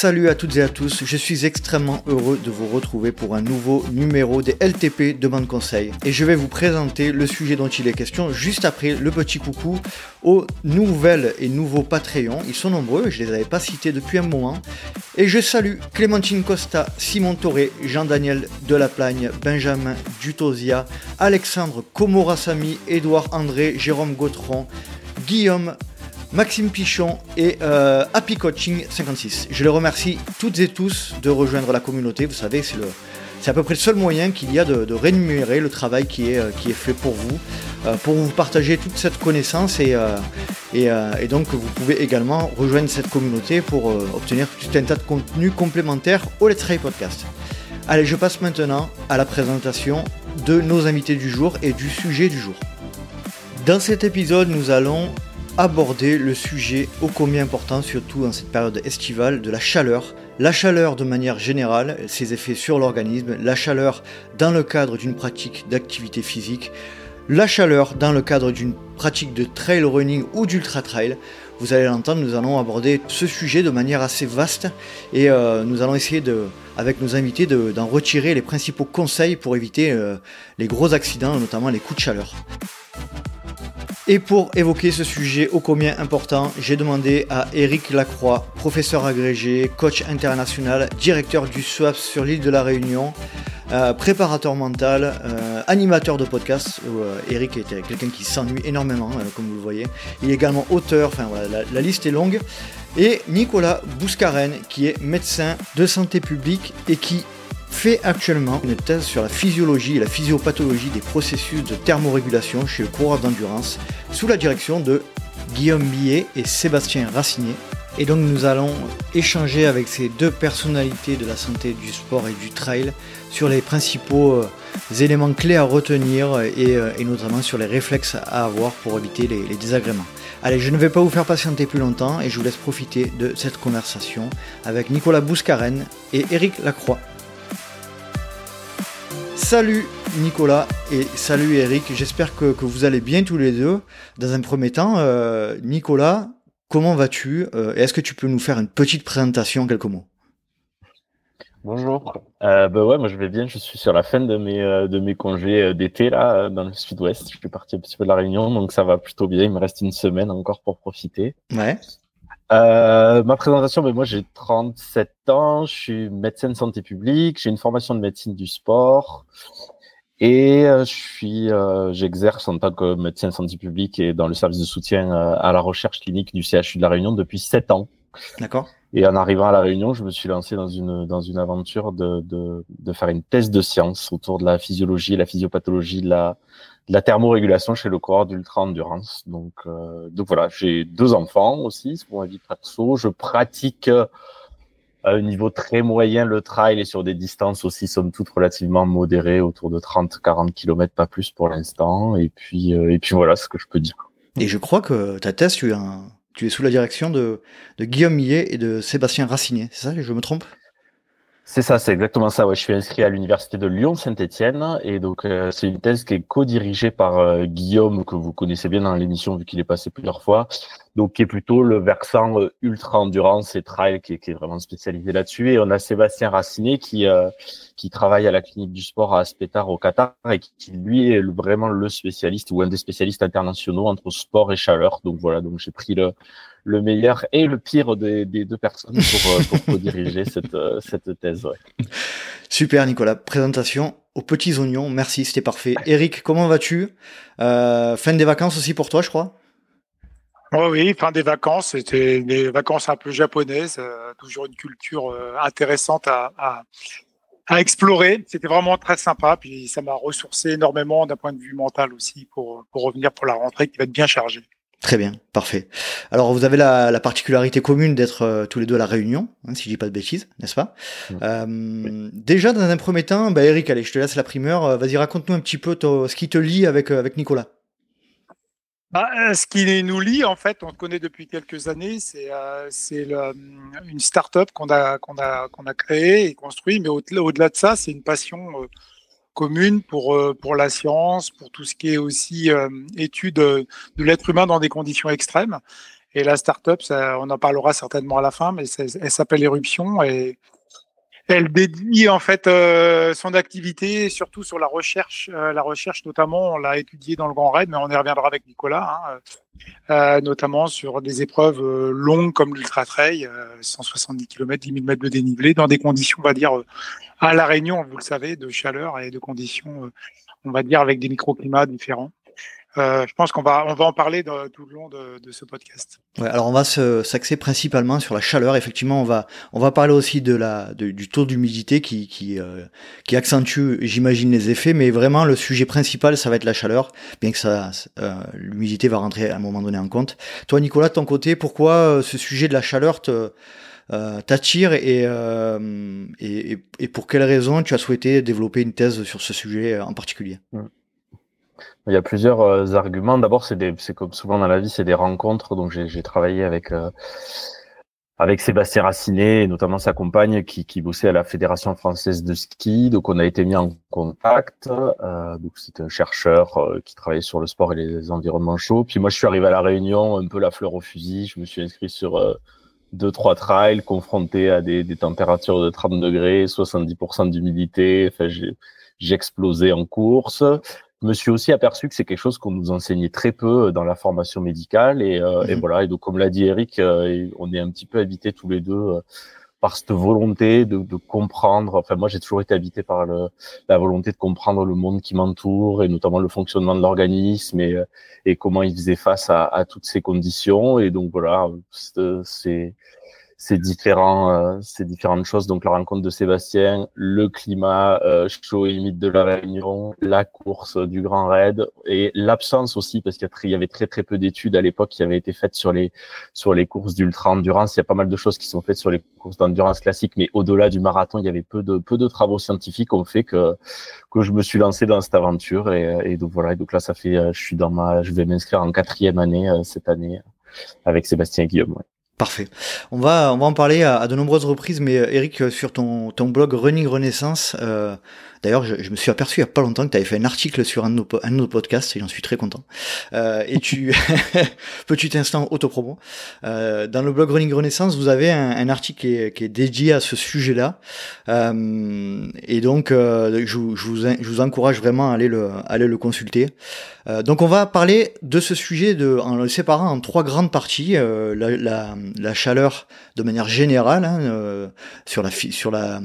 Salut à toutes et à tous, je suis extrêmement heureux de vous retrouver pour un nouveau numéro des LTP Demande Conseil. Et je vais vous présenter le sujet dont il est question juste après le petit coucou aux nouvelles et nouveaux Patreons. Ils sont nombreux, je ne les avais pas cités depuis un moment. Et je salue Clémentine Costa, Simon Toré, Jean-Daniel Delaplagne, Benjamin Dutosia, Alexandre Komorasamy, Édouard André, Jérôme Gautron, Guillaume Maxime Pichon et euh, Happy Coaching 56. Je les remercie toutes et tous de rejoindre la communauté. Vous savez, c'est le, c'est à peu près le seul moyen qu'il y a de, rémunérer le travail qui est, euh, qui est fait pour vous, euh, pour vous partager toute cette connaissance et, et, et, donc vous pouvez également rejoindre cette communauté pour obtenir tout un tas de contenus complémentaires au Let's Try Podcast. Allez, je passe maintenant à la présentation de nos invités du jour et du sujet du jour. Dans cet épisode, nous allons aborder le sujet ô combien important, surtout en cette période estivale, de la chaleur. La chaleur de manière générale, ses effets sur l'organisme, la chaleur dans le cadre d'une pratique d'activité physique, la chaleur dans le cadre d'une pratique de trail running ou d'ultra trail. Vous allez l'entendre, nous allons aborder ce sujet de manière assez vaste et euh, nous allons essayer de, avec nos invités d'en retirer les principaux conseils pour éviter euh, les gros accidents, notamment les coups de chaleur. Et pour évoquer ce sujet ô combien important, j'ai demandé à Eric Lacroix, professeur agrégé, coach international, directeur du SWAPS sur l'île de la Réunion, euh, préparateur mental, euh, animateur de podcast. Euh, Eric était quelqu'un qui s'ennuie énormément, comme vous le voyez. Il est également auteur, enfin la, liste est longue. Et Nicolas Bouscaren, qui est médecin de santé publique et qui fait actuellement une thèse sur la physiologie et la physiopathologie des processus de thermorégulation chez le coureur d'endurance sous la direction de Guillaume Millet et Sébastien Racinier. Et donc nous allons échanger avec ces deux personnalités de la santé du sport et du trail sur les principaux euh, éléments clés à retenir euh, et, notamment sur les réflexes à avoir pour éviter les, les désagréments. Allez, je ne vais pas vous faire patienter plus longtemps et je vous laisse profiter de cette conversation avec Nicolas Bouscaren et Eric Lacroix. Salut Nicolas et salut Eric, j'espère que, vous allez bien tous les deux. Dans un premier temps, euh, Nicolas, comment vas-tu euh, Est-ce que tu peux nous faire une petite présentation, quelques mots? Bonjour. Euh, bah ouais, moi je vais bien. Je suis sur la fin de mes euh, de mes congés d'été là dans le Sud-Ouest. Je suis parti un petit peu de la Réunion, donc ça va plutôt bien. Il me reste une semaine encore pour profiter. Ouais. Euh, ma présentation, ben moi j'ai 37 ans, je suis médecin de santé publique, j'ai une formation de médecine du sport et euh, je suis, euh, j'exerce en tant que médecin de santé publique et dans le service de soutien euh, à la recherche clinique du CHU de la Réunion depuis 7 ans. D'accord. Et en arrivant à la Réunion, je me suis lancé dans une dans une aventure de de, de faire une thèse de science autour de la physiologie, la physiopathologie de la la thermorégulation chez le corps d'ultra endurance. Donc, euh, voilà, j'ai deux enfants aussi, c'est pour ma vie perso. Je pratique euh, à un niveau très moyen le trail et sur des distances aussi, somme toute, relativement modérées, autour de 30-40 km, pas plus pour l'instant. Et puis, euh, voilà ce que je peux dire. Et je crois que ta thèse, tu es, sous la direction de, Guillaume Millet et de Sébastien Racinier, c'est ça, je me trompe? C'est ça, c'est exactement ça. Ouais, je suis inscrit à l'université de Lyon-Saint-Étienne et donc euh, c'est une thèse qui est co-dirigée par euh, Guillaume que vous connaissez bien dans l'émission vu qu'il est passé plusieurs fois. Donc qui est plutôt le versant euh, ultra endurance et trail qui est, qui est vraiment spécialisé là-dessus. Et on a Sébastien Racinet qui qui travaille à la clinique du sport à Aspetar au Qatar et qui, lui est vraiment le spécialiste ou un des spécialistes internationaux entre sport et chaleur. Donc voilà, donc j'ai pris le le meilleur et le pire des, deux personnes pour, euh, pour diriger cette, euh, cette thèse. Super Nicolas, présentation aux petits oignons, merci, c'était parfait. Eric, comment vas-tu? Euh, Fin des vacances aussi pour toi, je crois? Oh oui, fin des vacances, c'était des vacances un peu japonaises, toujours une culture intéressante à, à, à explorer. C'était vraiment très sympa, puis ça m'a ressourcé énormément d'un point de vue mental aussi pour, pour revenir pour la rentrée qui va être bien chargée. Très bien, parfait. Alors vous avez la, particularité commune d'être euh, tous les deux à la Réunion, hein, si je dis pas de bêtises, n'est-ce pas? Euh, Déjà dans un premier temps, bah, Eric, allez, je te laisse la primeur. Euh, vas-y, raconte-nous un petit peu ce qui te lie avec avec Nicolas. Bah, ce qui nous lie, en fait, on te connaît depuis quelques années. C'est c'est une start-up qu'on a qu'on a qu'on a créée et construite, mais au-delà de ça, c'est une passion commune pour, euh, pour la science, pour tout ce qui est aussi euh, étude euh, de l'être humain dans des conditions extrêmes. Et la startup, on en parlera certainement à la fin, mais elle s'appelle Éruption et elle dédie en fait son activité surtout sur la recherche, la recherche notamment, on l'a étudié dans le Grand Raid, mais on y reviendra avec Nicolas, hein, notamment sur des épreuves longues comme l'Ultra Trail, 170 km, 10 000 mètres de dénivelé, dans des conditions, on va dire, à La Réunion, vous le savez, de chaleur et de conditions, on va dire, avec des microclimats différents. Euh, je pense qu'on va, on va en parler tout le long de, de ce podcast. Ouais, alors on va s'axer principalement sur la chaleur. Effectivement, on va, on va parler aussi de la, de, du taux d'humidité qui, qui, euh, qui accentue, j'imagine, les effets. Mais vraiment, le sujet principal, ça va être la chaleur, bien que ça, euh, l'humidité va rentrer à un moment donné en compte. Toi, Nicolas, de ton côté, pourquoi euh, ce sujet de la chaleur te euh, t'attire et, euh, et, pour quelles raisons tu as souhaité développer une thèse sur ce sujet en particulier? Il y a plusieurs euh, arguments. D'abord, c'est comme souvent dans la vie, c'est des rencontres. Donc, j'ai travaillé avec euh, avec Sébastien Racinet, et notamment sa compagne, qui, qui bossait à la Fédération française de ski. Donc, on a été mis en contact. Euh, donc, c'était un chercheur euh, qui travaillait sur le sport et les environnements chauds. Puis moi, je suis arrivé à la Réunion, un peu la fleur au fusil. Je me suis inscrit sur deux trois trails, confronté à des, des températures de 30 degrés, 70% d'humidité. Enfin, j'ai explosé en course. Je me suis aussi aperçu que c'est quelque chose qu'on nous enseignait très peu euh, dans la formation médicale et, euh, et mhm. voilà et donc comme l'a dit Eric, euh, on est un petit peu habités tous les deux par cette volonté de, comprendre. Enfin moi j'ai toujours été habité par la volonté de comprendre le monde qui m'entoure et notamment le fonctionnement de l'organisme et, et comment il faisait face à, à toutes ces conditions et donc voilà c'est ces différents, euh, ces différentes choses. Donc la rencontre de Sébastien, le climat euh, chaud et humide de la Réunion, la course du Grand Raid et l'absence aussi parce qu'il y, avait très très peu d'études à l'époque qui avaient été faites sur les sur les courses d'ultra endurance. Il y a pas mal de choses qui sont faites sur les courses d'endurance classiques, mais au-delà du marathon, il y avait peu de peu de travaux scientifiques ont fait que que je me suis lancé dans cette aventure et, et donc voilà. Et donc là, ça fait, euh, je suis dans ma, je vais m'inscrire en quatrième année cette année avec Sébastien Guillaume. Parfait. On va, on va en parler à, de nombreuses reprises, mais euh, Eric, euh, sur ton, ton blog Running Renaissance, euh, D'ailleurs, je, me suis aperçu il y a pas longtemps que tu avais fait un article sur un de nos, un de nos podcasts et j'en suis très content. Euh, et tu, petit instant autopromo, euh, dans le blog Running Renaissance, vous avez un, un article qui est, qui est, dédié à ce sujet-là. Euh, et donc, euh, je, je, vous, je vous encourage vraiment à aller le, aller le consulter. Euh, donc, on va parler de ce sujet de, en le séparant en trois grandes parties. Euh, la, la, la, chaleur de manière générale, hein, sur, la, sur la,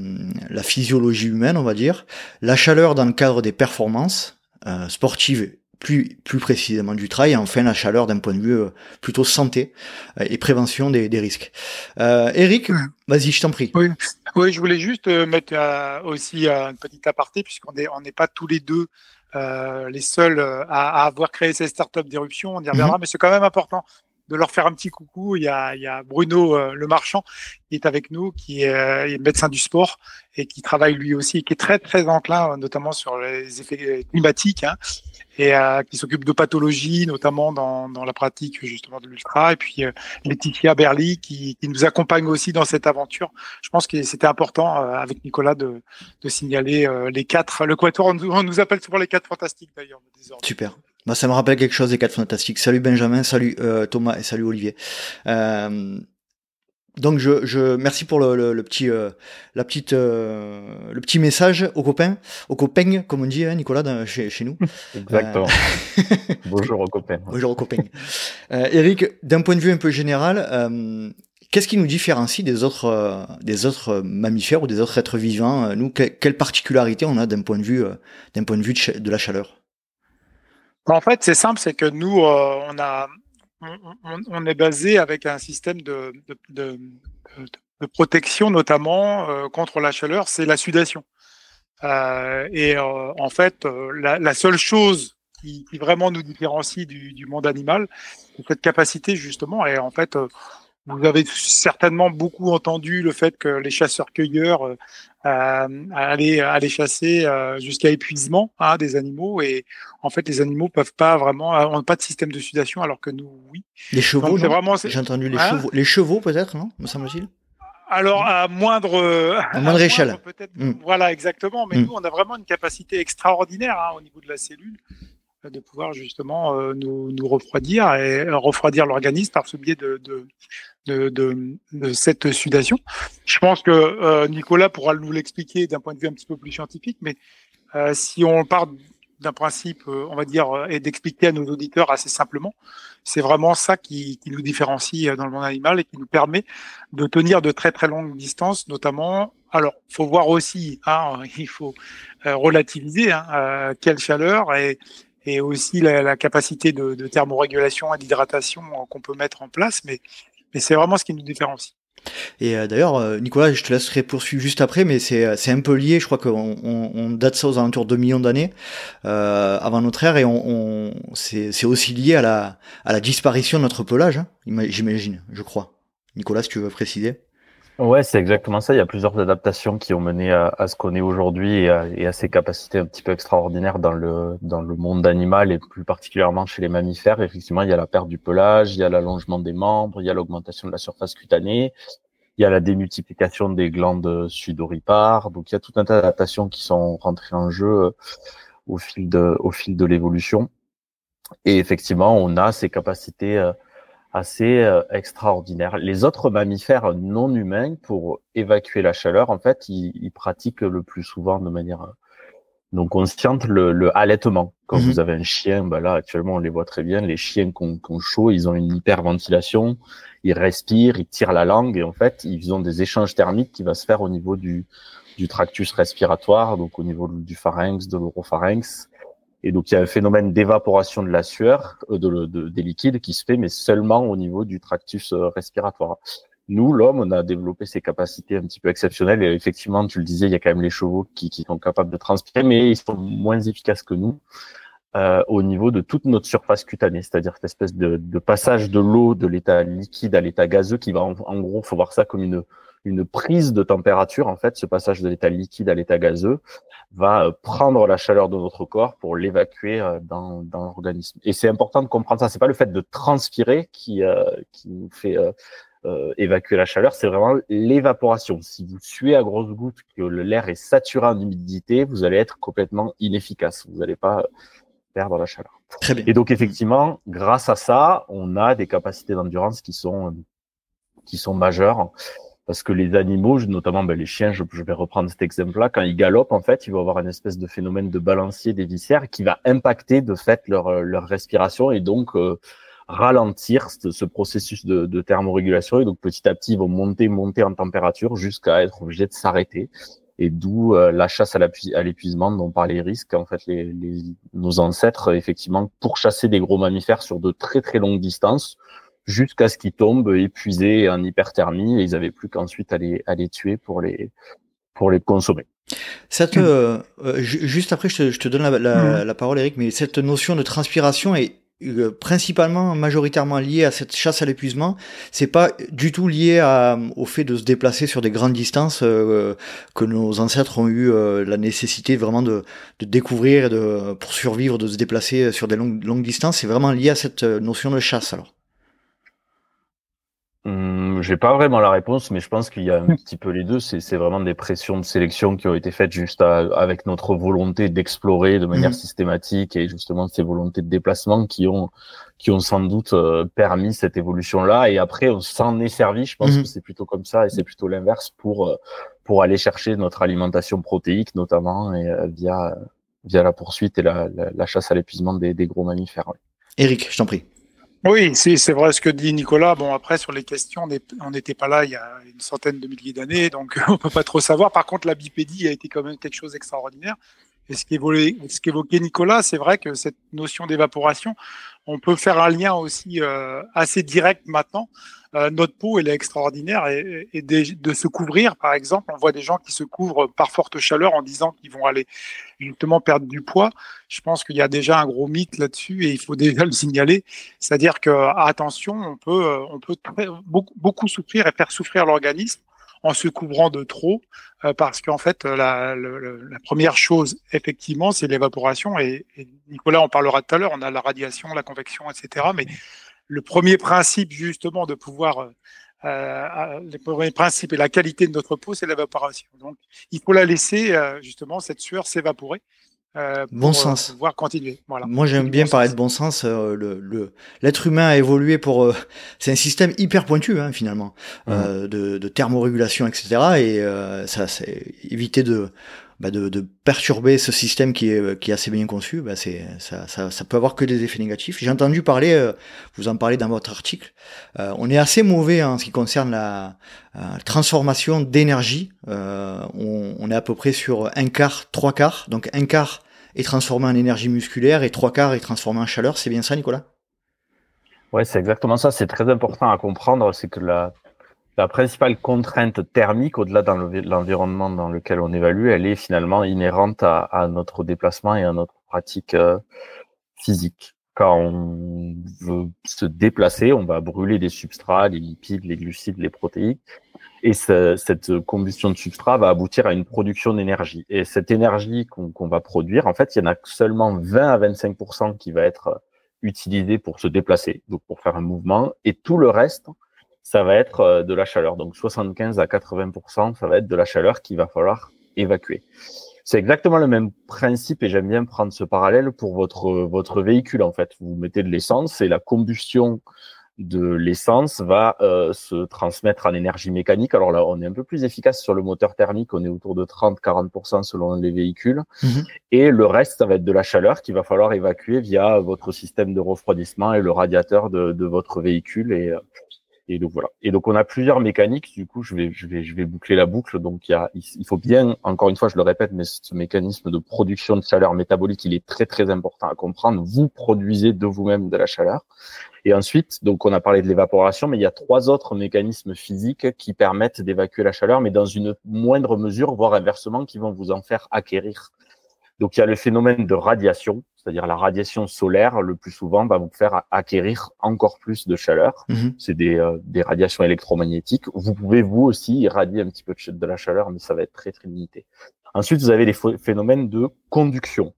la physiologie humaine, on va dire la chaleur dans le cadre des performances euh, sportives, plus, plus précisément du trail, et enfin la chaleur d'un point de vue euh, plutôt santé euh, et prévention des, risques. Eric, vas-y, je t'en prie. Oui. oui, je voulais juste mettre aussi une petite aparté, puisqu'on n'est on n'est pas tous les deux les seuls à, avoir créé ces startups d'éruption, on y reviendra, mhm. mais c'est quand même important de leur faire un petit coucou. Il y a, il y a Bruno euh, Le Marchand qui est avec nous, qui est, euh, médecin du sport et qui travaille lui aussi, qui est très très enclin, notamment sur les effets climatiques, hein, et euh, qui s'occupe de pathologie, notamment dans, dans la pratique justement de l'ultra. Et puis Laetitia Berly qui, qui, nous accompagne aussi dans cette aventure. Je pense que c'était important avec Nicolas de, de signaler les quatre. Le Quatuor, on nous appelle souvent les quatre fantastiques d'ailleurs. Super. Bah, ça me rappelle quelque chose des 4 Fantastiques. Salut Benjamin, salut euh, Thomas et salut Olivier. Euh, donc je, je merci pour le, le, petit euh, la petite euh, le petit message aux copains aux copains comme on dit hein, Nicolas chez, chez nous. Exactement. Bonjour aux copains. Bonjour aux copains. Eric, d'un point de vue un peu général, qu'est-ce qui nous différencie des autres des autres mammifères ou des autres êtres vivants Nous, quelle particularité on a d'un point de vue d'un point de vue de la chaleur? En fait, c'est simple, c'est que nous, euh, on, a, on, est basé avec un système de, protection, notamment euh, contre la chaleur, c'est la sudation. Euh, et en fait, la, seule chose qui, vraiment nous différencie du, monde animal, c'est cette capacité justement. Et en fait, vous avez certainement beaucoup entendu le fait que les chasseurs-cueilleurs allaient, allaient, chasser jusqu'à épuisement hein, des animaux et en fait les animaux peuvent pas vraiment euh, ont pas de système de sudation alors que nous oui. Les chevaux, vraiment j'ai entendu les hein? chevaux, les chevaux peut-être non? Me semble-t-il. Alors à moindre, à moindre échelle. Hmm. Voilà exactement, mais hmm. nous on a vraiment une capacité extraordinaire hein, au niveau de la cellule de pouvoir justement nous, nous, refroidir et refroidir l'organisme par ce biais de, de, de, de, cette sudation. Je pense que Nicolas pourra nous l'expliquer d'un point de vue un petit peu plus scientifique, mais si on part d'un principe, euh, on va dire, euh, et d'expliquer à nos auditeurs assez simplement. C'est vraiment ça qui, nous différencie euh, dans le monde animal et qui nous permet de tenir de très très longues distances, notamment. Alors, faut voir aussi, hein, il faut relativiser hein, quelle chaleur et, et aussi la, capacité de, de thermorégulation et d'hydratation qu'on peut mettre en place, mais, mais c'est vraiment ce qui nous différencie. Et euh, d'ailleurs, euh, Nicolas, je te laisserai poursuivre juste après, mais c'est euh, un peu lié. Je crois qu'on on, date ça aux alentours de 2 millions d'années avant notre ère, et on, on c'est aussi lié à la à la disparition de notre pelage, hein, j'imagine, je crois. Nicolas, si tu veux préciser. Ouais, c'est exactement ça. Il y a plusieurs adaptations qui ont mené à, à ce qu'on est aujourd'hui et, et, à ces capacités un petit peu extraordinaires dans le dans le monde animal et plus particulièrement chez les mammifères. Effectivement, il y a la perte du pelage, il y a l'allongement des membres, il y a l'augmentation de la surface cutanée, il y a la démultiplication des glandes sudoripares. Donc, il y a tout un tas d'adaptations qui sont rentrées en jeu euh, au fil de au fil de l'évolution. Et effectivement, on a ces capacités euh, assez euh, extraordinaire. Les autres mammifères non humains, pour évacuer la chaleur, en fait, ils, pratiquent le plus souvent de manière euh, non consciente le, le allaitement. Quand mhm. vous avez un chien, bah là actuellement on les voit très bien, les chiens qu'on qu chaud, ils ont une hyperventilation, ils respirent, ils tirent la langue et en fait ils ont des échanges thermiques qui va se faire au niveau du, du tractus respiratoire, donc au niveau du pharynx, de l'oropharynx, et donc, il y a un phénomène d'évaporation de la sueur, euh, de, des liquides qui se fait, mais seulement au niveau du tractus euh, respiratoire. Nous, l'homme, on a développé ces capacités un petit peu exceptionnelles. Et effectivement, tu le disais, il y a quand même les chevaux qui, qui sont capables de transpirer, mais ils sont moins efficaces que nous euh, au niveau de toute notre surface cutanée, c'est-à-dire cette espèce de, de passage de l'eau de l'état liquide à l'état gazeux qui va, en, en gros, faut voir ça comme une une prise de température, en fait, ce passage de l'état liquide à l'état gazeux va euh, prendre la chaleur de notre corps pour l'évacuer euh, dans, dans l'organisme. Et c'est important de comprendre ça. C'est pas le fait de transpirer qui, euh, qui nous fait évacuer la chaleur, c'est vraiment l'évaporation. Si vous suez à grosses gouttes, que l'air est saturé en humidité, vous allez être complètement inefficace. Vous n'allez pas perdre la chaleur. Très bien. Et donc effectivement, grâce à ça, on a des capacités d'endurance qui sont qui sont majeures parce que les animaux, notamment ben, les chiens, je, vais reprendre cet exemple-là, quand ils galopent, en fait, ils vont avoir une espèce de phénomène de balancier des viscères qui va impacter de fait leur, euh, leur respiration et donc euh, ralentir ce, processus de, de, thermorégulation. Et donc petit à petit, ils vont monter, monter en température jusqu'à être obligés de s'arrêter. Et d'où euh, la chasse à l'épuisement dont parlait risques. En fait, les, les, nos ancêtres, effectivement, pour chasser des gros mammifères sur de très très longues distances, jusqu'à ce qu'ils tombent épuisés en hyperthermie et ils n'avaient plus qu'ensuite à les, à les tuer pour les, pour les consommer. Cette, euh, euh, juste après, je te, je te donne la, la, la, parole, Eric, mais cette notion de transpiration est euh, principalement, majoritairement liée à cette chasse à l'épuisement. C'est pas du tout lié à, au fait de se déplacer sur des grandes distances que nos ancêtres ont eu la nécessité vraiment de, de découvrir, de, pour survivre, de se déplacer sur des longues, longues distances. C'est vraiment lié à cette notion de chasse alors. Hum, j'ai pas vraiment la réponse, mais je pense qu'il y a un petit peu les deux. C'est vraiment des pressions de sélection qui ont été faites juste avec notre volonté d'explorer de manière mmh. systématique et justement ces volontés de déplacement qui ont qui ont sans doute euh, permis cette évolution-là. Et après, on s'en est servi. Je pense mmh. que c'est plutôt comme ça et c'est plutôt l'inverse pour euh, pour aller chercher notre alimentation protéique, notamment et euh, via via la poursuite et la, la, chasse à l'épuisement des, des, gros mammifères. Eric, je t'en prie. Oui, c'est vrai ce que dit Nicolas. Bon, après, sur les questions, on n'était pas là il y a une centaine de milliers d'années, donc on peut pas trop savoir. Par contre, la bipédie a été quand même quelque chose d'extraordinaire. Et ce qu'évoquait Nicolas, c'est vrai que cette notion d'évaporation, on peut faire un lien aussi euh, assez direct maintenant. Euh, notre peau, elle est extraordinaire et, et de, se couvrir, par exemple, on voit des gens qui se couvrent par forte chaleur en disant qu'ils vont aller justement perdre du poids. Je pense qu'il y a déjà un gros mythe là-dessus et il faut déjà le signaler. C'est-à-dire que attention, on peut, euh, on peut beaucoup, beaucoup souffrir et faire souffrir l'organisme en se couvrant de trop, euh, parce qu'en fait, la, la, première chose, effectivement, c'est l'évaporation. Et, Nicolas en parlera tout à l'heure, on a la radiation, la convection, etc. Mais le premier principe, justement, de pouvoir... Euh, euh le premier principe et la qualité de notre peau, c'est l'évaporation. Donc, il faut la laisser, justement, cette sueur s'évaporer euh, bon sens. pouvoir continuer. Voilà. Moi, j'aime bien parler de bon sens. le, l'être humain a évolué pour. c'est un système hyper pointu, hein, finalement, mmh. de, de, thermorégulation, etc. Et ça, c'est éviter de bah de, de, perturber ce système qui est, qui est assez bien conçu, bah c'est, ça, ça, ça, peut avoir que des effets négatifs. J'ai entendu parler, euh, vous en parlez dans votre article, euh, on est assez mauvais en ce qui concerne la euh, transformation d'énergie. On, on, est à peu près sur un quart, trois quarts. Donc un quart est transformé en énergie musculaire et trois quarts est transformé en chaleur. C'est bien ça, Nicolas? Ouais, c'est exactement ça. C'est très important à comprendre. C'est que la la principale contrainte thermique, au-delà de l'environnement dans lequel on évalue, elle est finalement inhérente à, notre déplacement et à notre pratique euh, physique. Quand on veut se déplacer, on va brûler des substrats, les lipides, les glucides, les protéines, et cette combustion de substrat va aboutir à une production d'énergie. Et cette énergie qu'on va produire, en fait, il y en a seulement 20 à 25 qui va être utilisée pour se déplacer, donc pour faire un mouvement, et tout le reste, ça va être euh, de la chaleur. Donc 75 à 80%, ça va être de la chaleur qu'il va falloir évacuer. C'est exactement le même principe et j'aime bien prendre ce parallèle pour votre votre véhicule en fait. Vous mettez de l'essence et la combustion de l'essence va euh, se transmettre en énergie mécanique. Alors là, on est un peu plus efficace sur le moteur thermique, on est autour de 30-40% selon les véhicules. Mhm. Et le reste, ça va être de la chaleur qu'il va falloir évacuer via votre système de refroidissement et le radiateur de, de votre véhicule. Et, euh, et donc voilà. Et donc on a plusieurs mécaniques. Du coup, je vais je vais je vais boucler la boucle. Donc il y a il faut bien encore une fois, je le répète, mais ce mécanisme de production de chaleur métabolique, il est très très important à comprendre. Vous produisez de vous-même de la chaleur. Et ensuite, donc on a parlé de l'évaporation, mais il y a trois autres mécanismes physiques qui permettent d'évacuer la chaleur, mais dans une moindre mesure, voire inversement, qui vont vous en faire acquérir. Donc il y a le phénomène de radiation c'est-à-dire la radiation solaire, le plus souvent, va vous faire acquérir encore plus de chaleur. Mhm. C'est des, euh, des radiations électromagnétiques. Vous pouvez vous aussi irradier un petit peu de la chaleur, mais ça va être très très limité. Ensuite, vous avez les phénomènes de conduction.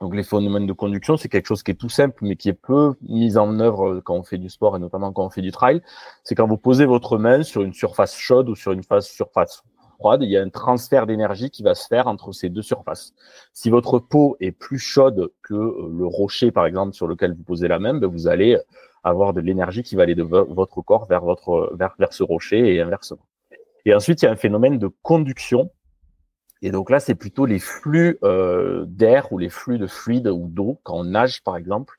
Donc les phénomènes de conduction, c'est quelque chose qui est tout simple, mais qui est peu mis en œuvre quand on fait du sport et notamment quand on fait du trail. C'est quand vous posez votre main sur une surface chaude ou sur une surface il y a un transfert d'énergie qui va se faire entre ces deux surfaces. Si votre peau est plus chaude que euh, le rocher, par exemple, sur lequel vous posez la main, ben, vous allez avoir de l'énergie qui va aller de votre corps vers votre vers, vers ce rocher et inversement. Et ensuite, il y a un phénomène de conduction. Et donc là, c'est plutôt les flux euh, d'air ou les flux de fluide ou d'eau, quand on nage par exemple,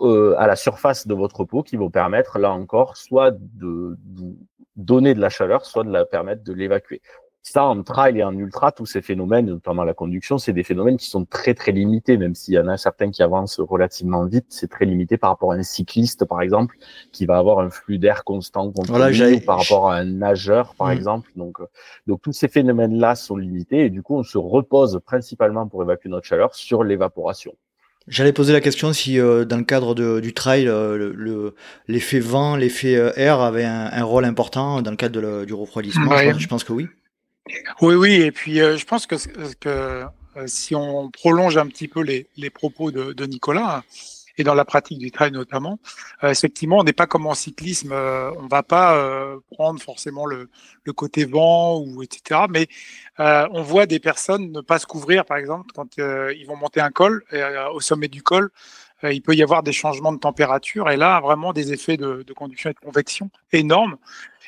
euh, à la surface de votre peau qui vont permettre, là encore, soit de, de donner de la chaleur, soit de la permettre de l'évacuer. Ça, en trail et en ultra, tous ces phénomènes, notamment la conduction, c'est des phénomènes qui sont très très limités, même s'il y en a certains qui avancent relativement vite, c'est très limité par rapport à un cycliste, par exemple, qui va avoir un flux d'air constant continu, ou par rapport à un nageur, par mmh. exemple. Donc, euh, donc tous ces phénomènes-là sont limités et du coup, on se repose principalement pour évacuer notre chaleur sur l'évaporation. J'allais poser la question si euh, dans le cadre de, du trail, euh, l'effet vent, l'effet air avait un, rôle important dans le cadre du refroidissement. je pense que oui. Oui, oui, et puis euh, je pense que, que euh, si on prolonge un petit peu les, propos de, Nicolas, et dans la pratique du trail notamment, euh, effectivement, on n'est pas comme en cyclisme, on va pas prendre forcément le, le, côté vent ou etc. Mais on voit des personnes ne pas se couvrir, par exemple, quand ils vont monter un col, au sommet du col, il peut y avoir des changements de température et là vraiment des effets de, de conduction et de convection énormes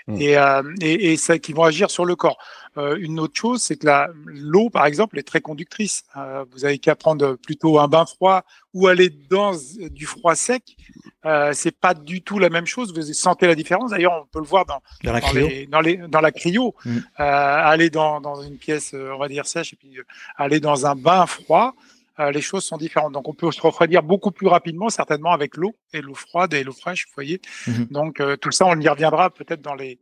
mmh. et, et, et ça qui vont agir sur le corps. Euh, une autre chose, c'est que l'eau, par exemple, est très conductrice. Euh, vous avez qu'à prendre plutôt un bain froid ou aller dans du froid sec. Euh, c'est pas du tout la même chose. Vous sentez la différence. D'ailleurs, on peut le voir dans, dans, la, dans, cryo. Les, dans, les, dans la cryo. Mm. Euh, aller dans, dans une pièce, on va dire sèche, et puis aller dans un bain froid. Les choses sont différentes. Donc, on peut se refroidir beaucoup plus rapidement, certainement avec l'eau et l'eau froide et l'eau fraîche, vous voyez. Mm-hmm. Donc, tout ça, on y reviendra peut-être dans les,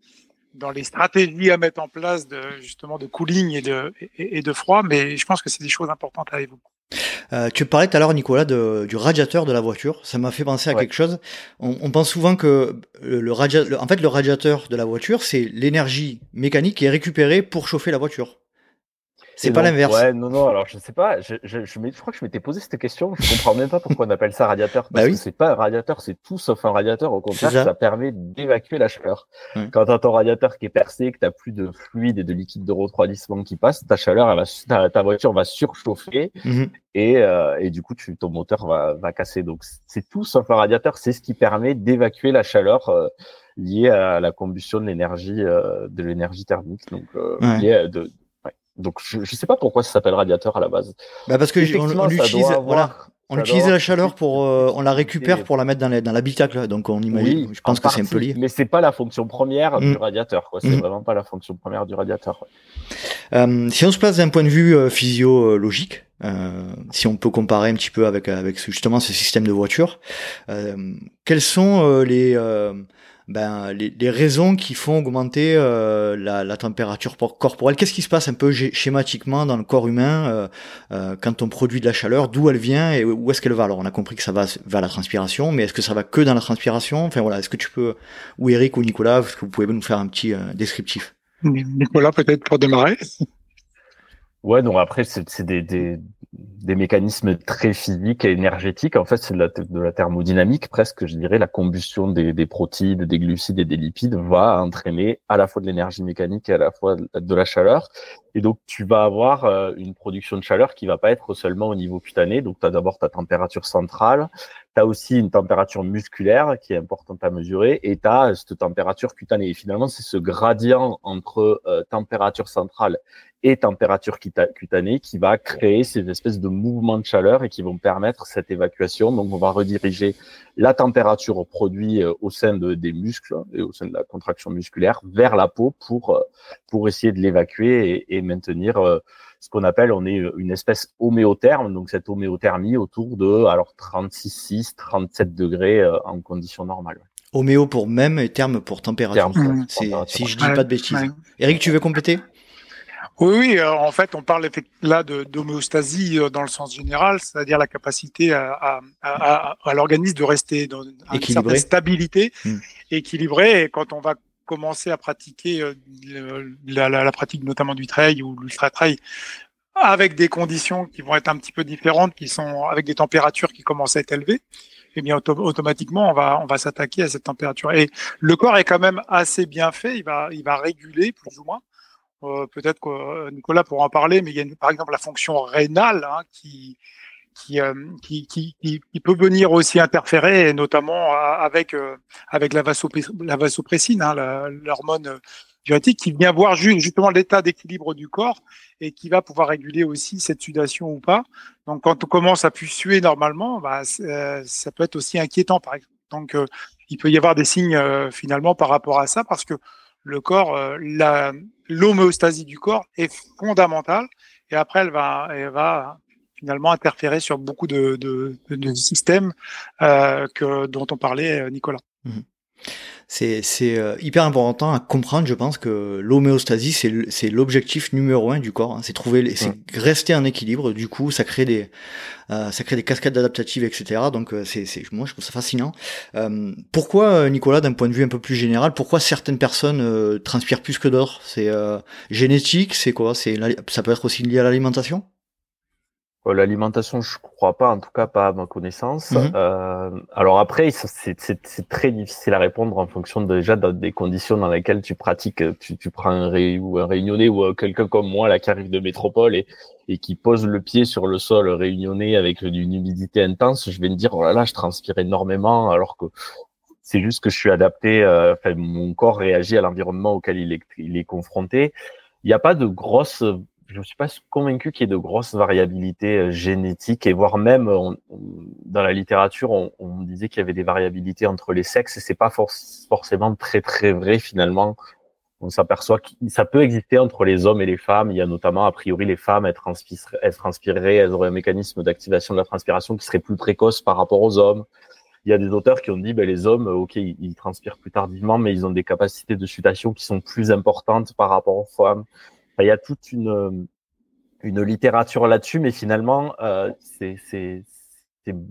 dans les stratégies à mettre en place de justement de cooling et de et, de froid, mais je pense que c'est des choses importantes à évoquer. Euh, tu parlais tout à l'heure, Nicolas, de, du radiateur de la voiture. Ça m'a fait penser à quelque chose. On, on, pense souvent que le, le, en fait, le radiateur de la voiture, c'est l'énergie mécanique qui est récupérée pour chauffer la voiture. C'est pas l'inverse. Ouais, non, non. Alors je sais pas. Je, je, je, je crois que je m'étais posé cette question. Je comprends même pas pourquoi on appelle ça radiateur. Parce bah oui. que c'est pas un radiateur, c'est tout sauf un radiateur. Au contraire, ça. permet d'évacuer la chaleur. Quand Quand t'as ton radiateur qui est percé, que t'as plus de fluide et de liquide de refroidissement qui passe, ta chaleur, elle va, ta, voiture va surchauffer mhm. et, euh, et du coup, tu, ton moteur va, va casser. Donc c'est tout sauf un radiateur. C'est ce qui permet d'évacuer la chaleur. Euh, liée à la combustion de l'énergie euh, de l'énergie thermique donc euh, liée de, donc je ne sais pas pourquoi ça s'appelle radiateur à la base. Bah parce que on, on utilise, voilà, on utilise la chaleur pour, euh, on la récupère pour la mettre dans, dans l'habitacle. Donc on imagine, je pense que c'est un peu lié. Mais c'est pas la fonction première du mm. radiateur. C'est mm. vraiment pas la fonction première du radiateur. Euh, si on se place d'un point de vue euh, physiologique, euh, si on peut comparer un petit peu avec avec justement ce système de voiture, quels sont les ben, les, les, raisons qui font augmenter euh, la, la, température corporelle. Qu'est-ce qui se passe un peu schématiquement dans le corps humain euh, euh, quand on produit de la chaleur? D'où elle vient et où est-ce qu'elle va? Alors on a compris que ça va vers la transpiration, mais est-ce que ça va que dans la transpiration? Enfin voilà, est-ce que tu peux, ou Eric ou Nicolas, est-ce que vous pouvez nous faire un petit descriptif? Nicolas peut-être pour démarrer. Ouais, donc après, c'est des, des, des, mécanismes très physiques et énergétiques. En fait, c'est de la, thermodynamique presque, je dirais. La combustion des, des protéines, des glucides et des lipides va entraîner à la fois de l'énergie mécanique et à la fois de la chaleur. Et donc, tu vas avoir euh, une production de chaleur qui va pas être seulement au niveau cutané. Donc, tu as d'abord ta température centrale, tu as aussi une température musculaire qui est importante à mesurer et tu as cette température cutanée. Et finalement, c'est ce gradient entre euh, température centrale et température cutanée qui va créer ces espèces de mouvements de chaleur et qui vont permettre cette évacuation. Donc, on va rediriger la température au produit euh, au sein de, des muscles et au sein de la contraction musculaire vers la peau pour, euh, pour essayer de l'évacuer et, et, maintenir euh, ce qu'on appelle, on est une espèce homéotherme, donc cette homéothermie autour de alors 36, 37 degrés en conditions normales. Homéo pour même et terme pour température. si je dis pas de bêtises. Eric, tu veux compléter? Oui, oui, euh, en fait, on parle là d'homéostasie euh, dans le sens général, c'est-à-dire la capacité à, à, à, l'organisme de rester dans une certaine stabilité, hmm. équilibrée. Et quand on va commencer à pratiquer euh, la, pratique notamment du trail ou l'ultra trail avec des conditions qui vont être un petit peu différentes, qui sont avec des températures qui commencent à être élevées, eh bien automatiquement on va on va s'attaquer à cette température. Et le corps est quand même assez bien fait, il va il va réguler plus ou moins. Euh, peut-être que euh, Nicolas pourra en parler, mais il y a par exemple la fonction rénale hein, qui, qui, qui, peut venir aussi interférer, notamment avec, avec la, vasopressine, hein, l'hormone diurétique, qui vient voir justement l'état d'équilibre du corps et qui va pouvoir réguler aussi cette sudation ou pas. Donc quand on commence à plus suer normalement, bah, ça peut être aussi inquiétant. Donc il peut y avoir des signes finalement par rapport à ça parce que le corps, l'homéostasie du corps est fondamentale et après elle va finalement interférer sur beaucoup de, de, de systèmes euh, que, dont on parlait euh, Nicolas. Mmh c'est euh, hyper important à comprendre, je pense, que l'homéostasie, c'est l'objectif numéro un du corps. Hein. C'est trouver, c'est rester en équilibre. Du coup, ça crée des, euh, ça crée des cascades adaptatives, etc. Donc, euh, c'est, moi, je trouve ça fascinant. pourquoi, Nicolas, d'un point de vue un peu plus général, pourquoi certaines personnes transpirent plus que d'autres? C'est génétique, c'est quoi? C'est ça peut être aussi lié à l'alimentation? euh, l'alimentation, je crois pas, en tout cas pas à ma connaissance. Mhm. Euh, alors après, c'est très difficile à répondre en fonction déjà des conditions dans lesquelles tu pratiques. Tu, tu prends un, ré, ou un réunionnais ou euh, quelqu'un comme moi là qui arrive de métropole et, et qui pose le pied sur le sol réunionnais avec une humidité intense, je vais me dire oh là là, je transpire énormément alors que c'est juste que je suis adapté. Euh, enfin, mon corps réagit à l'environnement auquel il est, il est confronté. Il n'y a pas de grosses je ne suis pas convaincu qu'il y ait de grosses variabilités euh, génétiques et voire même dans la littérature, on, disait qu'il y avait des variabilités entre les sexes et c'est pas forcément très très vrai finalement. On s'aperçoit que ça peut exister entre les hommes et les femmes. Il y a notamment, a priori, les femmes, elles, elles transpireraient, elles auraient un mécanisme d'activation de la transpiration qui serait plus précoce par rapport aux hommes. Il y a des auteurs qui ont dit, ben, les hommes, ok, ils transpirent plus tardivement, mais ils ont des capacités de sudation qui sont plus importantes par rapport aux femmes il y a toute une, euh, une littérature là-dessus, mais finalement, euh, ces, ces,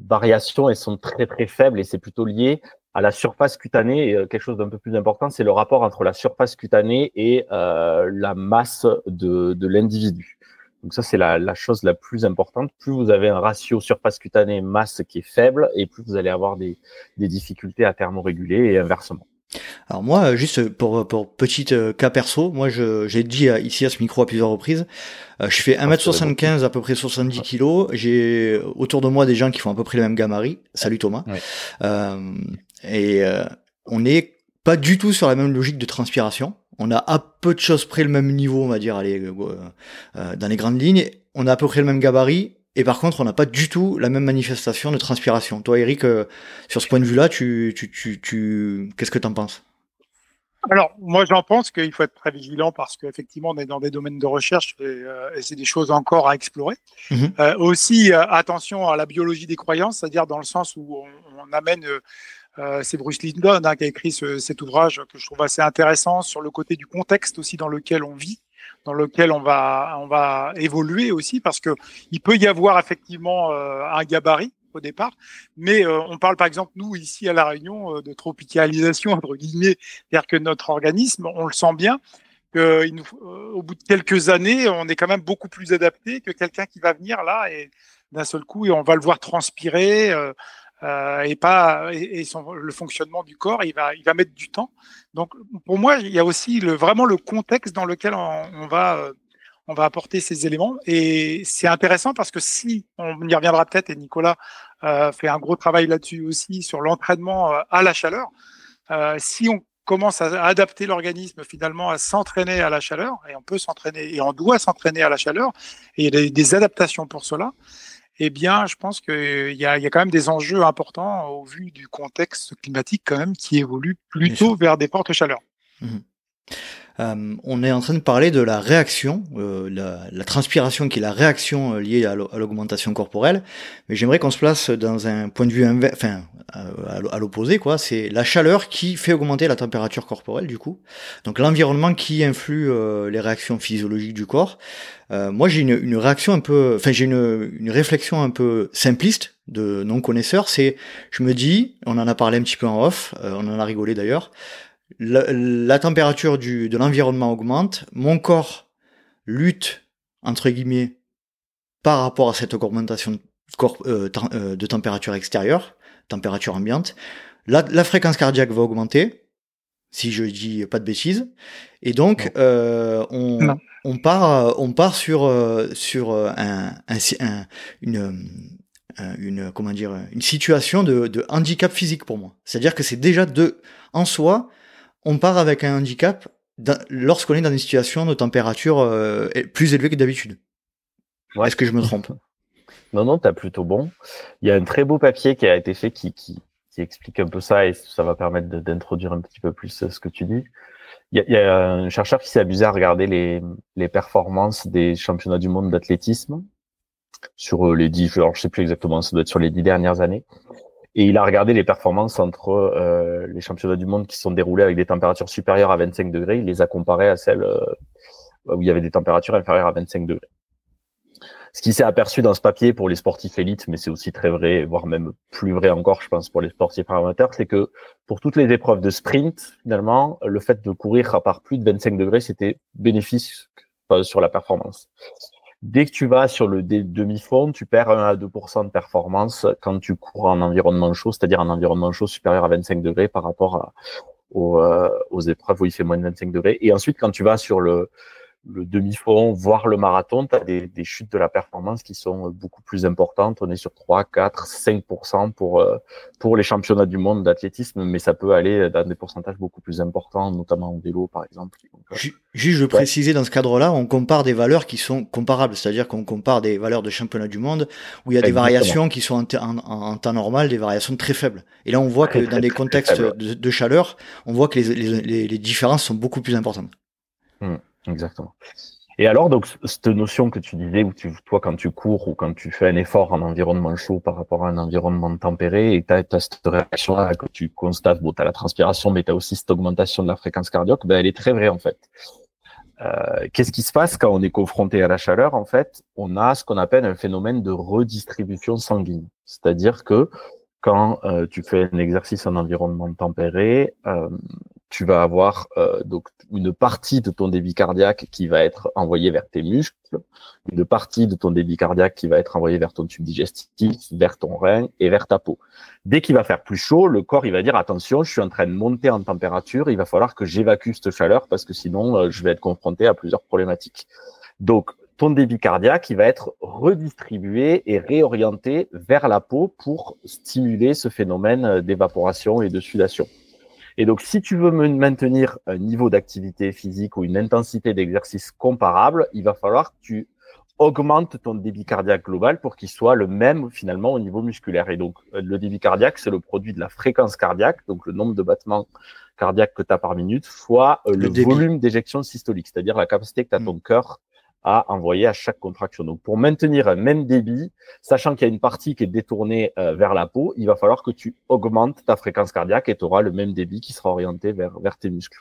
variations, elles sont très très faibles et c'est plutôt lié à la surface cutanée. Et euh, quelque chose d'un peu plus important, c'est le rapport entre la surface cutanée et euh, la masse de, de l'individu. Donc ça, c'est la, la, chose la plus importante. Plus vous avez un ratio surface cutanée masse qui est faible, et plus vous allez avoir des, des difficultés à thermoréguler et inversement. Alors moi, juste pour, pour euh, cas perso, moi j'ai dit ici à ce micro à plusieurs reprises, euh, je fais 1m75 à peu près 70 kg, j'ai autour de moi des gens qui font à peu près le même gabarit. Salut Thomas. Euh, et euh, on n'est pas du tout sur la même logique de transpiration. On a à peu de choses près le même niveau, on va dire, allez, dans les grandes lignes. On a à peu près le même gabarit, et par contre, on n'a pas du tout la même manifestation de transpiration. Toi, Eric, euh, sur ce point de vue-là, tu, tu, tu, tu... qu'est-ce que tu en penses? Alors, moi, j'en pense qu'il faut être très vigilant parce qu'effectivement, on est dans des domaines de recherche et, euh, et c'est des choses encore à explorer. Mhm. Euh, aussi, attention à la biologie des croyances, c'est-à-dire dans le sens où on, on amène, c'est Bruce Lindon hein, qui a écrit ce, cet ouvrage que je trouve assez intéressant sur le côté du contexte aussi dans lequel on vit dans lequel on va on va évoluer aussi parce que il peut y avoir effectivement euh, un gabarit au départ, mais euh, on parle par exemple nous ici à la Réunion euh, de tropicalisation entre guillemets, c'est-à-dire que notre organisme, on le sent bien, que au bout de quelques années, on est quand même beaucoup plus adapté que quelqu'un qui va venir là et d'un seul coup et on va le voir transpirer. Euh, et pas et, le fonctionnement du corps, il va il va mettre du temps. Donc pour moi, il y a aussi le, vraiment le contexte dans lequel on, va euh, on va apporter ces éléments et c'est intéressant parce que si on y reviendra peut-être et Nicolas euh, fait un gros travail là-dessus aussi sur l'entraînement euh, à la chaleur. Euh, si on commence à adapter l'organisme finalement à s'entraîner à la chaleur et on peut s'entraîner et on doit s'entraîner à la chaleur et il y a des adaptations pour cela eh bien, je pense qu'il y a, y a quand même des enjeux importants au vu du contexte climatique quand même qui évolue plutôt vers des fortes chaleurs. Mmh euh, on est en train de parler de la réaction, euh, la, transpiration qui est la réaction euh, liée à l'augmentation corporelle, mais j'aimerais qu'on se place dans un point de vue inverse, enfin à l'opposé quoi. C'est la chaleur qui fait augmenter la température corporelle du coup. Donc l'environnement qui influe les réactions physiologiques du corps. moi j'ai une, une, réaction un peu, enfin j'ai une, une réflexion un peu simpliste de non connaisseur. C'est, je me dis, on en a parlé un petit peu en off, on en a rigolé d'ailleurs la, température du, de l'environnement augmente, mon corps lutte, entre guillemets, par rapport à cette augmentation de, euh, euh, de température extérieure, température ambiante. La, la, fréquence cardiaque va augmenter, si je dis pas de bêtises, et donc euh, on, on, part, on part sur sur un, un, une une comment dire une situation de, de handicap physique pour moi. C'est-à-dire que c'est déjà de en soi on part avec un handicap lorsqu'on est dans une situation de température euh, plus élevée que d'habitude. Est-ce que je me trompe? Non, non, tu as plutôt bon. Il y a un très beau papier qui a été fait qui, qui, explique un peu ça et ça va permettre d'introduire un petit peu plus ce que tu dis. Il y a, un chercheur qui s'est amusé à regarder les, les performances des championnats du monde d'athlétisme sur euh, les dix, alors je sais plus exactement, ça doit être sur les dix dernières années. Et il a regardé les performances entre euh, les championnats du monde qui sont déroulés avec des températures supérieures à 25 degrés. Il les a comparées à celles euh, où il y avait des températures inférieures à 25 degrés. Ce qui s'est aperçu dans ce papier pour les sportifs élites, mais c'est aussi très vrai, voire même plus vrai encore, je pense, pour les sportifs amateurs, c'est que pour toutes les épreuves de sprint, finalement, le fait de courir à part plus de 25 degrés, c'était bénéfice sur la performance. Dès que tu vas sur le demi-fond, tu perds 1 à 2% de performance quand tu cours en environnement chaud, c'est-à-dire en environnement chaud supérieur à 25 degrés par rapport aux, euh, aux épreuves où il fait moins de 25 degrés. Et ensuite, quand tu vas sur le, le demi-fond, voire le marathon, tu as des, des, chutes de la performance qui sont beaucoup plus importantes. On est sur 3, 4, 5% pour, euh, pour les championnats du monde d'athlétisme, mais ça peut aller dans des pourcentages beaucoup plus importants, notamment en vélo, par exemple. Euh, juste, je veux préciser, dans ce cadre-là, on compare des valeurs qui sont comparables, c'est-à-dire qu'on compare des valeurs de championnat du monde où il y a des variations qui sont en, en, temps normal, des variations très faibles. Et là, on voit que dans des contextes de, de, chaleur, on voit que les, les, les, différences sont beaucoup plus importantes. Hmm. Exactement. Et alors, donc, cette notion que tu disais, où tu, toi, quand tu cours ou quand tu fais un effort en environnement chaud par rapport à un environnement tempéré, et tu as, cette réaction-là que tu constates, bon, tu as la transpiration, mais tu as aussi cette augmentation de la fréquence cardiaque, ben, elle est très vraie, en fait. Euh, Qu'est-ce qui se passe quand on est confronté à la chaleur? En fait, on a ce qu'on appelle un phénomène de redistribution sanguine. C'est-à-dire que quand euh, tu fais un exercice en environnement tempéré, euh, tu vas avoir euh, donc une partie de ton débit cardiaque qui va être envoyée vers tes muscles, une partie de ton débit cardiaque qui va être envoyée vers ton tube digestif, vers ton rein et vers ta peau. Dès qu'il va faire plus chaud, le corps il va dire attention, je suis en train de monter en température, il va falloir que j'évacue cette chaleur parce que sinon euh, je vais être confronté à plusieurs problématiques. Donc ton débit cardiaque il va être redistribué et réorienté vers la peau pour stimuler ce phénomène euh, d'évaporation et de sudation. Et donc, si tu veux maintenir un niveau d'activité physique ou une intensité d'exercice comparable, il va falloir que tu augmentes ton débit cardiaque global pour qu'il soit le même finalement au niveau musculaire. Et donc, euh, le débit cardiaque, c'est le produit de la fréquence cardiaque, donc le nombre de battements cardiaques que tu as par minute, fois euh, le, volume d'éjection systolique, c'est-à-dire la capacité que tu as mmh. ton cœur à envoyer à chaque contraction. Donc, pour maintenir un même débit, sachant qu'il y a une partie qui est détournée euh, vers la peau, il va falloir que tu augmentes ta fréquence cardiaque et tu auras le même débit qui sera orienté vers, vers tes muscles.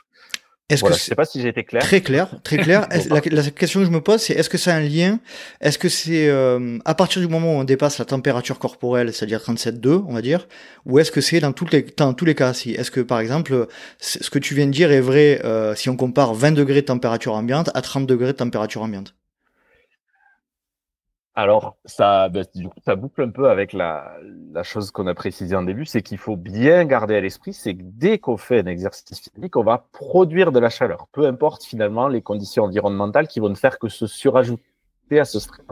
Est-ce que je sais pas si j'ai été clair. Très clair, très clair. la, question que je me pose, c'est est-ce que c'est un lien? Est-ce que c'est euh, à partir du moment où on dépasse la température corporelle, c'est-à-dire 37,2, on va dire, ou est-ce que c'est dans, toutes les, dans tous les cas si? Est-ce que par exemple, ce que tu viens de dire est vrai euh, si on compare 20 degrés de température ambiante à 30 degrés de température ambiante? Alors, ça, ben, du coup, ça boucle un peu avec la, la chose qu'on a précisé en début, c'est qu'il faut bien garder à l'esprit, c'est que dès qu'on fait un exercice physique, on va produire de la chaleur, peu importe finalement les conditions environnementales qui vont ne faire que se surajouter à ce stress.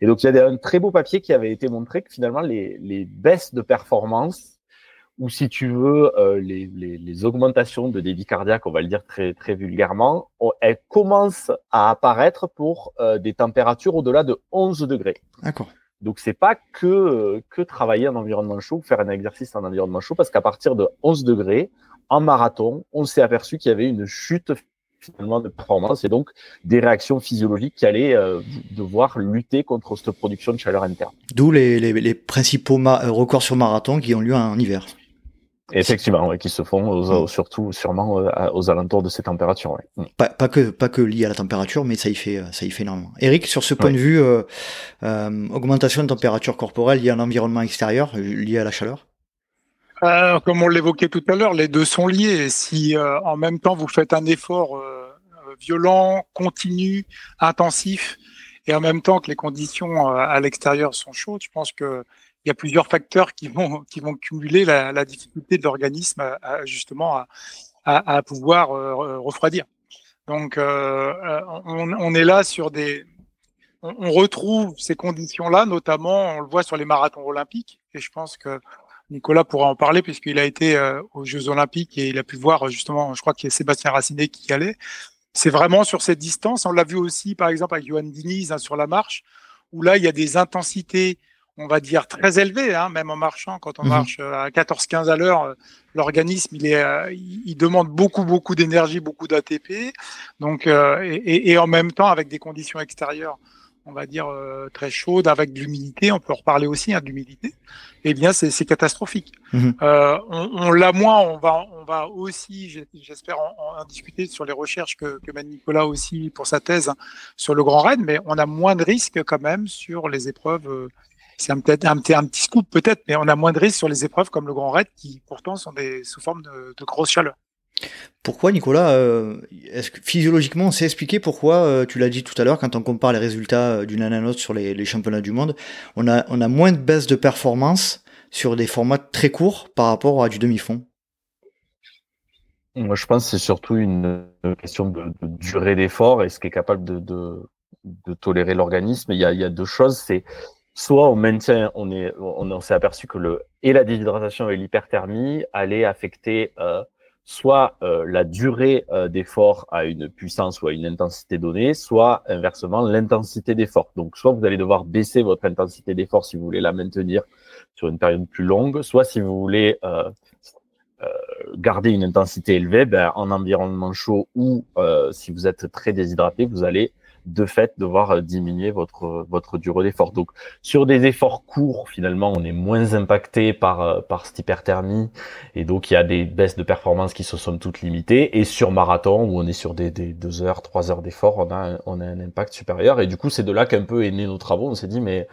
Et donc, il y a un très beau papier qui avait été montré que finalement, les, les baisses de performance ou si tu veux, euh, les, les, les, augmentations de débit cardiaque, on va le dire très, très vulgairement, elles commencent à apparaître pour euh, des températures au-delà de 11 degrés. D'accord. Donc c'est pas que que travailler en environnement chaud, faire un exercice en environnement chaud, parce qu'à partir de 11 degrés, en marathon, on s'est aperçu qu'il y avait une chute finalement de performance et donc des réactions physiologiques qui allaient euh, devoir lutter contre cette production de chaleur interne. D'où les, les, les, principaux records sur marathon qui ont lieu en hiver. Effectivement, qui se font mm. surtout sûrement euh, aux alentours de ces températures. Mm. Pas, pas, que pas que lié à la température, mais ça y fait ça y fait énormément. Eric, sur ce point de vue, euh, euh, augmentation de température corporelle liée à l'environnement extérieur, liée à la chaleur? Euh, comme on l'évoquait tout à l'heure, les deux sont liés. Si en même temps vous faites un effort violent, continu, intensif, et en même temps que les conditions à l'extérieur sont chaudes, je pense que il y a plusieurs facteurs qui vont, qui vont cumuler la, difficulté de l'organisme à, justement à, pouvoir euh, refroidir. Donc, euh, euh, on, on, est là sur des. On, retrouve ces conditions-là, notamment, on le voit sur les marathons olympiques, et je pense que Nicolas pourra en parler puisqu'il a été aux Jeux olympiques et il a pu voir justement, je crois qu'il y a Sébastien Racinet qui y allait. C'est vraiment sur cette distance. On l'a vu aussi, par exemple, avec Johan Diniz hein, sur la marche, où là, il y a des intensités on va dire très élevé, hein, même en marchant. Quand on mhm. marche euh, à 14-15 à l'heure, euh, l'organisme il est, euh, il demande beaucoup beaucoup d'énergie, beaucoup d'ATP. Donc et, et, en même temps avec des conditions extérieures, on va dire très chaudes, avec de l'humidité. On peut en reparler aussi hein, d'humidité. Eh bien c'est catastrophique. Mhm. on, on l'a moins. On va on va aussi, j'espère en, discuter sur les recherches que, que mène Nicolas aussi pour sa thèse hein, sur le Grand Raid, mais on a moins de risques quand même sur les épreuves c'est un, peut-être un, un, petit scoop peut-être, mais on a moins de risques sur les épreuves comme le Grand Raid qui pourtant sont des, sous forme de, de grosse chaleur. Pourquoi, Nicolas euh, Est-ce que physiologiquement, on sait expliquer pourquoi euh, Tu l'as dit tout à l'heure, quand on compare les résultats euh, d'une année à l'autre sur les, les, championnats du monde, on a, on a moins de baisse de performance sur des formats très courts par rapport à du demi-fond? Moi, je pense que c'est surtout une question de, de durée d'effort et ce qui est capable de, de, de tolérer l'organisme. Il, il y a, deux choses. C'est soit on maintient, on est, on, s'est aperçu que le et la déshydratation et l'hyperthermie allaient affecter euh, soit euh, la durée euh, d'effort à une puissance ou à une intensité donnée, soit inversement l'intensité d'effort. Donc soit vous allez devoir baisser votre intensité d'effort si vous voulez la maintenir sur une période plus longue, soit si vous voulez garder une intensité élevée, ben, en environnement chaud ou si vous êtes très déshydraté, vous allez de fait devoir euh, diminuer votre votre durée d'effort. Donc sur des efforts courts, finalement, on est moins impacté par euh, par cette hyperthermie et donc il y a des baisses de performance qui se sont toutes limitées. Et sur marathon où on est sur des, des deux heures, trois heures d'effort, on a on a un impact supérieur. Et du coup, c'est de là qu'un peu est né nos travaux. On s'est dit mais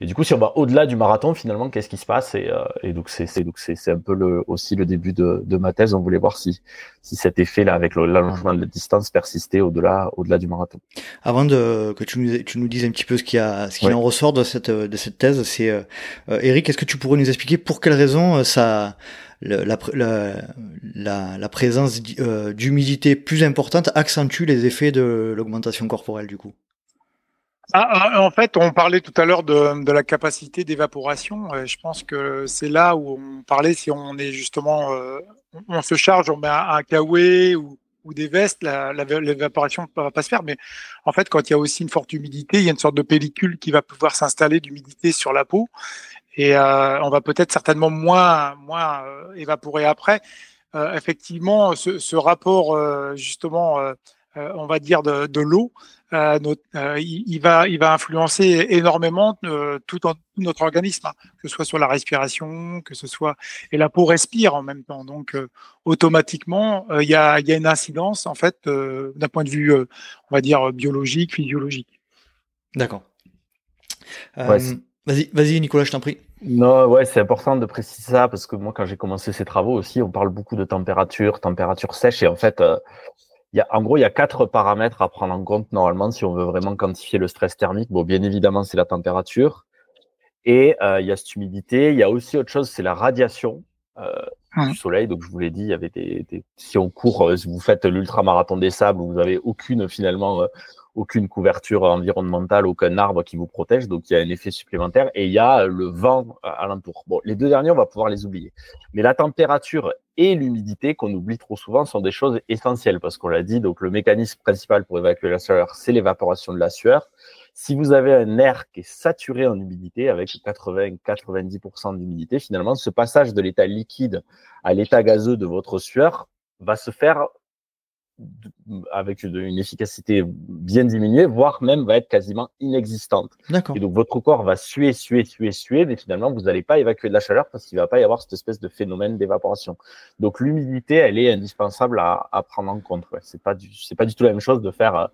Et du coup, si on va au-delà du marathon, finalement, qu'est-ce qui se passe et, euh, et, donc c'est donc c'est un peu le, aussi le début de, de, ma thèse. On voulait voir si si cet effet-là avec l'allongement de la distance persistait au-delà au-delà du marathon. Avant de que tu nous tu nous dises un petit peu ce qui a ce qui en ressort de cette de cette thèse, c'est euh, euh, Eric, est-ce que tu pourrais nous expliquer pour quelles raisons ça la, la, la, la, présence d'humidité plus importante accentue les effets de l'augmentation corporelle du coup? Ah, ah, en fait, on parlait tout à l'heure de, la capacité d'évaporation. Je pense que c'est là où on parlait si on est justement, euh, on se charge, on met un, un ou, ou, des vestes, l'évaporation ne va pas se faire. Mais en fait, quand il y a aussi une forte humidité, il y a une sorte de pellicule qui va pouvoir s'installer d'humidité sur la peau et euh, on va peut-être certainement moins, euh, évaporer après. Euh, effectivement, ce, rapport euh, justement, on va dire de l'eau euh, euh, il, va, il va influencer énormément euh, tout, notre organisme, hein, que ce soit sur la respiration, que ce soit et la peau respire en même temps. Donc automatiquement, il y a, y, a, une incidence en fait d'un point de vue, on va dire biologique, physiologique. D'accord. vas-y, vas-y, Nicolas, je t'en prie. Non, ouais, c'est important de préciser ça parce que moi, quand j'ai commencé ces travaux aussi, on parle beaucoup de température, température sèche, et en fait, en gros, il y a quatre paramètres à prendre en compte normalement si on veut vraiment quantifier le stress thermique. Bon, bien évidemment, c'est la température et euh, il y a cette humidité. Il y a aussi autre chose, c'est la radiation euh, du soleil. Donc, je vous l'ai dit, il y avait des, si on court, euh, si vous faites l'ultramarathon des sables, vous n'avez aucune finalement aucune couverture environnementale, aucun arbre qui vous protège, donc il y a un effet supplémentaire et il y a le vent alentour. Bon, les deux derniers, on va pouvoir les oublier. Mais la température et l'humidité, qu'on oublie trop souvent, sont des choses essentielles parce qu'on l'a dit, donc le mécanisme principal pour évacuer la sueur, c'est l'évaporation de la sueur. Si vous avez un air qui est saturé en humidité, avec 80-90% d'humidité, finalement, ce passage de l'état liquide à l'état gazeux de votre sueur va se faire avec une, efficacité bien diminuée, voire même va être quasiment inexistante. Et donc votre corps va suer, suer, suer, suer, mais finalement vous n'allez pas évacuer de la chaleur parce qu'il va pas y avoir cette espèce de phénomène d'évaporation. Donc l'humidité, elle est indispensable à, à prendre en compte. Ouais. C'est pas du, c'est pas du tout la même chose de faire euh,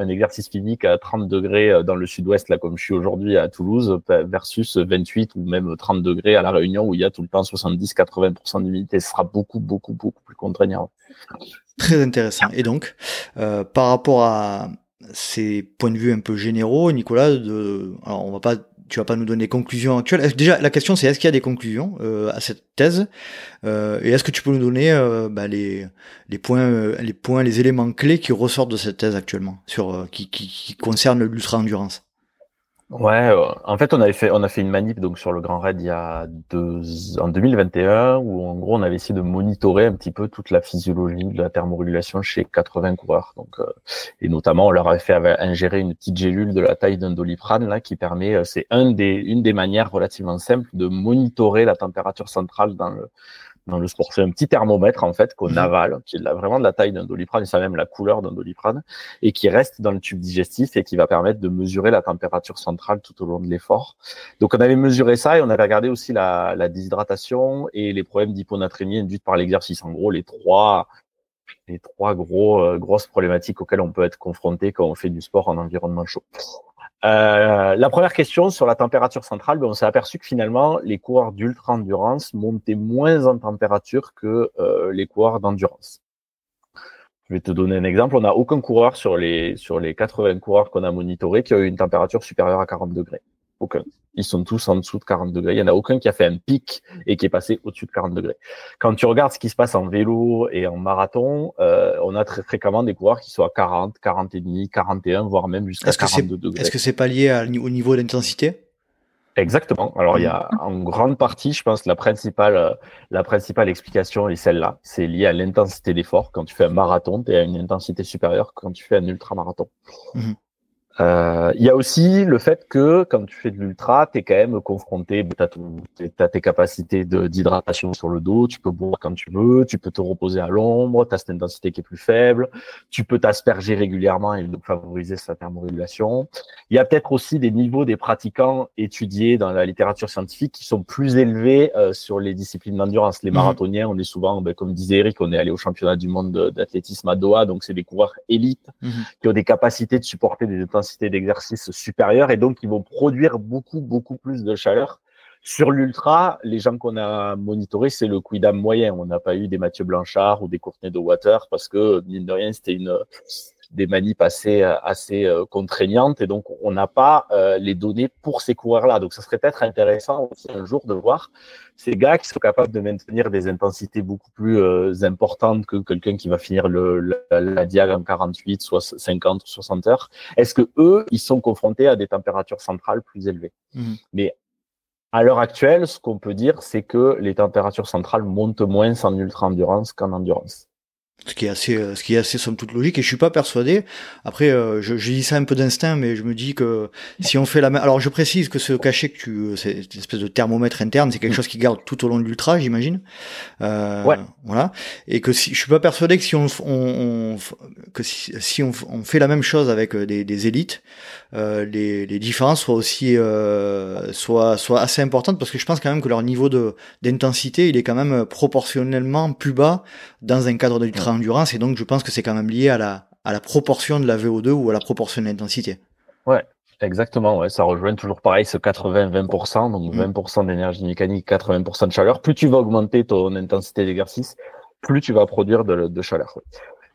un exercice physique à 30 degrés euh, dans le sud-ouest, là comme je suis aujourd'hui à Toulouse, versus 28 ou même 30 degrés à La Réunion où il y a tout le temps 70-80% d'humidité. Ce sera beaucoup, beaucoup, beaucoup plus contraignant. Très intéressant. Et donc, euh, par rapport à ces points de vue un peu généraux, Nicolas, de, alors on va pas, tu vas pas nous donner conclusions actuelles. Déjà, la question c'est est-ce qu'il y a des conclusions euh, à cette thèse euh, et est-ce que tu peux nous donner euh, bah, les, les points, euh, les points, les éléments clés qui ressortent de cette thèse actuellement sur euh, qui, qui, qui concernent l'ultra endurance. Ouais, euh, en fait, on avait fait, on a fait une manip donc sur le Grand Raid il y a deux, en 2021 où en gros on avait essayé de monitorer un petit peu toute la physiologie de la thermorégulation chez 80 coureurs. Donc, euh, et notamment on leur avait fait ingérer une petite gélule de la taille d'un doliprane là qui permet, euh, c'est un des, une des manières relativement simples de monitorer la température centrale dans le dans le sport. C'est un petit thermomètre en fait qu'on mhm. avale, qui est vraiment de la taille d'un doliprane, et ça même la couleur d'un doliprane, et qui reste dans le tube digestif et qui va permettre de mesurer la température centrale tout au long de l'effort. Donc on avait mesuré ça et on avait regardé aussi la, la déshydratation et les problèmes d'hyponatrémie induits par l'exercice. En gros, les trois les trois gros euh, grosses problématiques auxquelles on peut être confronté quand on fait du sport en environnement chaud. Euh, la première question sur la température centrale, ben, on s'est aperçu que finalement, les coureurs d'ultra-endurance montaient moins en température que euh, les coureurs d'endurance. Je vais te donner un exemple. On n'a aucun coureur sur les, sur les 80 coureurs qu'on a monitorés qui a eu une température supérieure à 40 degrés. Aucun. Ils sont tous en dessous de 40 degrés. Il n'y en a aucun qui a fait un pic et qui est passé au-dessus de 40 degrés. Quand tu regardes ce qui se passe en vélo et en marathon, euh, on a très fréquemment des coureurs qui sont à 40, 40 et demi, 41, voire même jusqu'à 42 degrés. Est-ce que c'est pas lié au niveau d'intensité? Exactement. Alors il y a en grande partie, je pense, la principale, euh, la principale explication est celle-là. C'est lié à l'intensité d'effort. Quand tu fais un marathon, tu es à une intensité supérieure que quand tu fais un ultramarathon. marathon. Euh, il y a aussi le fait que quand tu fais de l'ultra, tu es quand même confronté, tu as, tes capacités d'hydratation sur le dos, tu peux boire quand tu veux, tu peux te reposer à l'ombre, tu as cette intensité qui est plus faible, tu peux t'asperger régulièrement et donc favoriser sa thermorégulation. Il y a peut-être aussi des niveaux des pratiquants étudiés dans la littérature scientifique qui sont plus élevés euh, sur les disciplines d'endurance. Les mmh. marathoniens, on est souvent, ben, comme disait Eric, on est allé au championnat du monde d'athlétisme à Doha, donc c'est des coureurs élites mmh. qui ont des capacités de supporter des intensités intensité d'exercice supérieure et donc ils vont produire beaucoup, beaucoup plus de chaleur. Sur l'ultra, les gens qu'on a monitorés, c'est le Quidam moyen. On n'a pas eu des Mathieu Blanchard ou des Courtenay de Water parce que, mine de rien, c'était une, des manips assez, assez euh, contraignantes et donc on n'a pas euh, les données pour ces coureurs-là. Donc ça serait peut-être intéressant aussi un jour de voir ces gars qui sont capables de maintenir des intensités beaucoup plus euh, importantes que quelqu'un qui va finir le, la, diag en 48, soit 50 ou 60 heures. Est-ce que eux, ils sont confrontés à des températures centrales plus élevées? Mmh. Mais à l'heure actuelle, ce qu'on peut dire, c'est que les températures centrales montent moins en ultra-endurance qu'en endurance. Ce qui est assez, euh, ce qui est assez somme toute logique et je suis pas persuadé. Après, euh, je, je, dis ça un peu d'instinct, mais je me dis que si on fait la même, alors je précise que ce cachet que tu, euh, cette espèce de thermomètre interne, c'est quelque chose qui garde tout au long de l'ultra, j'imagine. Euh, ouais. Voilà. Et que si, je suis pas persuadé que si on, on, que si, si on, on, fait la même chose avec des, des élites, euh, les, les différences soient aussi, euh, soient, soient assez importantes parce que je pense quand même que leur niveau de d'intensité, il est quand même proportionnellement plus bas dans un cadre d'ultra endurance et donc je pense que c'est quand même lié à la, à la proportion de la VO2 ou à la proportion d'intensité. Ouais, exactement. Ouais, ça rejoint toujours pareil ce 80-20%, donc 20% mm. d'énergie mécanique, 80% de chaleur. Plus tu vas augmenter ton intensité d'exercice, plus tu vas produire de, de chaleur.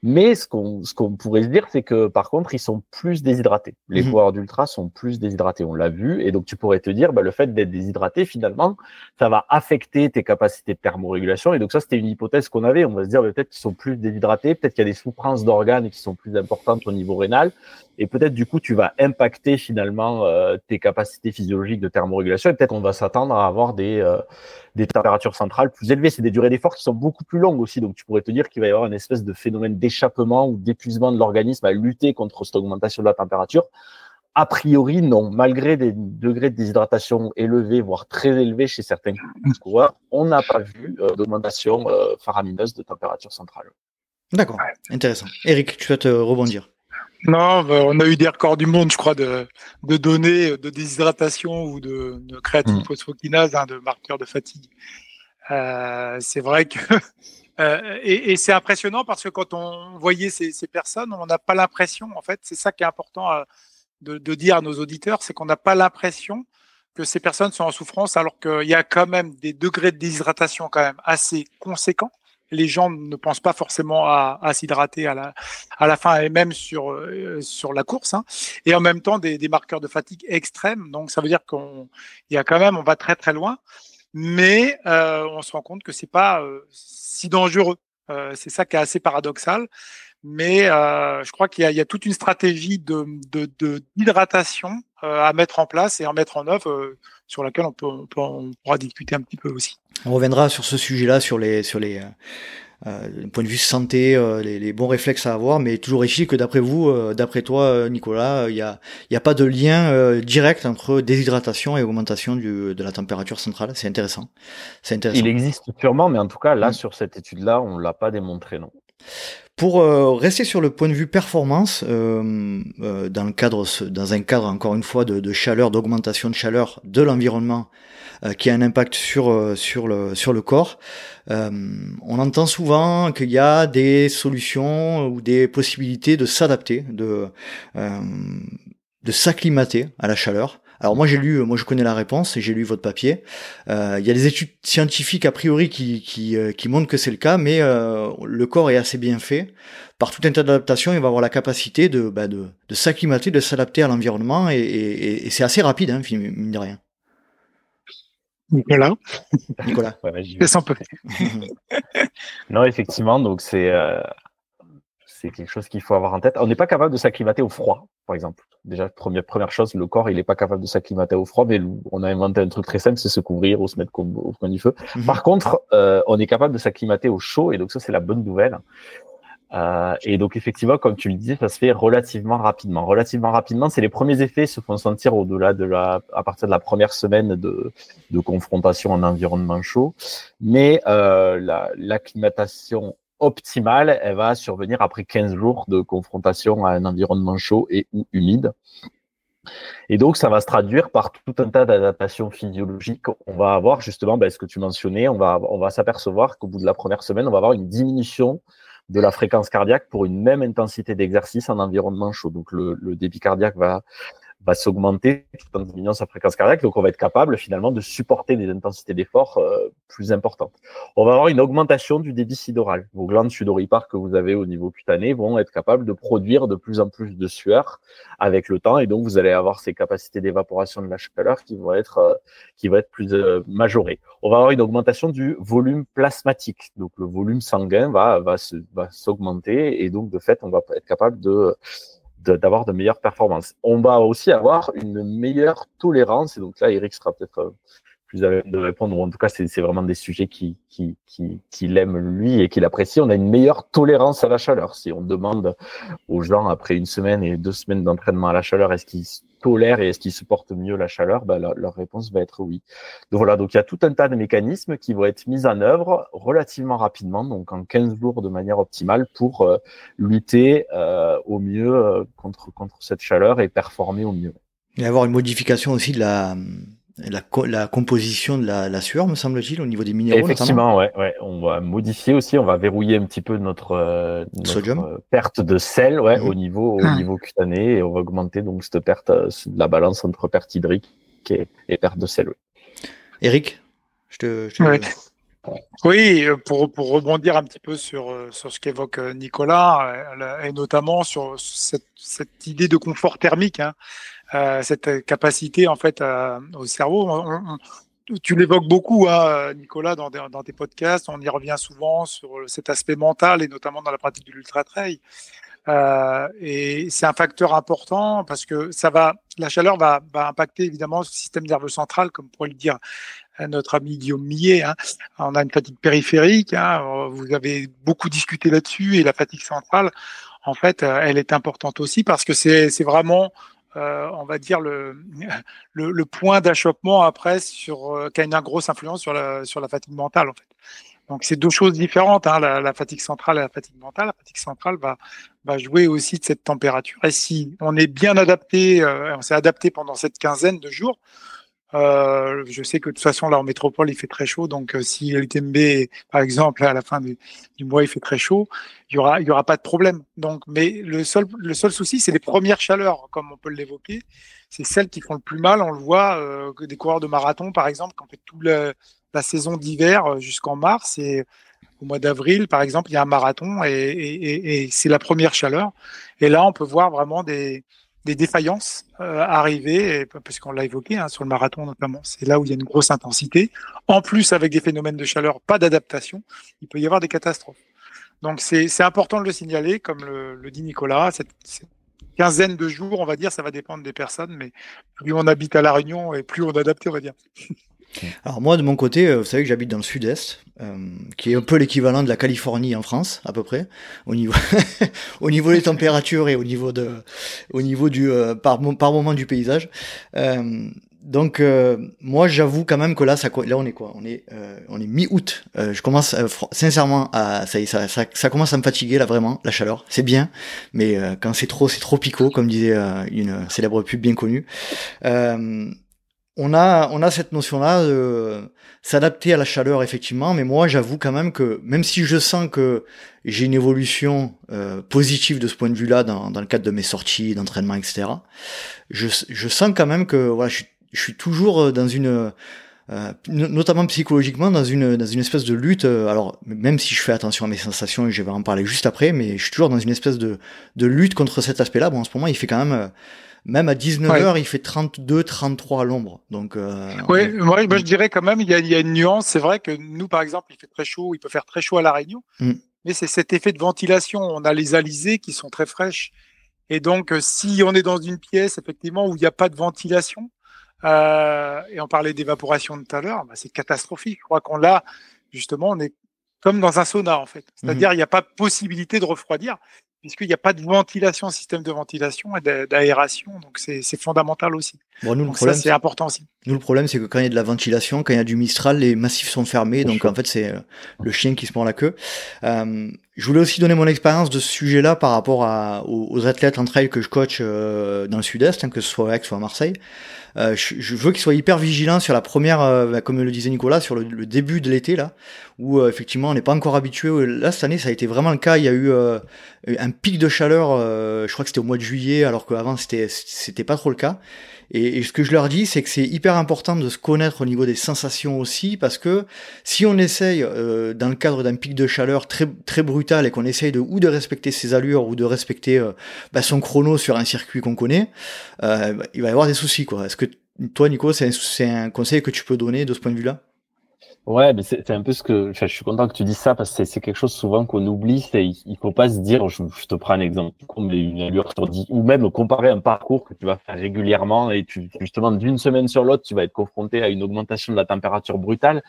Mais ce qu'on ce qu'on pourrait se dire, c'est que par contre, ils sont plus déshydratés. Les mmh. coureurs d'ultra sont plus déshydratés. On l'a vu. Et donc, tu pourrais te dire, bah, le fait d'être déshydraté, finalement, ça va affecter tes capacités de thermorégulation. Et donc, ça, c'était une hypothèse qu'on avait. On va se dire, bah, peut-être qu'ils sont plus déshydratés. Peut-être qu'il y a des souffrances d'organes qui sont plus importantes au niveau rénal. Et peut-être, du coup, tu vas impacter finalement euh, tes capacités physiologiques de thermorégulation. Et peut-être on va s'attendre à avoir des, euh, des températures centrales plus élevées. C'est des durées d'effort qui sont beaucoup plus longues aussi. Donc, tu pourrais te dire qu'il va y avoir une espèce de phénomène d'échappement ou d'épuisement de l'organisme à lutter contre cette augmentation de la température. A priori, non. Malgré des degrés de déshydratation élevés, voire très élevés chez certains coureurs, on n'a pas vu euh, d'augmentation faramineuse de température centrale. D'accord, intéressant. Eric, tu souhaites rebondir non, bah, on a eu des records du monde, je crois, de, de données de déshydratation ou de, de créatine mm. phosphokinase, hein, de marqueurs de fatigue. Euh, c'est vrai que euh, et, et c'est impressionnant parce que quand on voyait ces, ces personnes, on n'a pas l'impression, en fait, c'est ça qui est important à, euh, de, de, dire à nos auditeurs, c'est qu'on n'a pas l'impression que ces personnes sont en souffrance alors qu'il y a quand même des degrés de déshydratation quand même assez conséquents les gens ne pensent pas forcément à, s'hydrater à la, à la fin et même sur, euh, sur la course. Hein. Et en même temps, des, marqueurs de fatigue extrêmes. Donc, ça veut dire qu'on y a quand même, on va très très loin, mais euh, on se rend compte que c'est pas euh, si dangereux. c'est ça qui est assez paradoxal. Mais je crois qu'il y, a toute une stratégie de, d'hydratation à mettre en place et à mettre en œuvre sur laquelle on, peut, on, pourra discuter un petit peu aussi. On reviendra sur ce sujet-là, sur les, sur les, euh, euh point de vue santé, euh, les, bons réflexes à avoir, mais toujours est que d'après vous, euh, d'après toi, Nicolas, il n'y a, y a pas de lien direct entre déshydratation et augmentation du, de la température centrale. C'est intéressant. C'est intéressant. Il existe sûrement, mais en tout cas, là, mm. sur cette étude-là, on l'a pas démontré, non. Pour euh, rester sur le point de vue performance, euh, euh, dans le cadre, dans un cadre encore une fois de, de chaleur, d'augmentation de chaleur de l'environnement, qui a un impact sur sur le sur le corps, on entend souvent qu'il y a des solutions ou des possibilités de s'adapter, de de s'acclimater à la chaleur. Alors moi j'ai lu, moi je connais la réponse et j'ai lu votre papier. Euh, il y a des études scientifiques a priori qui qui, euh, qui montrent que c'est le cas, mais euh, le corps est assez bien fait. Par tout un tas d'adaptations, il va avoir la capacité de bah, de, de s'acclimater, de s'adapter à l'environnement et, et, et c'est assez rapide, hein, mine de rien. Nicolas. Nicolas. ouais, peu. non, effectivement, donc c'est c'est quelque chose qu'il faut avoir en tête. On n'est pas capable de s'acclimater au froid, par exemple. Déjà, première, première chose, le corps, il n'est pas capable de s'acclimater au froid, mais on a inventé un truc très simple, c'est se couvrir ou se mettre au coin du feu. Mhm. Par contre, euh, on est capable de s'acclimater au chaud, et donc ça, c'est la bonne nouvelle. Euh, et donc effectivement, comme tu le disais, ça se fait relativement rapidement. Relativement rapidement, c'est les premiers effets se font sentir au-delà de la, à partir de la première semaine de, de confrontation en environnement chaud. Mais euh, l'acclimatation optimale, elle va survenir après 15 jours de confrontation à un environnement chaud et ou humide. Et donc, ça va se traduire par tout un tas d'adaptations physiologiques. On va avoir justement ben, ce que tu mentionnais, on va, on va s'apercevoir qu'au bout de la première semaine, on va avoir une diminution de la fréquence cardiaque pour une même intensité d'exercice en environnement chaud. Donc le, le débit cardiaque va va s'augmenter tout en diminuant sa fréquence cardiaque. Donc, on va être capable finalement de supporter des intensités d'effort euh, plus importantes. On va avoir une augmentation du débit sidoral. Vos glandes sudoripares que vous avez au niveau cutané vont être capables de produire de plus en plus de sueur avec le temps, et donc vous allez avoir ces capacités d'évaporation de la chaleur qui vont être euh, qui vont être plus euh, majorées. On va avoir une augmentation du volume plasmatique. Donc, le volume sanguin va va va s'augmenter, et donc de fait, on va être capable de d'avoir de, meilleures performances. On va aussi avoir une meilleure tolérance, et donc là, Eric sera peut-être euh, plus à de répondre, ou en tout cas, c'est vraiment des sujets qui, qui, qui, qu'il aime lui et qu'il apprécie. On a une meilleure tolérance à la chaleur. Si on demande aux gens, après une semaine et deux semaines d'entraînement à la chaleur, est-ce qu'ils tolèrent et est-ce qu'ils supportent mieux la chaleur ben, Leur réponse va être oui. Donc voilà, donc il y a tout un tas de mécanismes qui vont être mis en œuvre relativement rapidement, donc en 15 jours de manière optimale pour euh, lutter euh, au mieux euh, contre, contre cette chaleur et performer au mieux. Et avoir une modification aussi de la, la, la, composition de la, la sueur, me semble-t-il, au niveau des minéraux. Effectivement, ouais, ouais, on va modifier aussi, on va verrouiller un petit peu notre, euh, notre euh, perte de sel, ouais, mhm. au niveau, au ah. niveau cutané, et on va augmenter donc cette perte, euh, de la balance entre perte hydrique et, et perte de sel. Eric, je te. Je te... Oui, pour, pour rebondir un petit peu sur, sur ce qu'évoque Nicolas, et notamment sur cette, cette idée de confort thermique. Hein. Euh, cette capacité en fait au cerveau. tu l'évoques beaucoup, hein, Nicolas, dans, tes podcasts. On y revient souvent sur cet aspect mental et notamment dans la pratique de l'ultra trail. Euh, et c'est un facteur important parce que ça va, la chaleur va, va, impacter évidemment le système nerveux central, comme pourrait le dire notre ami Guillaume Millet. Hein. On a une fatigue périphérique. Hein. Vous avez beaucoup discuté là-dessus et la fatigue centrale, en fait, elle est importante aussi parce que c'est vraiment euh, on va dire, le, le, point d'achoppement après sur, euh, qui a une grosse influence sur la, sur la fatigue mentale, en fait. Donc, c'est deux choses différentes, hein, la, fatigue centrale et la fatigue mentale. La fatigue centrale va, va jouer aussi de cette température. Et si on est bien adapté, euh, on s'est adapté pendant cette quinzaine de jours, euh, je sais que de toute façon, là, en métropole, il fait très chaud. Donc, euh, si l'UTMB, par exemple, à la fin du, mois, il fait très chaud, il y aura, pas de problème. Donc, mais le seul, souci, c'est les premières chaleurs, comme on peut l'évoquer. C'est celles qui font le plus mal. On le voit, euh, des coureurs de marathon, par exemple, on fait toute la saison d'hiver jusqu'en mars et au mois d'avril, par exemple, il y a un marathon et c'est la première chaleur. Et là, on peut voir vraiment des, des défaillances euh, arriver, parce qu'on l'a évoqué hein, sur le marathon notamment, c'est là où il y a une grosse intensité. En plus, avec des phénomènes de chaleur, pas d'adaptation, il peut y avoir des catastrophes. Donc c'est important de le signaler, comme le, dit Nicolas, cette, cette, quinzaine de jours, on va dire, ça va dépendre des personnes, mais plus on habite à La Réunion et plus on adapte, on va dire. Alors moi de mon côté, euh, vous savez que j'habite dans le sud-est, euh, qui est un peu l'équivalent de la Californie en France à peu près, au niveau au niveau des températures et au niveau de au niveau du euh, par par moment du paysage. donc moi j'avoue quand même que là ça là on est quoi? On est on est mi-août. je commence sincèrement à ça, ça, ça ça commence à me fatiguer là vraiment la chaleur. C'est bien, mais quand c'est trop c'est trop picot comme disait une célèbre pub bien connue on a, on a cette notion-là de s'adapter à la chaleur, effectivement, mais moi, j'avoue quand même que, même si je sens que j'ai une évolution euh, positive de ce point de vue-là dans, dans le cadre de mes sorties, d'entraînement, etc., je, je sens quand même que voilà, je, je suis toujours dans une... Euh, notamment psychologiquement dans une dans une espèce de lutte euh, alors même si je fais attention à mes sensations et je vais en parler juste après mais je suis toujours dans une espèce de de lutte contre cet aspect-là bon en ce moment il fait quand même même à 19h, il fait 32, 33 à l'ombre. Donc, euh, oui, moi, je dirais quand même, il y, a, il y a une nuance. C'est vrai que nous, par exemple, il fait très chaud, il peut faire très chaud à La Réunion. Mm. Mais c'est cet effet de ventilation. On a les alizés qui sont très fraîches. Et donc, euh, si on est dans une pièce, effectivement, où il n'y a pas de ventilation, euh, et on parlait d'évaporation tout à l'heure, bah, c'est catastrophique. Je crois qu'on l'a, justement, on est comme dans un sauna, en fait. C'est-à-dire, mm. il n'y a pas possibilité de refroidir puisqu'il n'y a pas de ventilation, système de ventilation et d'aération, donc c'est fondamental aussi. Bon, nous, le problème, c'est important aussi. Nous, le problème, c'est que quand il y a de la ventilation, quand il y a du Mistral, les massifs sont fermés, donc en fait, c'est euh, le chien qui se prend la queue. Euh, je voulais aussi donner mon expérience de ce sujet-là par rapport à, aux, athlètes en trail que je coach euh, dans le sud-est, hein, que ce soit à Aix ou à Marseille. Euh, je, veux qu'il soit hyper vigilant sur la première, euh, bah, comme le disait Nicolas, sur le, début de l'été là, où euh, effectivement on n'est pas encore habitué. Là cette année ça a été vraiment le cas. Il y a eu un pic de chaleur. je crois que c'était au mois de juillet, alors qu'avant c'était c'était pas trop le cas. Et, ce que je leur dis, c'est que c'est hyper important de se connaître au niveau des sensations aussi, parce que si on essaye, euh, dans le cadre d'un pic de chaleur très très brutal, et qu'on essaye de ou de respecter ses allures ou de respecter euh, bah, son chrono sur un circuit qu'on connaît, euh, il va y avoir des soucis. quoi. Est-ce que toi, Nico, c'est un conseil que tu peux donner de ce point de vue-là? Ouais, mais c'est un peu ce que. je suis content que tu dises ça parce que c'est quelque chose souvent qu'on oublie. C'est il, faut pas se dire. Je, te prends un exemple. Comme une allure 10, ou même comparer un parcours que tu vas faire régulièrement et tu justement d'une semaine sur l'autre, tu vas être confronté à une augmentation de la température brutale.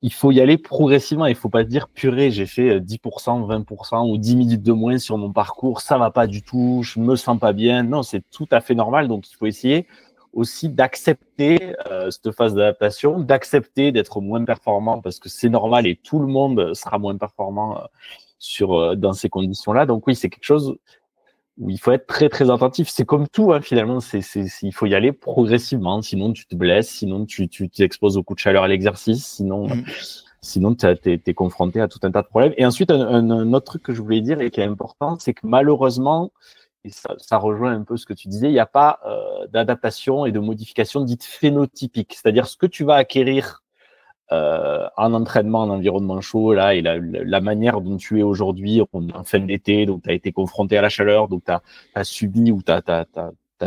Il faut y aller progressivement. Il faut pas se dire purée, j'ai fait 10%, euh, 20% ou 10 minutes de moins sur mon parcours. Ça va pas du tout. Je me sens pas bien. Non, c'est tout à fait normal. Donc il faut essayer aussi d'accepter euh, cette phase d'adaptation, d'accepter d'être moins performant parce que c'est normal et tout le monde sera moins performant euh, sur euh, dans ces conditions-là. Donc oui, c'est quelque chose où il faut être très très attentif. C'est comme tout hein, finalement, c'est il faut y aller progressivement, sinon tu te blesses, sinon tu tu t'exposes au coup de chaleur à l'exercice, sinon mmh. sinon tu es, es, confronté à tout un tas de problèmes. Et ensuite un, un, autre truc que je voulais dire et qui est important, c'est que malheureusement et ça, rejoint un peu ce que tu disais, il n'y a pas euh, d'adaptation et de modification dite phénotypique, c'est-à-dire ce que tu vas acquérir euh, en entraînement en environnement chaud, là, et la, manière dont tu es aujourd'hui, en fin d'été, donc tu as été confronté à la chaleur, donc tu as, subi ou tu as,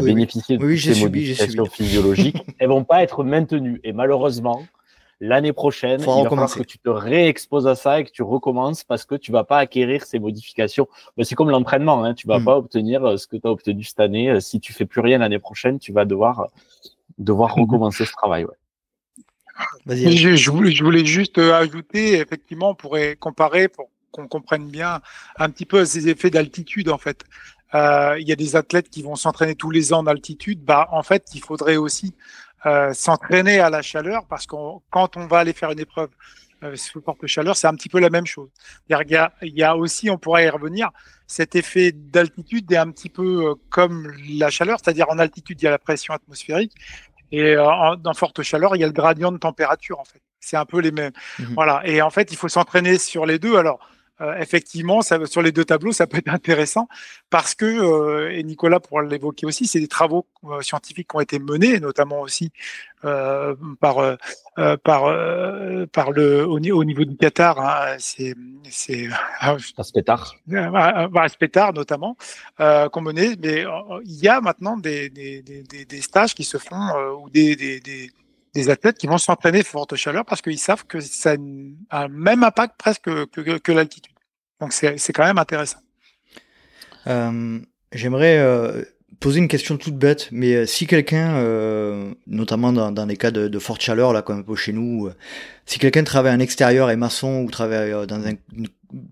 bénéficié de ces modifications physiologiques, elles vont pas être maintenues. Et malheureusement, l'année prochaine, il va falloir que tu te réexposes à ça et que tu recommences parce que tu vas pas acquérir ces modifications. Mais c'est comme l'entraînement, hein, tu vas mm. pas obtenir euh, ce que tu as obtenu cette année. Euh, si tu fais plus rien l'année prochaine, tu vas devoir devoir mm-hmm. recommencer ce travail. Ouais. Je, je, voulais, je, voulais, juste euh, ajouter, effectivement, on pourrait comparer pour qu'on comprenne bien un petit peu ces effets d'altitude en fait. Euh, il y a des athlètes qui vont s'entraîner tous les ans d'altitude. Bah, en fait, il faudrait aussi euh, s'entraîner à la chaleur parce que quand on va aller faire une épreuve euh, sous forte chaleur, c'est un petit peu la même chose. Il y, a, il y a aussi, on pourrait y revenir, cet effet d'altitude est un petit peu euh, comme la chaleur, c'est-à-dire en altitude, il y a la pression atmosphérique et euh, en, dans forte chaleur, il y a le gradient de température en fait. C'est un peu les mêmes. Mmh voilà. Et en fait, il faut s'entraîner sur les deux. Alors, euh, effectivement, ça, sur les deux tableaux, ça peut être intéressant parce que, euh, et Nicolas pourra l'évoquer aussi, c'est des travaux euh, scientifiques qui ont été menés, notamment aussi par par par le au, niveau du Qatar. Hein, c'est c'est Aspetar. Aspetar notamment qu'on menait, mais il y a maintenant des, des, des, des stages qui se font ou des, des, athlètes qui vont s'entraîner forte chaleur parce qu'ils savent que ça a le même impact presque que, que, l'altitude. Donc c'est quand même intéressant. Euh, j'aimerais euh, poser une question toute bête, mais euh, si quelqu'un, notamment dans, dans, des cas de, forte chaleur, là comme chez nous, si quelqu'un travaille en extérieur et maçon ou travaille dans un,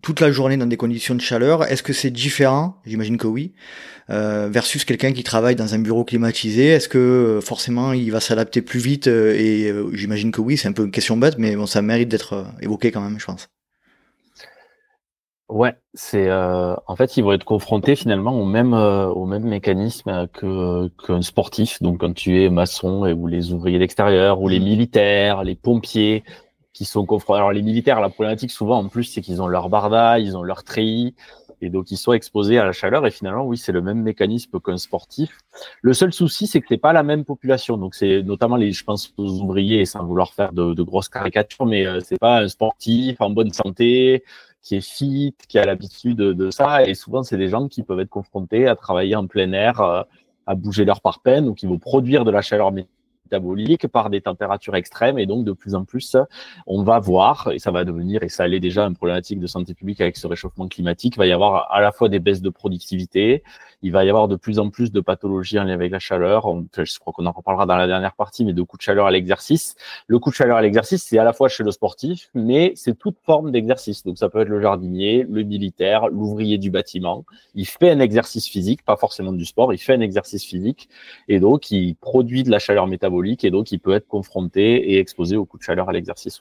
toute la journée dans des conditions de chaleur, est-ce que c'est différent J'imagine que oui. Euh, versus quelqu'un qui travaille dans un bureau climatisé, est-ce que euh, forcément il va s'adapter plus vite euh, Et j'imagine que oui, c'est un peu une question bête, mais bon, ça mérite d'être évoqué quand même, je pense. Ouais, c'est en fait ils vont être confrontés finalement au même au même mécanisme que qu'un sportif. Donc quand tu es maçon et ou les ouvriers d'extérieur ou les mmh. militaires, les pompiers, qui sont confrontés. Alors les militaires, la problématique souvent en plus, c'est qu'ils ont leur barda, ils ont leur treillis, et donc ils sont exposés à la chaleur. Et finalement, oui, c'est le même mécanisme qu'un sportif. Le seul souci, c'est que c'est pas la même population. Donc c'est notamment les, je pense aux ouvriers, sans vouloir faire de, de grosses caricatures, mais euh, c'est pas un sportif en bonne santé qui est fit, qui a l'habitude de, ça. Et souvent, c'est des gens qui peuvent être confrontés à travailler en plein air, euh, à bouger leur parpaing, ou qui vont produire de la chaleur métabolique par des températures extrêmes. Et donc de plus en plus on va voir et ça va devenir et ça allait déjà une problématique de santé publique avec ce réchauffement climatique. Il va y avoir à la fois des baisses de productivité il va y avoir de plus en plus de pathologies en lien avec la chaleur. Je crois qu'on en reparlera dans la dernière partie mais de coups de chaleur à l'exercice. Le coup de chaleur à l'exercice c'est à la fois chez le sportif mais c'est toute forme d'exercice. Donc ça peut être le jardinier le militaire l'ouvrier du bâtiment. Il fait un exercice physique pas forcément du sport il fait un exercice physique. Et donc il produit de la chaleur métabolique et donc il peut être confronté et exposé au coup de chaleur à l'exercice.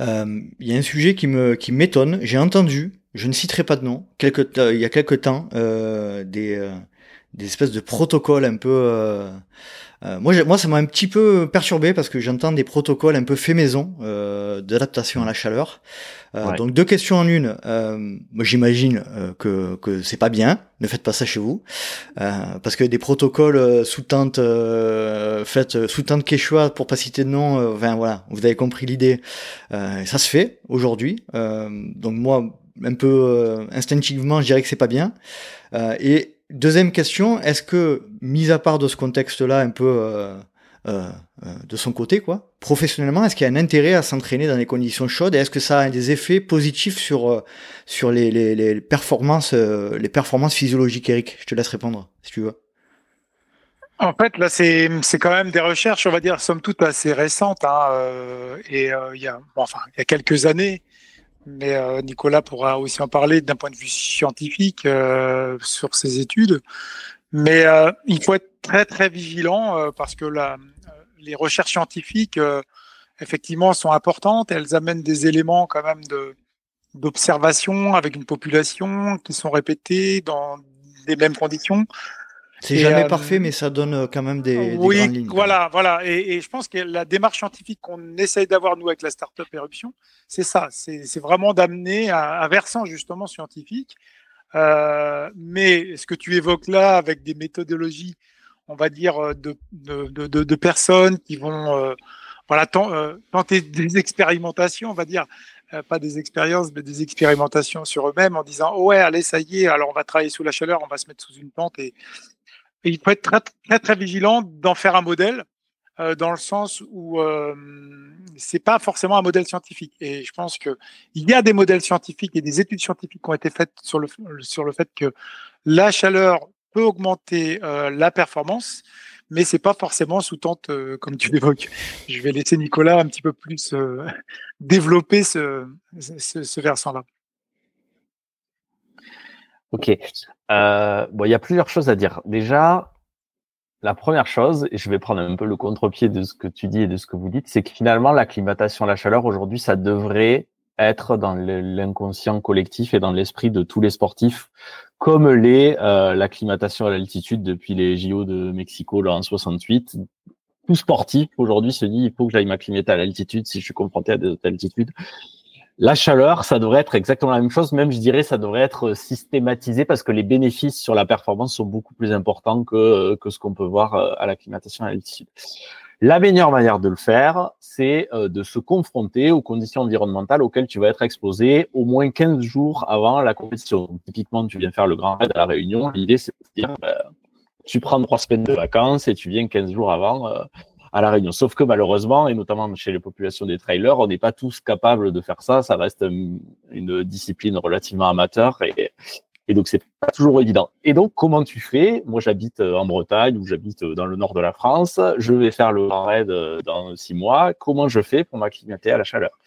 Euh, il y a un sujet qui me qui m'étonne. J'ai entendu, je ne citerai pas de nom, quelque, il y a quelque temps, euh, des, euh, des espèces de protocoles un peu Euh, moi, moi, ça m'a un petit peu perturbé parce que j'entends des protocoles un peu fait maison euh, d'adaptation à la chaleur. Euh, Donc deux questions en une. Euh, moi, j'imagine euh, que que c'est pas bien. Ne faites pas ça chez vous parce que des protocoles sous tente faites sous tente Quechua pour pas citer de nom. Enfin voilà, vous avez compris l'idée. ça se fait aujourd'hui. donc moi, un peu instinctivement, je dirais que c'est pas bien. et Deuxième question, est-ce que, mis à part de ce contexte-là, un peu euh, euh, euh, de son côté, quoi, professionnellement, est-ce qu'il y a un intérêt à s'entraîner dans des conditions chaudes? Et est-ce que ça a des effets positifs sur sur les, les, les performances les performances physiologiques, Eric? Je te laisse répondre si tu veux. En fait, là, c'est quand même des recherches, on va dire, somme toute assez récentes, hein, et il y a enfin il y a quelques années mais euh, Nicolas pourra aussi en parler d'un point de vue scientifique euh, sur ses études. Mais euh, il faut être très très vigilant parce que les recherches scientifiques, effectivement, sont importantes. Elles amènent des éléments quand même de d'observation avec une population qui sont répétées dans les mêmes conditions. C'est jamais euh, parfait, mais ça donne euh, quand même des, oui, grandes lignes. Voilà, voilà. Et, et, je pense que la démarche scientifique qu'on essaye d'avoir nous avec la startup Éruption, c'est ça. C'est vraiment d'amener un, versant justement scientifique. Euh, mais ce que tu évoques là, avec des méthodologies, on va dire de, de, de, de personnes qui vont euh, voilà tenter des expérimentations, on va dire. pas des expériences, mais des expérimentations sur eux-mêmes en disant oh ouais, allez, ça y est, alors on va travailler sous la chaleur, on va se mettre sous une tente et, et il faut être très, très, vigilant d'en faire un modèle, euh, dans le sens où euh, c'est pas forcément un modèle scientifique. Et je pense que il y a des modèles scientifiques et des études scientifiques qui ont été faites sur le, sur le fait que la chaleur peut augmenter euh, la performance, mais c'est pas forcément sous tente euh, comme tu l'évoques. Je vais laisser Nicolas un petit peu plus développer ce, ce, ce versant-là. Ok. Euh, bon, il y a plusieurs choses à dire. Déjà, la première chose, et je vais prendre un peu le contre-pied de ce que tu dis et de ce que vous dites, c'est que finalement, l'acclimatation à la chaleur, aujourd'hui, ça devrait être dans l'inconscient collectif et dans l'esprit de tous les sportifs, comme l'est euh, l'acclimatation à l'altitude depuis les JO de Mexico là, en 68. Tout sportif aujourd'hui se dit il faut que j'aille m'acclimater à l'altitude si je suis confronté à des altitudes. La chaleur, ça devrait être exactement la même chose, même je dirais ça devrait être systématisé parce que les bénéfices sur la performance sont beaucoup plus importants que, euh, que ce qu'on peut voir euh, à l'acclimatation à l'altitude. La meilleure manière de le faire, c'est euh, de se confronter aux conditions environnementales auxquelles tu vas être exposé au moins 15 jours avant la compétition. typiquement, tu viens faire le grand raid à la Réunion. L'idée, c'est de dire, ben, tu prends trois semaines de vacances et tu viens 15 jours avant à la Réunion. Sauf que malheureusement, et notamment chez les populations des trailers, on n'est pas tous capables de faire ça. Ça reste une discipline relativement amateur et, donc c'est pas toujours évident. Et donc comment tu fais? Moi, j'habite euh, en Bretagne ou j'habite euh, dans le nord de la France. Je vais faire le raid euh, dans six mois. Comment je fais pour m'acclimater à la chaleur?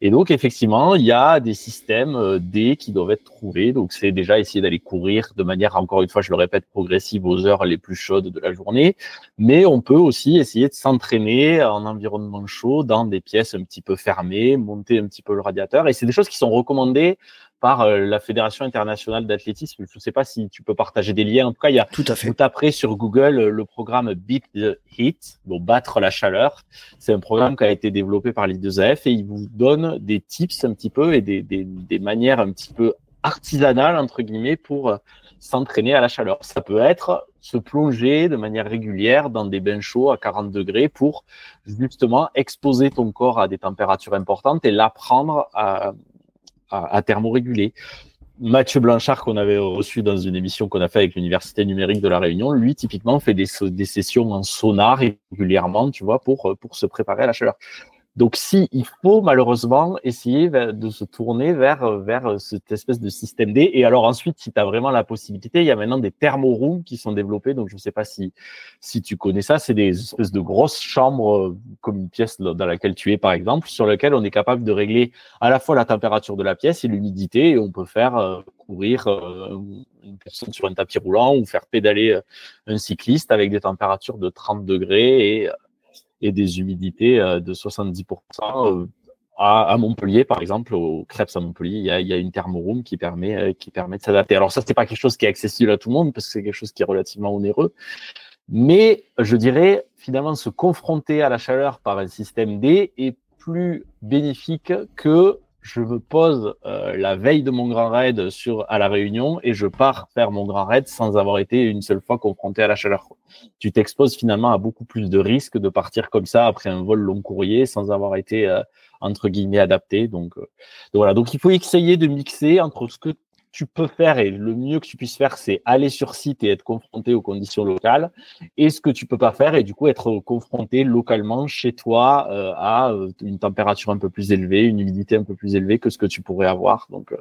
Et donc, effectivement, il y a des systèmes euh, D qui doivent être trouvés. Donc, c'est déjà essayer d'aller courir de manière, encore une fois, je le répète, progressive aux heures les plus chaudes de la journée. Mais on peut aussi essayer de s'entraîner en environnement chaud dans des pièces un petit peu fermées, monter un petit peu le radiateur. Et c'est des choses qui sont recommandées par euh, la Fédération internationale d'athlétisme. Je ne sais pas si tu peux partager des liens. En tout cas, il y a tout à fait. Vous taperez sur Google euh, le programme Beat the Heat, donc battre la chaleur. C'est un programme qui a été développé par l'I2AF et il vous donne des tips un petit peu et des, des, des manières un petit peu artisanales entre guillemets pour euh, s'entraîner à la chaleur. Ça peut être se plonger de manière régulière dans des bains chauds à 40 degrés pour justement exposer ton corps à des températures importantes et l'apprendre à, à, à thermoréguler. Mathieu Blanchard, qu'on avait reçu dans une émission qu'on a fait avec l'Université numérique de la Réunion, lui, typiquement, fait des, des sessions en sonar régulièrement, tu vois, pour, pour se préparer à la chaleur. Donc, si il faut malheureusement essayer de se tourner vers vers cette espèce de système D. Et alors ensuite, si tu as vraiment la possibilité, il y a maintenant des thermorooms qui sont développés. Donc, je ne sais pas si si tu connais ça. C'est des espèces de grosses chambres euh, comme une pièce dans laquelle tu es, par exemple, sur lequel on est capable de régler à la fois la température de la pièce et l'humidité. Et on peut faire euh, courir euh, une personne sur un tapis roulant ou faire pédaler un cycliste avec des températures de 30 degrés et et des humidités euh, de 70% euh, à, Montpellier, par exemple, au Crêpes à Montpellier, il y a, il y a une thermoroom qui permet, euh, qui permet de s'adapter. Alors ça, c'est pas quelque chose qui est accessible à tout le monde parce que c'est quelque chose qui est relativement onéreux. Mais je dirais, finalement, se confronter à la chaleur par un système D est plus bénéfique que je me pose euh, la veille de mon grand raid sur à la Réunion et je pars faire mon grand raid sans avoir été une seule fois confronté à la chaleur. Tu t'exposes finalement à beaucoup plus de risques de partir comme ça après un vol long courrier sans avoir été euh, entre guillemets adapté. Donc, euh, donc, voilà. Donc il faut essayer de mixer entre ce que tu peux faire et le mieux que tu puisses faire, c'est aller sur site et être confronté aux conditions locales. Et ce que tu peux pas faire, et du coup être confronté localement chez toi euh, à euh, une température un peu plus élevée, une humidité un peu plus élevée que ce que tu pourrais avoir. Donc, euh,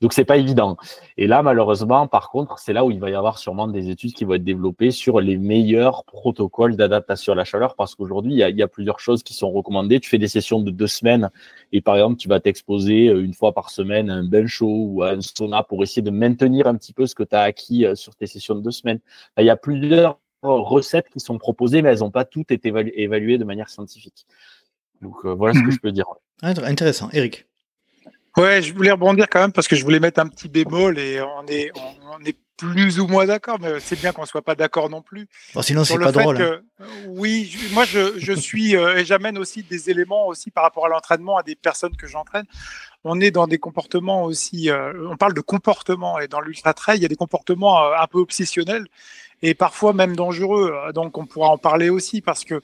donc c'est pas évident. Et là, malheureusement, par contre, c'est là où il va y avoir sûrement des études qui vont être développées sur les meilleurs protocoles d'adaptation à la chaleur, parce qu'aujourd'hui, il, il y a, plusieurs choses qui sont recommandées. Tu fais des sessions de deux semaines et par exemple, tu vas t'exposer une fois par semaine à un bain chaud ou à un sauna pour essayer de maintenir un petit peu ce que tu as acquis euh, sur tes sessions de deux semaines. il y a plusieurs recettes qui sont proposées, mais elles n'ont pas toutes été évaluées de manière scientifique. Donc euh, voilà ce que mhm. je peux dire. Intéressant. Eric. Ouais, je voulais rebondir quand même parce que je voulais mettre un petit bémol et on est, on, est plus ou moins d'accord, mais c'est bien qu'on soit pas d'accord non plus. sinon, c'est pas drôle. Hein. Oui, moi, je, suis euh, et j'amène aussi des éléments aussi par rapport à l'entraînement à des personnes que j'entraîne on est dans des comportements aussi, euh, on parle de comportements, et dans l'ultra trail, il y a des comportements euh, un peu obsessionnels et parfois même dangereux. Donc on pourra en parler aussi parce que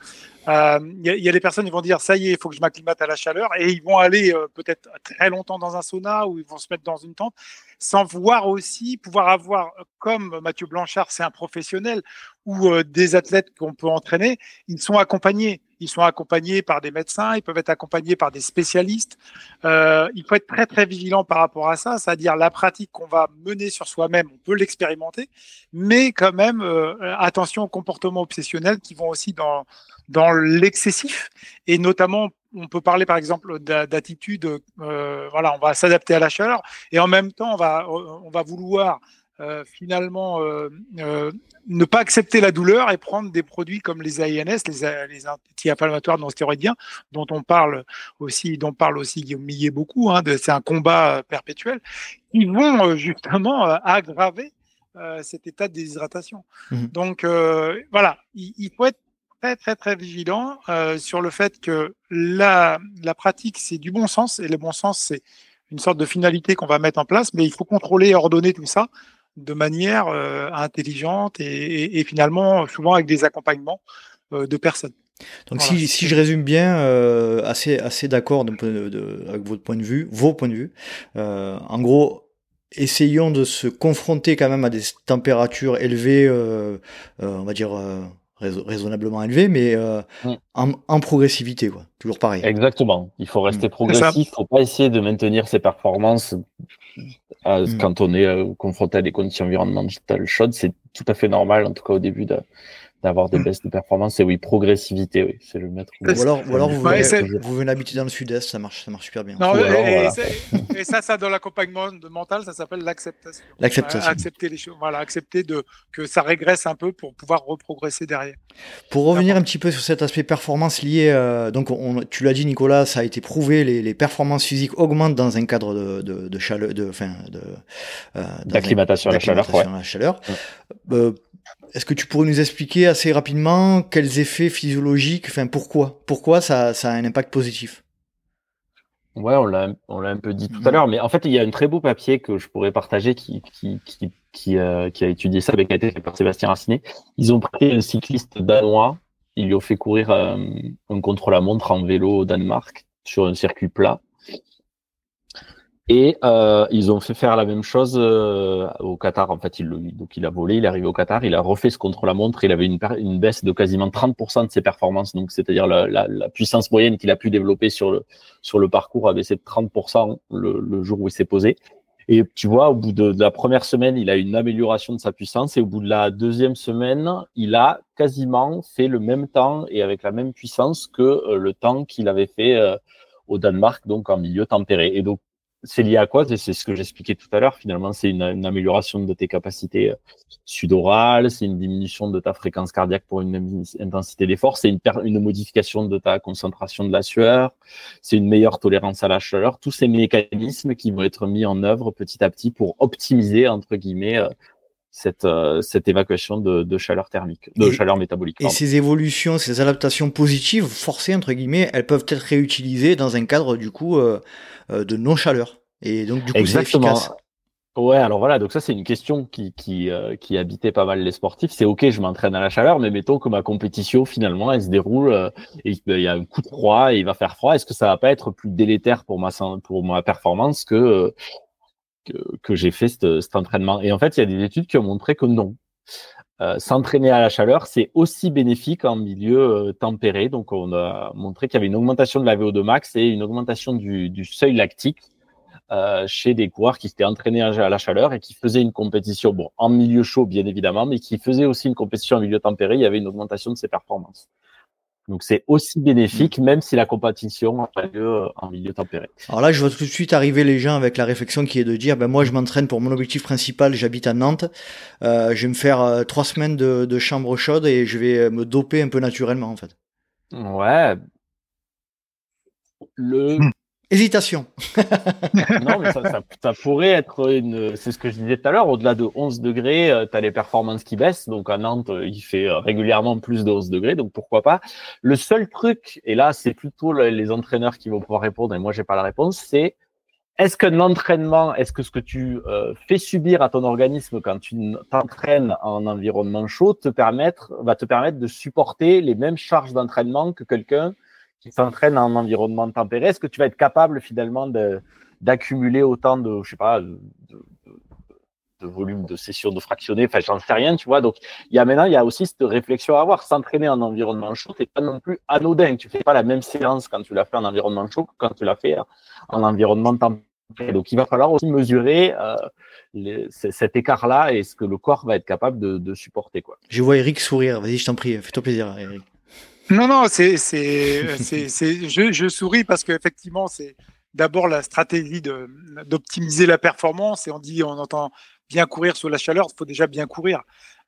il y, a des personnes qui vont dire ça y est, il faut que je m'acclimate à la chaleur et ils vont aller peut-être très longtemps dans un sauna ou ils vont se mettre dans une tente sans voir aussi pouvoir avoir comme Mathieu Blanchard, c'est un professionnel ou des athlètes qu'on peut entraîner, ils sont accompagnés. Ils sont accompagnés par des médecins, ils peuvent être accompagnés par des spécialistes. Euh, il faut être très très vigilant par rapport à ça, c'est-à-dire la pratique qu'on va mener sur soi-même, on peut l'expérimenter, mais quand même euh, attention aux comportements obsessionnels qui vont aussi dans dans l'excessif et notamment on peut parler par exemple d'attitude, euh, voilà, on va s'adapter à la chaleur et en même temps on va on va vouloir euh, finalement euh, euh, ne pas accepter la douleur et prendre des produits comme les AINS, les, les anti-inflammatoires non stéroïdiens, dont on parle aussi, dont parle aussi Guillaume Millet beaucoup. Hein, c'est un combat perpétuel. Ils vont justement aggraver cet état de déshydratation. Mmh. Donc voilà, il, faut être très très très vigilant sur le fait que la, la pratique c'est du bon sens et le bon sens c'est une sorte de finalité qu'on va mettre en place, mais il faut contrôler et ordonner tout ça de manière euh, intelligente et, finalement souvent avec des accompagnements euh, de personnes. Donc si, si, je résume bien, euh, assez, assez d'accord avec votre point de vue, vos points de vue. en gros, essayons de se confronter quand même à des températures élevées, on va dire raisonnablement élevées, mais mm. en, progressivité, quoi. Toujours pareil. Exactement. Il faut rester mm. progressif. Il faut pas essayer de maintenir ses performances Quand on est confronté à des conditions environnementales chaudes, c'est tout à fait normal, en tout cas au début, de, d'avoir des mm. baisses de performance. Et oui, progressivité, oui, c'est le maître. Ou alors, ou alors vous, venez, vous, venez, habiter dans le sud-est, ça marche, ça marche super bien. Non, et, et, ça, ça, dans l'accompagnement mental, ça s'appelle l'acceptation. L'acceptation. accepter les choses, voilà, accepter de, que ça régresse un peu pour pouvoir reprogresser derrière. Pour revenir un petit peu sur cet aspect performance lié, euh, donc on, tu l'as dit Nicolas, ça a été prouvé, les, les performances physiques augmentent dans un cadre de, de, de chaleur, de, enfin, de, euh, d'acclimatation à la chaleur. Ouais. À la chaleur. Euh, est-ce que tu pourrais nous expliquer assez rapidement quels effets physiologiques, enfin pourquoi, pourquoi ça, ça a un impact positif? Ouais, on l'a, on l'a un peu dit tout à mhm. l'heure, mais en fait, il y a un très beau papier que je pourrais partager qui, qui, qui, qui, euh, qui a étudié ça, avec a été fait par Sébastien Racinet. Ils ont pris un cycliste danois, ils lui ont fait courir euh, un contre-la-montre en vélo au Danemark sur un circuit plat. Et euh, ils ont fait faire la même chose euh, au Qatar. En fait, il, donc il a volé, il est arrivé au Qatar, il a refait ce contre-la-montre. Il avait une, une, baisse de quasiment 30% de ses performances. Donc, c'est-à-dire la, la, la, puissance moyenne qu'il a pu développer sur le sur le parcours a baissé de 30% le, le jour où il s'est posé. Et tu vois, au bout de, la première semaine, il a une amélioration de sa puissance. Et au bout de la deuxième semaine, il a quasiment fait le même temps et avec la même puissance que euh, le temps qu'il avait fait euh, au Danemark, donc en milieu tempéré. Et donc, c'est lié à quoi? C'est ce que j'expliquais tout à l'heure. Finalement, c'est une, amélioration de tes capacités euh, sudorales, c'est une diminution de ta fréquence cardiaque pour une intensité d'effort, c'est une, une modification de ta concentration de la sueur, c'est une meilleure tolérance à la chaleur. Tous ces mécanismes qui vont être mis en œuvre petit à petit pour optimiser entre guillemets euh, cette, euh, cette évacuation de, chaleur thermique, de chaleur métabolique. Et ces évolutions, ces adaptations positives, forcées entre guillemets, elles peuvent être réutilisées dans un cadre du coup euh, euh, de non-chaleur. Et donc du coup, c'est efficace. Ouais, alors voilà, donc ça c'est une question qui qui, qui habitait pas mal les sportifs. C'est ok, je m'entraîne à la chaleur, mais mettons que ma compétition finalement elle se déroule et il y a un coup de froid et il va faire froid. Est-ce que ça va pas être plus délétère pour ma pour ma performance que que, j'ai fait cet, entraînement. Et en fait, il y a des études qui ont montré que non. Euh, s'entraîner à la chaleur, c'est aussi bénéfique en milieu euh, tempéré. Donc, on a montré qu'il y avait une augmentation de la VO2 max et une augmentation du, seuil lactique euh, chez des coureurs qui s'étaient entraînés à la chaleur et qui faisaient une compétition, en milieu chaud, bien évidemment, mais qui faisaient aussi une compétition en milieu tempéré. Il y avait une augmentation de ses performances. Donc c'est aussi bénéfique, même si la compétition a lieu euh, en milieu tempéré. Alors là, je vois tout de suite arriver les gens avec la réflexion qui est de dire, ben moi je m'entraîne pour mon objectif principal, j'habite à Nantes, euh, je vais me faire euh, trois semaines de, de chambre chaude et je vais me doper un peu naturellement en fait. Ouais. Le. Hésitation. non, mais ça, pourrait être une. C'est ce que je disais tout à l'heure. Au-delà de 11 degrés, euh, tu as les performances qui baissent. Donc à Nantes, euh, il fait euh, régulièrement plus de 11 degrés. Donc pourquoi pas. Le seul truc, et là, c'est plutôt les entraîneurs qui vont pouvoir répondre, et moi, j'ai pas la réponse, c'est est-ce que l'entraînement, est-ce que ce que tu fais subir à ton organisme quand tu t'entraînes en environnement chaud te permettre, va te permettre de supporter les mêmes charges d'entraînement que quelqu'un qui s'entraîne en environnement tempéré, est-ce que tu vas être capable finalement d'accumuler autant de, je sais pas, de, volume de sessions de fractionnés, enfin j'en sais rien, tu vois. Donc il y a maintenant, il y a aussi cette réflexion à avoir. S'entraîner en environnement chaud, c'est pas non plus anodin. Tu fais pas la même séance quand tu l'as fait en environnement chaud que quand tu l'as fait en environnement tempéré. Donc il va falloir aussi mesurer euh, cet écart-là et ce que le corps va être capable de, de supporter. Quoi. Je vois Eric sourire. Vas-y, je t'en prie, fais-toi plaisir, Eric. Non, non, c'est, c'est, c'est, je, je souris parce qu'effectivement, c'est d'abord la stratégie de, d'optimiser la performance et on dit, on entend bien courir sous la chaleur, il faut déjà bien courir.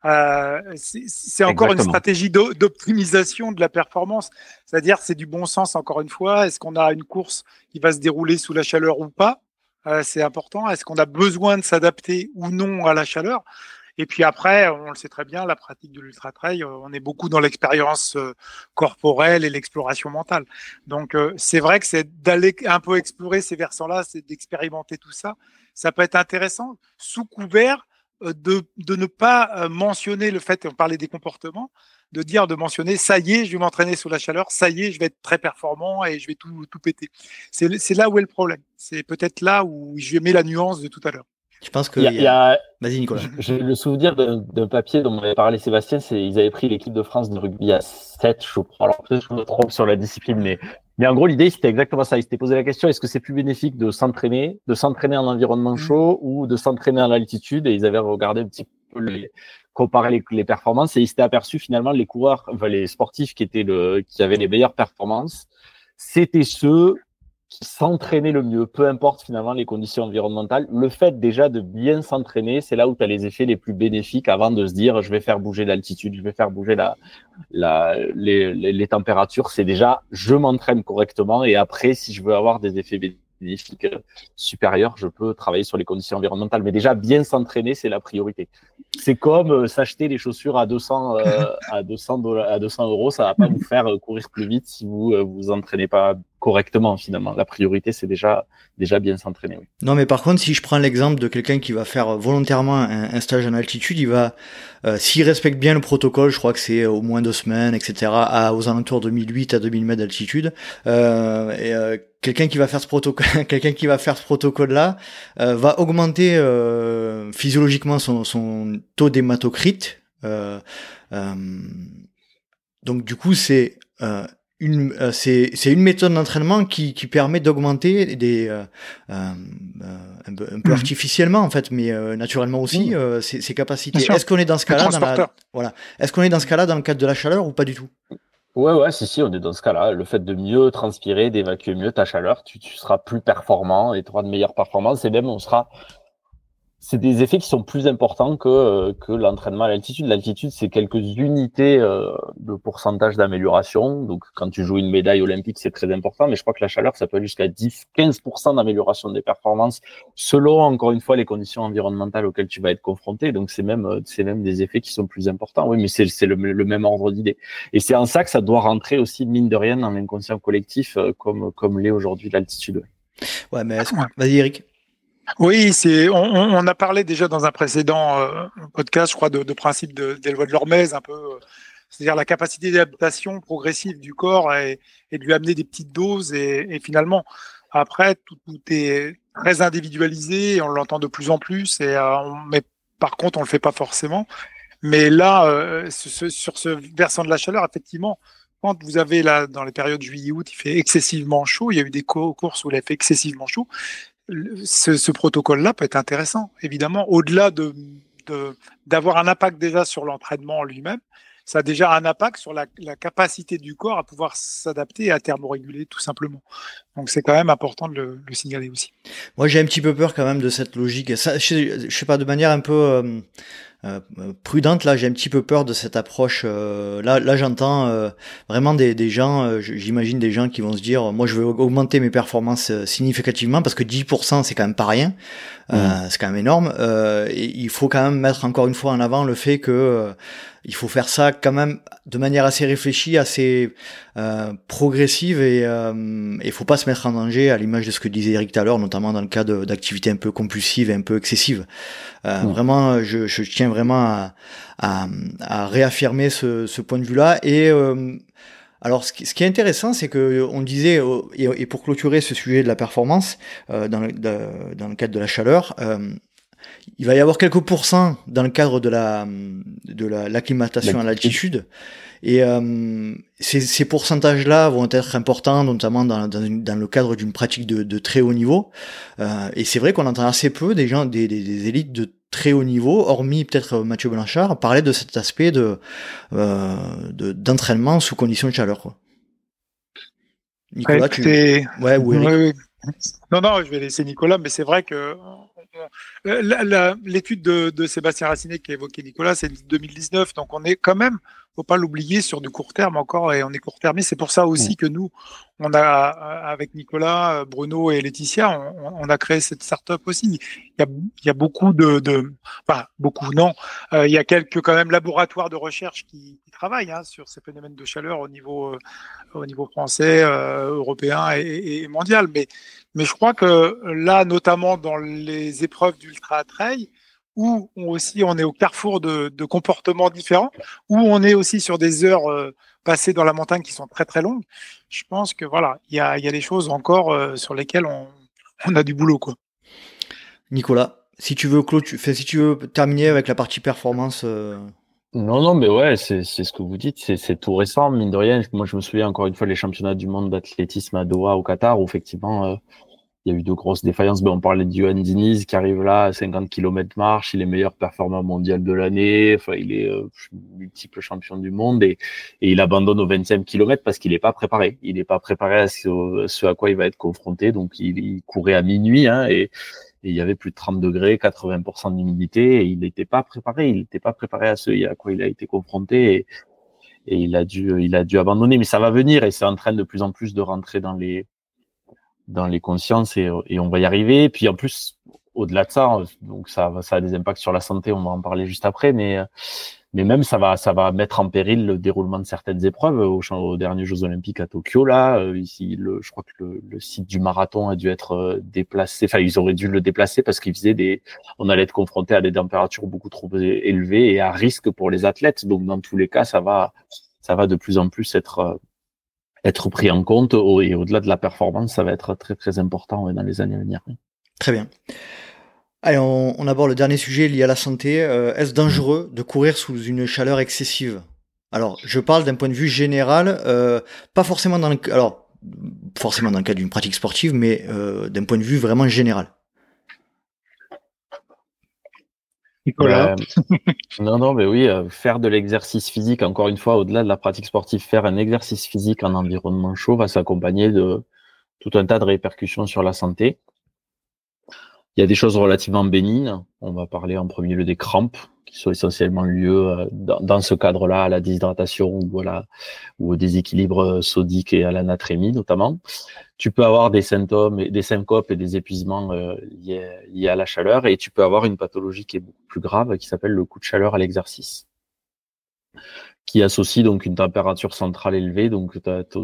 Euh, c'est encore une stratégie d'optimisation de la performance, c'est-à-dire c'est du bon sens encore une fois. Est-ce qu'on a une course qui va se dérouler sous la chaleur ou pas? Euh, C'est important. Est-ce qu'on a besoin de s'adapter ou non à la chaleur? Et puis après, on le sait très bien, la pratique de l'ultra trail, euh, on est beaucoup dans l'expérience euh, corporelle et l'exploration mentale. Donc euh, c'est vrai que c'est d'aller un peu explorer ces versants-là, c'est d'expérimenter tout ça. Ça peut être intéressant sous couvert de, de ne pas mentionner le fait, on parlait des comportements, de dire, de mentionner, ça y est, je vais m'entraîner sous la chaleur, ça y est, je vais être très performant et je vais tout, tout péter. C'est là où est le problème. C'est peut-être là où je mets la nuance de tout à l'heure. Je pense que. A, Vas-y, Nicolas. J'ai le souvenir d'un papier dont m'avait parlé Sébastien, c'est ils avaient pris l'équipe de France de rugby à 7, je crois. Alors peut-être que je me trompe sur la discipline, mais, mais en gros, l'idée, c'était exactement ça. Ils s'étaient posé la question est-ce que c'est plus bénéfique de s'entraîner, de s'entraîner en environnement mm. chaud ou de s'entraîner à l'altitude? Et ils avaient regardé un petit peu les comparer les, les performances et ils s'étaient aperçus finalement les coureurs, enfin, les sportifs qui étaient le, qui avaient les meilleures performances, c'était ceux qui s'entraîner le mieux, peu importe finalement les conditions environnementales. Le fait déjà de bien s'entraîner, c'est là où tu as les effets les plus bénéfiques avant de se dire je vais faire bouger l'altitude, je vais faire bouger la, la, les, les, les températures. C'est déjà je m'entraîne correctement et après, si je veux avoir des effets bénéfiques supérieurs, je peux travailler sur les conditions environnementales. Mais déjà, bien s'entraîner, c'est la priorité. C'est comme euh, s'acheter des chaussures à 200, euh, à 200 à 200 euros, ça va pas vous faire euh, courir plus vite si vous vous entraînez pas correctement finalement. La priorité, c'est déjà déjà bien s'entraîner. Oui. Non, mais par contre, si je prends l'exemple de quelqu'un qui va faire volontairement un, stage en altitude, il va, euh, s'il respecte bien le protocole, je crois que c'est au moins deux semaines, etc., à, aux alentours de 1008 à 2000 mètres d'altitude, euh, euh, quelqu'un qui va faire ce protocole, quelqu'un qui va faire ce protocole-là, euh, va augmenter euh, physiologiquement son, son taux d'hématocrite. donc du coup, c'est une, euh, c'est, c'est une méthode d'entraînement qui, qui permet d'augmenter des euh, euh, un peu, un peu mhm. artificiellement en fait, mais naturellement aussi mhm. ses, ses, capacités. Est-ce qu'on est dans ce cas-là dans la, voilà Est-ce qu'on est dans ce cas-là dans le cadre de la chaleur ou pas du tout? Ouais, ouais, si, si, on est dans ce cas-là. Le fait de mieux transpirer, d'évacuer mieux ta chaleur, tu, tu seras plus performant et tu auras de meilleures performances et même on sera c'est des effets qui sont plus importants que, euh, que l'entraînement à l'altitude. L'altitude, c'est quelques unités euh, de pourcentage d'amélioration. Donc, quand tu joues une médaille olympique, c'est très important. Mais je crois que la chaleur, ça peut aller jusqu'à 10, 15% d'amélioration des performances selon, encore une fois, les conditions environnementales auxquelles tu vas être confronté. Donc, c'est même, euh, c'est même des effets qui sont plus importants. Oui, mais c'est, c'est le, le, même ordre d'idée. Et c'est en ça que ça doit rentrer aussi, mine de rien, dans l'inconscient collectif, comme, comme l'est aujourd'hui l'altitude. Ouais, mais vas-y, Eric. Oui, c'est. On, a parlé déjà dans un précédent euh, podcast, je crois, de, principe de, des lois de l'Hormèse, un peu, euh, c'est-à-dire la capacité d'adaptation progressive du corps et, de lui amener des petites doses. Et, finalement, après, tout, est très individualisé, on l'entend de plus en plus. Euh, mais par contre, on le fait pas forcément. Mais là, sur ce versant de la chaleur, effectivement, quand vous avez là, dans les périodes juillet-août, il fait excessivement chaud, il y a eu des courses où il a fait excessivement chaud, ce, protocole-là peut être intéressant, évidemment, au-delà de d'avoir un impact déjà sur l'entraînement lui-même, ça a déjà un impact sur la, capacité du corps à pouvoir s'adapter et à thermoréguler tout simplement. Donc c'est quand même important de le, le signaler aussi. Moi j'ai un petit peu peur quand même de cette logique. Ça, je, je sais pas de manière un peu euh, euh, prudente. Là, j'ai un petit peu peur de cette approche. Euh, là, là, j'entends euh, vraiment des, des gens. J'imagine des gens qui vont se dire, moi, je veux augmenter mes performances significativement parce que 10%, c'est quand même pas rien. Mmh. c'est quand même énorme. et il faut quand même mettre encore une fois en avant le fait que il faut faire ça quand même de manière assez réfléchie, assez euh, progressive et euh, il faut pas se mettre en danger à l'image de ce que disait Eric tout à l'heure, notamment dans le cas d'activités un peu compulsives et un peu excessives. Euh, Vraiment, je, je, tiens vraiment à, à, à réaffirmer ce, ce, point de vue-là et euh, alors, ce qui, ce qui, est intéressant, c'est que on disait, et, pour clôturer ce sujet de la performance euh, dans, le, dans, le cadre de la chaleur, euh, il va y avoir quelques pourcents dans le cadre de la de l'acclimatation à l'altitude. Et euh, ces, ces pourcentages-là vont être importants, notamment dans, dans, dans le cadre d'une pratique de, de, très haut niveau. Euh, et c'est vrai qu'on entend assez peu des gens, des, des, des, élites de très haut niveau, hormis peut-être Mathieu Blanchard, parler de cet aspect de euh, d'entraînement sous conditions de chaleur. Quoi. Nicolas, tu... Ouais, ou Eric. Non, non, je vais laisser Nicolas, mais c'est vrai que l'étude de, de, Sébastien Racinet qui a évoqué Nicolas, c'est 2019, donc on est quand même, faut pas l'oublier, sur du court terme encore, et on est court terme. C'est pour ça aussi mm. que nous, on a avec Nicolas, Bruno et Laetitia, on, on a créé cette start-up aussi. Il y a, il y a beaucoup de, de, enfin beaucoup non, euh, il y a quelques quand même laboratoires de recherche qui, qui travaillent hein, sur ces phénomènes de chaleur au niveau, euh, au niveau français, euh, européen et, et, mondial. Mais mais je crois que là, notamment dans les épreuves d'ultra trail, où on aussi on est au carrefour de, de, comportements différents, où on est aussi sur des heures euh, passées dans la montagne qui sont très très longues. Je pense que voilà, il y a, y a des choses encore euh, sur lesquelles on, on, a du boulot quoi. Nicolas, si tu veux si tu veux terminer avec la partie performance. Euh, non, non, mais ouais, c'est ce que vous dites, c'est tout récent, mine de rien. Moi, je me souviens encore une fois les championnats du monde d'athlétisme à Doha, au Qatar, où effectivement, il y a eu de grosses défaillances. Ben, on parlait de Johan Diniz qui arrive là à 50 km marche. Il est meilleur performant mondial de l'année. Enfin, il est euh, multiple champion du monde et, et, il abandonne au 20e kilomètre parce qu'il n'est pas préparé. Il n'est pas préparé à ce, à quoi il va être confronté. Donc, il, il courait à minuit hein, et, il y avait plus de 30 degrés, 80% d'humidité et il n'était pas préparé. Il n'était pas préparé à ce à quoi il a été confronté et, et il a dû, il a dû abandonner. Mais ça va venir et c'est en train de plus en plus de rentrer dans les dans les consciences et, et, on va y arriver. Et puis en plus, au-delà de ça, donc ça, ça a des impacts sur la santé, on va en parler juste après, mais mais même ça va ça va mettre en péril le déroulement de certaines épreuves. Au aux derniers Jeux Olympiques à Tokyo là euh, ici le, je crois que le, le, site du marathon a dû être euh, déplacé. Enfin ils auraient dû le déplacer parce qu'ils faisaient des on allait être confronté à des températures beaucoup trop élevées et à risque pour les athlètes. Donc dans tous les cas ça va ça va de plus en plus être euh, être pris en compte et au-delà de la performance, ça va être très très important dans les années à venir. Très bien. Allez, on, aborde le dernier sujet lié à la santé. Euh, est-ce dangereux de courir sous une chaleur excessive? Alors, je parle d'un point de vue général, euh, pas forcément dans le, alors dans le cadre d'une pratique sportive, mais euh, d'un point de vue vraiment général. Nicolas. non, non, mais oui, euh, faire de l'exercice physique, encore une fois, au-delà de la pratique sportive, faire un exercice physique en environnement chaud va s'accompagner de tout un tas de répercussions sur la santé. Il y a des choses relativement bénignes. On va parler en premier lieu des crampes, qui sont essentiellement liées euh, dans, ce cadre-là à la déshydratation ou, au déséquilibre sodique et à la natrémie notamment. Tu peux avoir des symptômes, des syncopes et des épuisements euh, liés, à la chaleur, et tu peux avoir une pathologie qui est beaucoup plus grave, qui s'appelle le coup de chaleur à l'exercice qui associe donc une température centrale élevée. Donc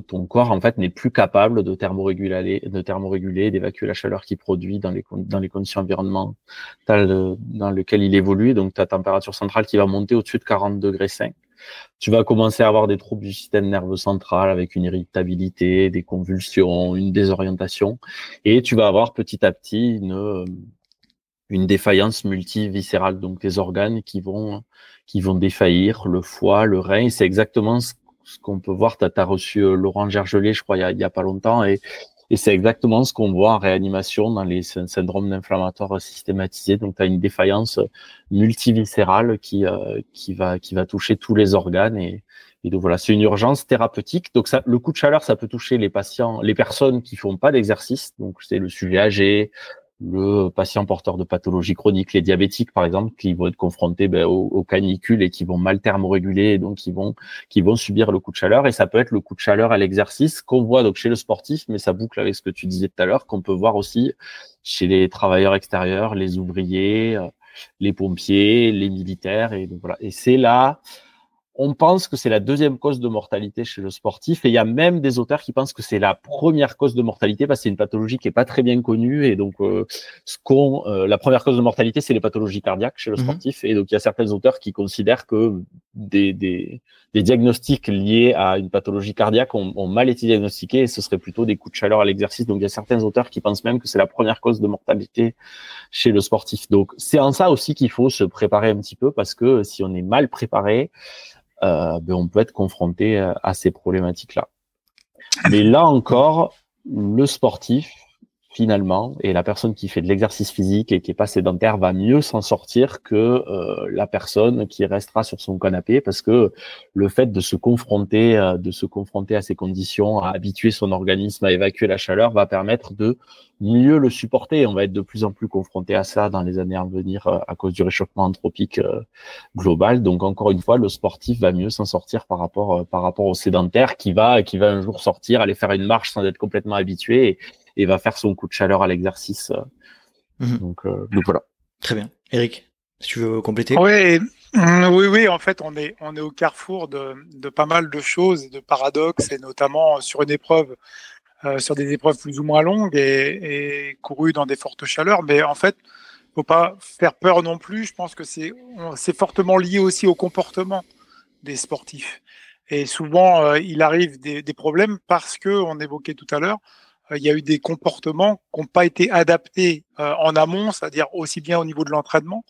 ton corps en fait n'est plus capable de thermoréguler, de thermoréguler, d'évacuer la chaleur qu'il produit dans les dans les conditions environnementales dans lesquelles il évolue. Donc ta température centrale qui va monter au-dessus de 40 degrés 5. Tu vas commencer à avoir des troubles du système nerveux central avec une irritabilité, des convulsions, une désorientation, et tu vas avoir petit à petit une une défaillance multiviscérale, donc des organes qui vont qui vont défaillir, le foie, le rein. C'est exactement ce, qu'on peut voir. Tu as, reçu euh, Laurent Gergelet, je crois, il y a, a pas longtemps, et, et c'est exactement ce qu'on voit en réanimation dans les syndromes d'inflammatoire systématisés. Donc, tu as une défaillance multiviscérale qui, euh, qui, va, qui va toucher tous les organes. Et, et donc voilà, c'est une urgence thérapeutique. Donc ça, le coup de chaleur, ça peut toucher les patients, les personnes qui font pas d'exercice. Donc c'est le sujet âgé, le patient porteur de pathologies chroniques, les diabétiques par exemple, qui vont être confrontés ben, aux, canicules et qui vont mal thermoréguler, et donc qui vont qui vont subir le coup de chaleur. Et ça peut être le coup de chaleur à l'exercice qu'on voit donc chez le sportif, mais ça boucle avec ce que tu disais tout à l'heure, qu'on peut voir aussi chez les travailleurs extérieurs, les ouvriers, euh, les pompiers, les militaires. Et donc voilà. Et c'est là on pense que c'est la deuxième cause de mortalité chez le sportif et il y a même des auteurs qui pensent que c'est la première cause de mortalité parce que c'est une pathologie qui est pas très bien connue et donc euh, ce qu'on euh, la première cause de mortalité c'est les pathologies cardiaques chez le mhm. sportif et donc il y a certains auteurs qui considèrent que des, des, des diagnostics liés à une pathologie cardiaque ont, ont, mal été diagnostiqués et ce serait plutôt des coups de chaleur à l'exercice donc il y a certains auteurs qui pensent même que c'est la première cause de mortalité chez le sportif donc c'est en ça aussi qu'il faut se préparer un petit peu parce que si on est mal préparé ben, on peut être confronté euh, à ces problématiques-là. Mais là encore, le sportif, finalement, et la personne qui fait de l'exercice physique et qui est pas sédentaire va mieux s'en sortir que euh, la personne qui restera sur son canapé parce que le fait de se confronter, euh, de se confronter à ces conditions, à habituer son organisme à évacuer la chaleur, va permettre de mieux le supporter. On va être de plus en plus confronté à ça dans les années à venir euh, à cause du réchauffement anthropique global. Donc encore une fois, le sportif va mieux s'en sortir par rapport par rapport au sédentaire qui va qui va un jour sortir, aller faire une marche sans être complètement habitué. Et va faire son coup de chaleur à l'exercice. Euh. Mhm. Donc, euh, donc, voilà. Très bien. Eric, si tu veux compléter. Oui, mm, oui, oui. En fait, on est, on est au carrefour de, de pas mal de choses, de paradoxes, et notamment sur une épreuve, euh, sur des épreuves plus ou moins longues et, et courues dans des fortes chaleurs. Mais en fait, faut pas faire peur non plus. Je pense que c'est, c'est fortement lié aussi au comportement des sportifs. Et souvent, il arrive des, des, problèmes parce que, on évoquait tout à l'heure, euh, il y a eu des comportements qui n'ont pas été adaptés euh, en amont, c'est-à-dire aussi bien au niveau de l'entraînement,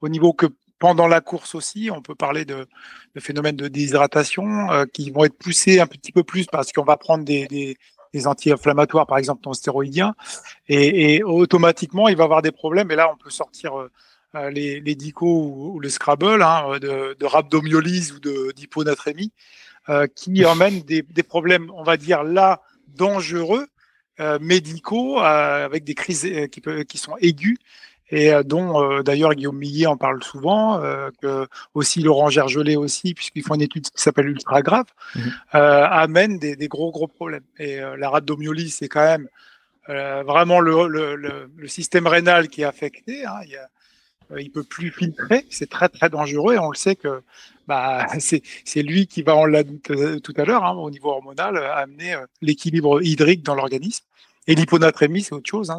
au niveau que pendant la course aussi. On peut parler de, de phénomènes de déshydratation euh, qui vont être poussés un petit peu plus parce qu'on va prendre des, des, des anti-inflammatoires, par exemple non stéroïdiens, et, et, automatiquement il va avoir des problèmes. Et là, on peut sortir les, les DICO ou, le Scrabble hein, de, de rhabdomyolyse ou d'hyponatrémie, qui emmènent des, des problèmes, on va dire là, dangereux euh, médicaux euh, avec des crises euh, qui, qui sont aiguës et dont d'ailleurs Guillaume Millet en parle souvent, que aussi Laurent Gergelet aussi, puisqu'ils font une étude qui s'appelle Ultra Grave, mhm. amène des, des, gros gros problèmes. Et la rhabdomyolyse, c'est quand même vraiment le, le, le, système rénal qui est affecté. Hein. Il, il peut plus filtrer, c'est très très dangereux et on le sait que bah, c'est lui qui va, on l'a tout à l'heure, hein, au niveau hormonal, amener euh, l'équilibre hydrique dans l'organisme. Et l'hyponatrémie, c'est autre chose. Hein,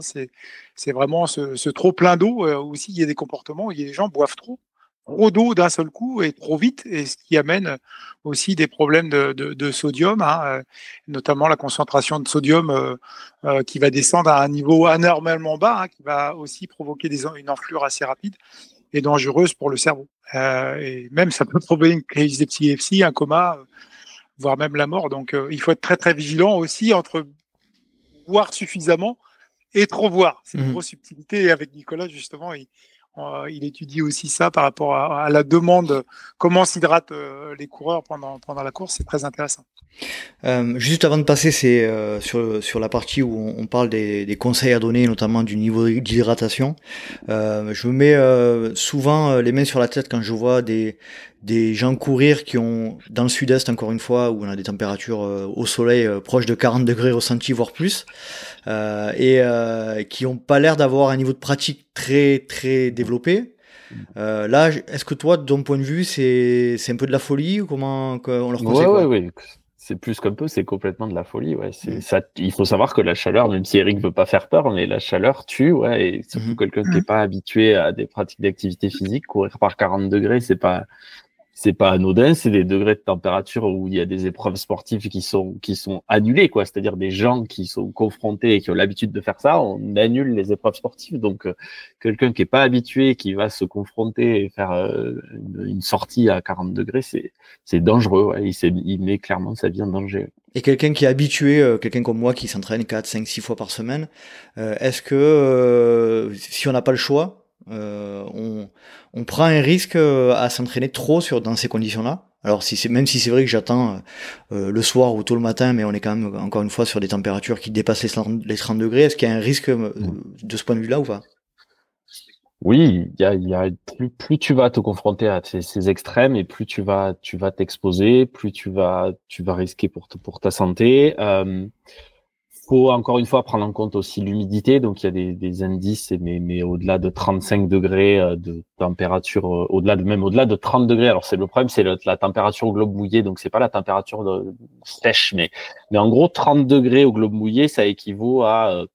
c'est vraiment ce, ce trop plein d'eau. Euh, aussi, il y a des comportements où des gens boivent trop, trop d'eau d'un seul coup et trop vite, et ce qui amène aussi des problèmes de, de, de sodium, hein, euh, notamment la concentration de sodium euh, qui va descendre à un niveau anormalement bas, hein, qui va aussi provoquer des, une enflure assez rapide et dangereuse pour le cerveau. Euh, et même ça peut provoquer une crise d'épilepsie, un coma, euh, voire même la mort. Donc euh, il faut être très très vigilant aussi entre voir suffisamment et trop voir. C'est une mmh grosse subtilité. Et avec Nicolas, justement, Euh, il étudie aussi ça par rapport à, la demande, comment s'hydratent euh, les coureurs pendant, la course, c'est très intéressant. Euh, juste avant de passer sur, la partie où on, parle des, des, conseils à donner, notamment du niveau d'hydratation, je me mets souvent les mains sur la tête quand je vois des, des gens courir qui ont, dans le sud-est encore une fois, où on a des températures au soleil proches de 40 degrés ressenti, voire plus, et qui ont pas l'air d'avoir un niveau de pratique très très développé. Euh, là, est-ce que toi, de ton point de vue, c'est c'est un peu de la folie ou comment on leur conseille ouais, ouais, C'est plus qu'un peu, c'est complètement de la folie. Ouais. C'est, mm. ça, il faut savoir que la chaleur, même si Eric veut pas faire peur, mais la chaleur tue. Ouais, et surtout mm-hmm. quelqu'un qui n'est pas habitué à des pratiques d'activité physique, courir par 40 degrés, c'est pas c'est pas anodin, c'est des degrés de température où il y a des épreuves sportives qui sont qui sont annulées quoi, c'est-à-dire des gens qui sont confrontés et qui ont l'habitude de faire ça, on annule les épreuves sportives. Donc euh, quelqu'un qui est pas habitué, qui va se confronter et faire euh, une, sortie à 40 degrés, c'est c'est dangereux. Ouais. Il, il met clairement sa vie en danger. Et quelqu'un qui est habitué, euh, quelqu'un comme moi qui s'entraîne 4, 5, 6 fois par semaine, est-ce que si on n'a pas le choix, euh, on, on, prend un risque euh, à s'entraîner trop sur dans ces conditions-là. Alors si c'est même si c'est vrai que j'attends euh, le soir ou tôt le matin, mais on est quand même encore une fois sur des températures qui dépassent les 30 degrés. Est-ce qu'il y a un risque de ce point de vue-là ou pas? Oui, y a, y a plus, plus, tu vas te confronter à ces, ces, extrêmes et plus tu vas tu vas t'exposer, plus tu vas tu vas risquer pour pour ta santé. Euh, faut encore une fois prendre en compte aussi l'humidité. Donc il y a des, des indices, mais, mais au-delà de 35 degrés euh, de température, euh, au-delà de même au-delà de 30 degrés. Alors c'est le problème, c'est la température au globe mouillé. Donc c'est pas la température de, sèche, mais mais en gros 30 degrés au globe mouillé, ça équivaut à euh,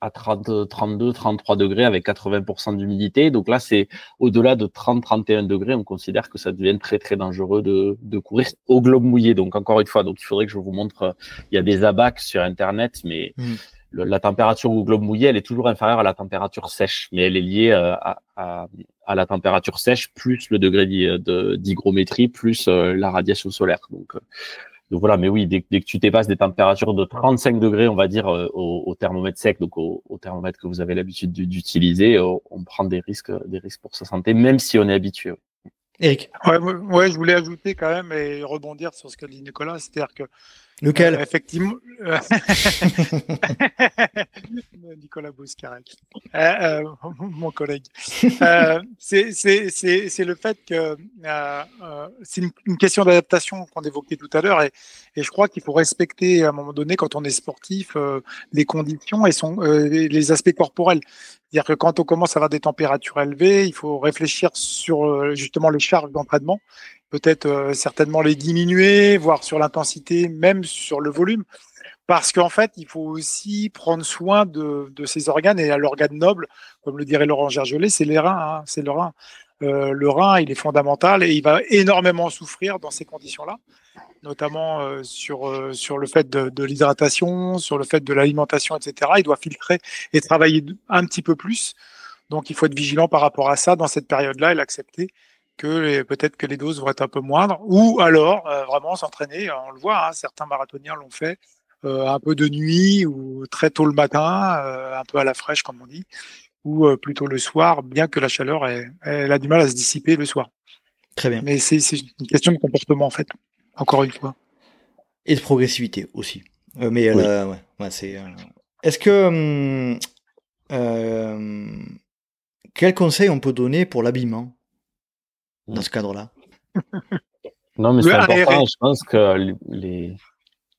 à 30, 32, 33 degrés avec 80% d'humidité. Donc là, c'est au-delà de 30, 31 degrés. On considère que ça devient très, très dangereux de, de courir au globe mouillé. Donc encore une fois, donc il faudrait que je vous montre, il y a des abacs sur Internet, mais mm. la température au globe mouillé, elle est toujours inférieure à la température sèche, mais elle est liée euh, à, à, à la température sèche plus le degré d'hygrométrie plus euh, la radiation solaire. Donc, euh, donc voilà, mais oui, dès, que tu dépasses des températures de 35 degrés, on va dire, euh, au, thermomètre sec, donc au, thermomètre que vous avez l'habitude d'utiliser, euh, on prend des risques, des risques pour sa santé, même si on est habitué. Eric. Ouais, ouais, je voulais ajouter quand même et rebondir sur ce que dit Nicolas, c'est-à-dire que Lequel euh, Effectivement. Nicolas Bouscarek, euh, euh, mon collègue. Euh, c'est le fait que c'est une, question d'adaptation qu'on évoquait tout à l'heure et, et, je crois qu'il faut respecter à un moment donné, quand on est sportif, les conditions et son, les aspects corporels. C'est-à-dire que quand on commence à avoir des températures élevées, il faut réfléchir sur justement les charges d'entraînement peut-être euh, certainement les diminuer, voire sur l'intensité, même sur le volume. Parce qu'en fait, il faut aussi prendre soin de, de ces organes et à l'organe noble, comme le dirait Laurent Gergelet, c'est les reins, hein, c'est le. Euh, le rein, il est fondamental et il va énormément souffrir dans ces conditions-là, notamment euh, sur, euh, sur le fait de, l'hydratation, sur le fait de l'alimentation, etc. Il doit filtrer et travailler un petit peu plus. Donc, il faut être vigilant par rapport à ça dans cette période-là et l'accepter que peut-être que les doses vont être un peu moindres, ou alors vraiment s'entraîner. On le voit, hein, certains marathoniens l'ont fait un peu de nuit ou très tôt le matin, un peu à la fraîche comme on dit, ou plutôt le soir, bien que la chaleur elle, a du mal à se dissiper le soir. Très bien. Mais c'est une question de comportement en fait, encore une fois. Et de progressivité aussi. mais ouais, ouais c'est. Est-ce que quel conseil on peut donner pour l'habillement dans ce cadre-là? non, mais c'est important. Je pense que les,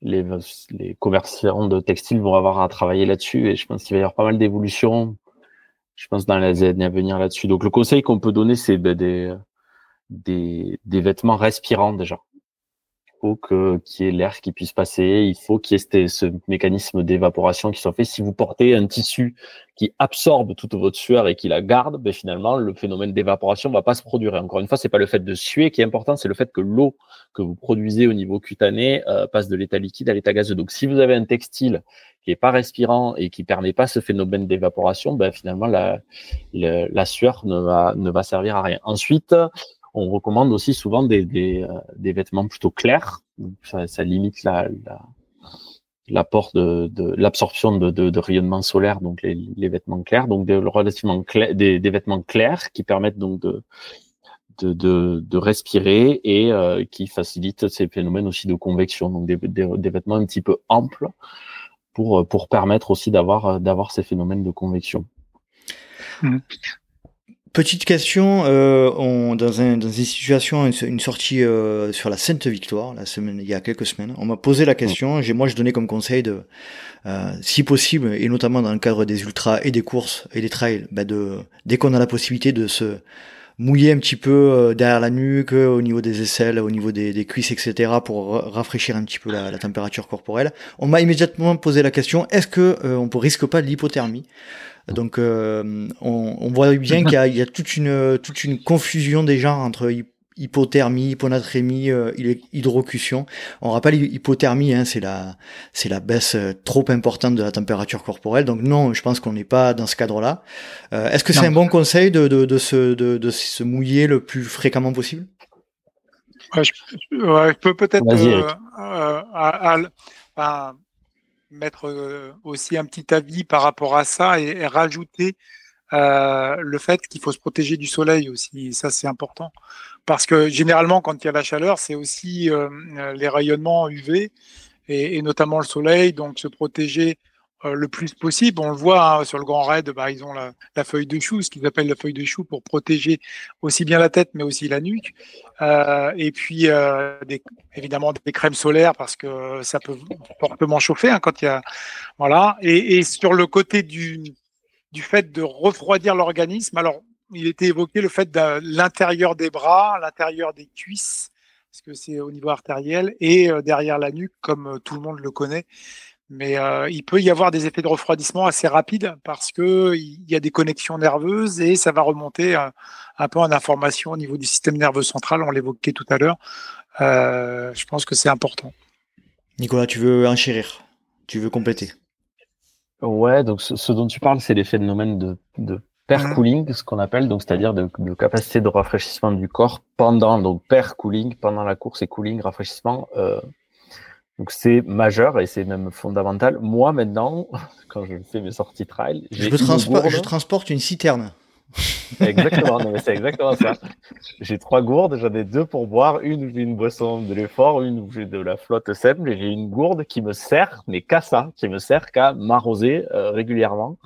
les, les commerçants de textiles vont avoir à travailler là-dessus et je pense qu'il va y avoir pas mal d'évolutions. Je pense dans les années à venir là-dessus. Donc, le conseil qu'on peut donner, c'est ben, des, des, des vêtements respirants déjà faut que qu'il y ait l'air qui puisse passer, il faut qu'il y ait ce mécanisme d'évaporation qui soit fait. Si vous portez un tissu qui absorbe toute votre sueur et qui la garde, ben finalement le phénomène d'évaporation va pas se produire. encore une fois, c'est pas le fait de suer qui est important, c'est le fait que l'eau que vous produisez au niveau cutané euh, passe de l'état liquide à l'état gazeux. Donc si vous avez un textile qui est pas respirant et qui permet pas ce phénomène d'évaporation, ben finalement la, la sueur ne va ne va servir à rien. Ensuite, on recommande aussi souvent des, euh, vêtements plutôt clairs. Ça, limite la, la, de, l'absorption de, de, de, rayonnement solaire, donc les, vêtements clairs, donc des, relativement clairs, des, vêtements clairs qui permettent donc de, respirer et euh, qui facilitent ces phénomènes aussi de convection, donc des, vêtements un petit peu amples pour, pour permettre aussi d'avoir d'avoir ces phénomènes de convection. Mmh. Petite question, euh, dans, un, dans une situation, une, sortie euh, sur la Sainte Victoire, il y a quelques semaines, on m'a posé la question. J'ai, moi, je donnais comme conseil de, euh, si possible, et notamment dans le cadre des ultras et des courses et des trails, bah de, dès qu'on a la possibilité de se mouiller un petit peu derrière la nuque, au niveau des aisselles, au niveau des, cuisses, etc., pour rafraîchir un petit peu la, la température corporelle. On m'a immédiatement posé la question est-ce que on ne risque pas de l'hypothermie? Donc euh, on, on, voit bien qu'il y, y a, toute une toute une confusion des genres entre hypothermie, hyponatrémie, euh, hydrocution. On rappelle hypothermie, hein, c'est la c'est la baisse euh, trop importante de la température corporelle. Donc non, je pense qu'on n'est pas dans ce cadre-là. Euh, Est-ce que c'est un bon conseil de, de, de, se, de, de se mouiller le plus fréquemment possible? Ouais, je, ouais, je, peux peut-être euh, euh, à, à, mettre euh, aussi un petit avis par rapport à ça et, rajouter euh, le fait qu'il faut se protéger du soleil aussi. Ça, c'est important. Parce que généralement, quand il y a la chaleur, c'est aussi euh, les rayonnements UV et, et, notamment le soleil. Donc, se protéger euh, le plus possible. On le voit hein, sur le Grand Raid, ils ont la, feuille de chou, ce qu'ils appellent la feuille de chou pour protéger aussi bien la tête mais aussi la nuque. Euh, et puis euh, évidemment des crèmes solaires parce que ça peut fortement chauffer hein, quand il y a voilà. Et, et, sur le côté du du fait de refroidir l'organisme, alors il était évoqué le fait de l'intérieur des bras, l'intérieur des cuisses parce que c'est au niveau artériel et derrière la nuque comme tout le monde le connaît. Mais euh, il peut y avoir des effets de refroidissement assez rapides parce que il y a des connexions nerveuses et ça va remonter un, euh, un peu en information au niveau du système nerveux central. On l'évoquait tout à l'heure. Euh, je pense que c'est important. Nicolas, tu veux enchérir? Tu veux compléter? Ouais, donc ce, ce, dont tu parles, c'est les phénomènes de, de pair cooling, ce qu'on appelle, donc c'est-à-dire de, de, capacité de rafraîchissement du corps pendant donc pair cooling pendant la course et cooling rafraîchissement euh, donc c'est majeur et c'est même fondamental. Moi maintenant, quand je fais mes sorties trail, je, je transporte une citerne. exactement, non, mais c'est exactement ça. J'ai trois gourdes, j'en ai deux pour boire, une où j'ai une boisson de l'effort, une où j'ai de la flotte simple, et j'ai une gourde qui me sert, mais qu'à ça, qui me sert qu'à m'arroser euh, régulièrement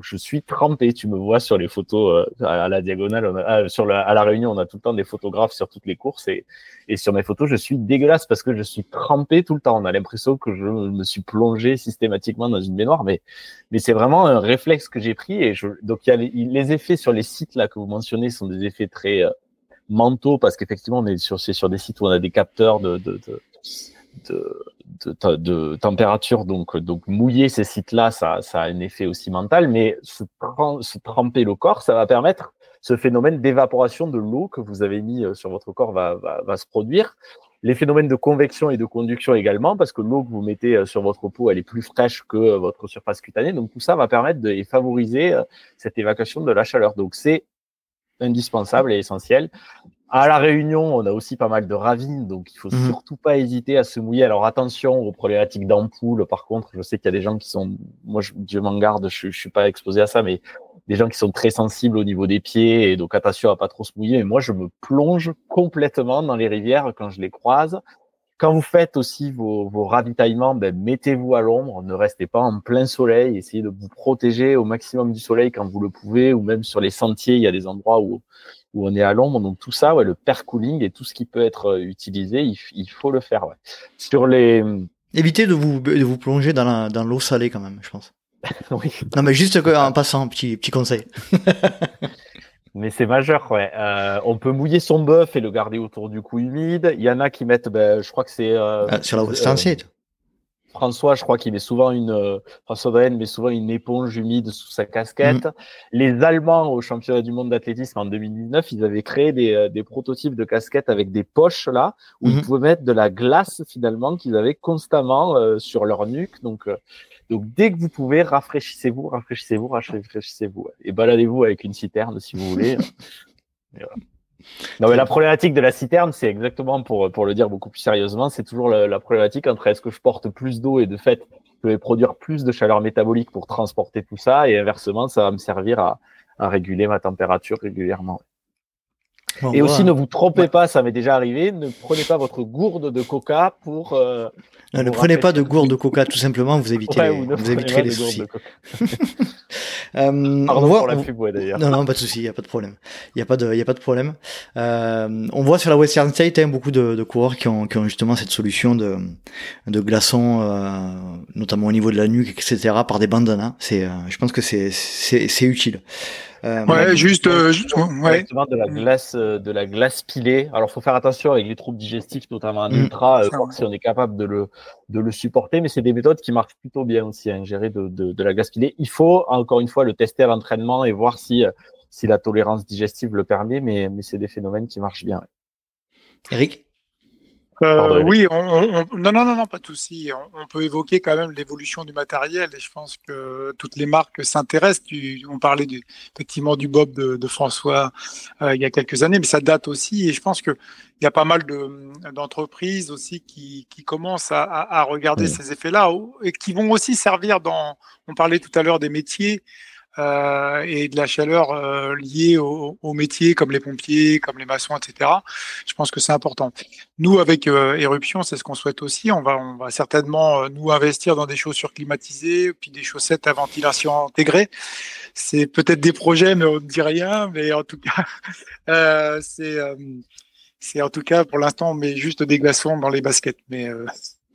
je suis trempé. Tu me vois sur les photos euh, à la diagonale, ah, sur la, à la réunion, on a tout le temps des photographes sur toutes les courses et, et sur mes photos, je suis dégueulasse parce que je suis trempé tout le temps. On a l'impression que je me suis plongé systématiquement dans une baignoire, mais mais c'est vraiment un réflexe que j'ai pris et je, donc les, effets sur les sites là que vous mentionnez sont des effets très euh, mentaux parce qu'effectivement on est sur c'est sur des sites où on a des capteurs de de, température, donc, donc mouiller ces sites-là, ça, a un effet aussi mental, mais se, se tremper le corps, ça va permettre ce phénomène d'évaporation de l'eau que vous avez mis euh, sur votre corps va, va, va, se produire. Les phénomènes de convection et de conduction également, parce que l'eau que vous mettez euh, sur votre peau, elle est plus fraîche que euh, votre surface cutanée. Donc tout ça va permettre de favoriser cette évacuation de la chaleur. Donc c'est indispensable et essentiel. À la Réunion, on a aussi pas mal de ravines, donc il faut mhm. surtout pas hésiter à se mouiller. Alors attention aux problématiques d'ampoule. Par contre, je sais qu'il y a des gens qui sont, moi, je, Dieu m'en garde, je, je suis pas exposé à ça, mais des gens qui sont très sensibles au niveau des pieds et donc attention à pas trop se mouiller. Mais moi, je me plonge complètement dans les rivières quand je les croise. Quand vous faites aussi vos, vos ravitaillements, ben, mettez-vous à l'ombre, ne restez pas en plein soleil, essayez de vous protéger au maximum du soleil quand vous le pouvez, ou même sur les sentiers, il y a des endroits où où on est à l'ombre. Donc tout ça, ouais, le percooling et tout ce qui peut être euh, utilisé, il, il faut le faire. Ouais. Sur les évitez de vous de vous plonger dans la, dans l'eau salée quand même, je pense. oui. Non mais juste en passant, petit petit conseil. mais c'est majeur, ouais. Euh, on peut mouiller son bœuf et le garder autour du cou humide. Il y en a qui mettent, ben, je crois que c'est euh, ah, sur la site. François, je crois qu'il met souvent une euh, François Daen met souvent une éponge humide sous sa casquette. Mm. Les Allemands au championnat du monde d'athlétisme en 2019, ils avaient créé des, euh, des, prototypes de casquettes avec des poches là où ils mm-hmm. pouvaient mettre de la glace finalement qu'ils avaient constamment euh, sur leur nuque. Donc donc dès que vous pouvez, rafraîchissez-vous, rafraîchissez-vous, rafraîchissez-vous et baladez-vous avec une citerne si vous voulez. Non, mais la problématique de la citerne, c'est exactement pour, pour le dire beaucoup plus sérieusement, c'est toujours la, la problématique entre est-ce que je porte plus d'eau et de fait, je vais produire plus de chaleur métabolique pour transporter tout ça et inversement, ça va me servir à, à réguler ma température régulièrement et aussi, ne vous trompez pas, ça m'est déjà arrivé, ne prenez pas votre gourde de coca pour. Euh, ne prenez pas de gourde de coca, tout simplement, vous évitez vous éviterez les soucis. euh, Pardon voit, pour la pub, d'ailleurs. Non, non, pas de souci, il n'y a pas de problème. Il n'y a pas de, y a pas de problème. Euh, on voit sur la Western State hein, beaucoup de, de coureurs qui ont, qui ont justement cette solution de, de glaçons, euh, notamment au niveau de la nuque, etc., par des bandanas. C'est, euh, je pense que c'est, c'est, c'est utile. Euh, ouais, juste, euh, ouais. de la glace, euh, de la glace pilée. Alors, faut faire attention avec les troubles digestifs, notamment en mm. ultra, si on est capable de le, de le supporter. Mais c'est des méthodes qui marchent plutôt bien aussi, à hein, gérer de, de, de, la glace pilée. Il faut encore une fois le tester à l'entraînement et voir si, si la tolérance digestive le permet. Mais, mais c'est des phénomènes qui marchent bien. Eric? Euh, oui, on, non, non, non, non, pas de souci. On, peut évoquer quand même l'évolution du matériel et je pense que toutes les marques s'intéressent. On parlait du, effectivement du Bob de, François euh, il y a quelques années, mais ça date aussi et je pense qu'il y a pas mal d'entreprises aussi qui, qui commencent à, à, regarder ces effets-là et qui vont aussi servir dans. On parlait tout à l'heure des métiers. Euh, et de la chaleur euh, liée au, au, métier, comme les pompiers, comme les maçons, etc. Je pense que c'est important. Nous, avec euh, Éruption, c'est ce qu'on souhaite aussi. On va, on va certainement nous investir dans des chaussures climatisées, puis des chaussettes à ventilation intégrée. C'est peut-être des projets, mais on ne dit rien. Mais en tout cas, c'est c'est en tout cas pour l'instant, on met juste des glaçons dans les baskets. Mais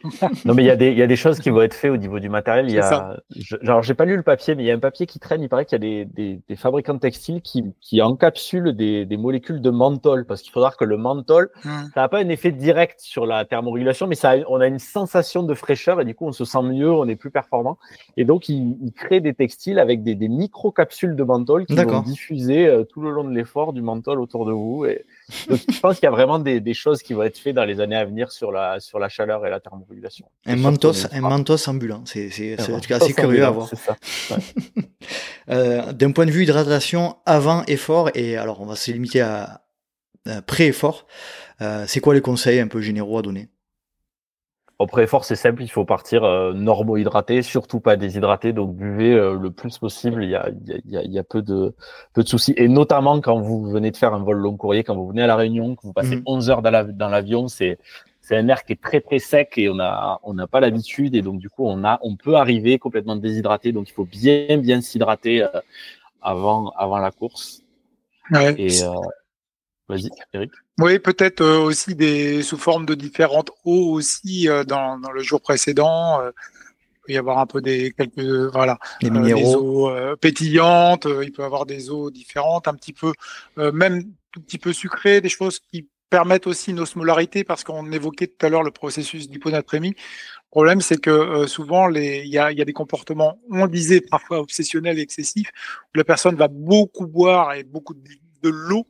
non, mais il y, a des, il y a des choses qui vont être faites au niveau du matériel. Il y a, genre, j'ai pas lu le papier, mais il y a un papier qui traîne. Il paraît qu'il y a des, des, des, fabricants de textiles qui, qui encapsulent des, des molécules de menthol, parce qu'il faudra que le menthol, mmh. ça n'a pas un effet direct sur la thermorégulation, mais ça, on a une sensation de fraîcheur et du coup, on se sent mieux, on est plus performant. Et donc, ils, créent des textiles avec des, des micro-capsules de menthol qui vont diffuser euh, tout le long de l'effort du menthol autour de vous. Et, donc, je pense qu'il y a vraiment des, des, choses qui vont être faites dans les années à venir sur la, sur la chaleur et la thermorégulation. Un mentos, un mentos ambulant, c'est assez curieux à voir. euh, D'un point de vue hydratation avant effort, et alors on va se limiter à, à pré-effort, euh, c'est quoi les conseils un peu généraux à donner? Au pré-effort, c'est simple, il faut partir euh, normo-hydraté, surtout pas déshydraté, donc buvez euh, le plus possible, il y a, il y a, il y a peu, de, peu de soucis. Et notamment quand vous venez de faire un vol long courrier, quand vous venez à La Réunion, que vous passez 11 mhm. heures dans l'avion, c'est c'est un air qui est très très sec et on a on n'a pas l'habitude et donc du coup on a on peut arriver complètement déshydraté donc il faut bien bien s'hydrater euh, avant avant la course. Ouais. Et euh, vas-y Eric. Oui, peut-être euh, aussi des sous forme de différentes eaux aussi euh, dans, dans, le jour précédent. Euh, il peut y avoir un peu des quelques voilà des, minéraux. eaux pétillantes. il peut y avoir des eaux différentes, un petit peu même un petit peu sucrées, des choses qui permettent aussi une osmolarité parce qu'on évoquait tout à l'heure le processus d'hyponatrémie. Le problème, c'est que souvent, les, il y a, y a, des comportements, on disait parfois obsessionnels et excessifs, où la personne va beaucoup boire et beaucoup de, de l'eau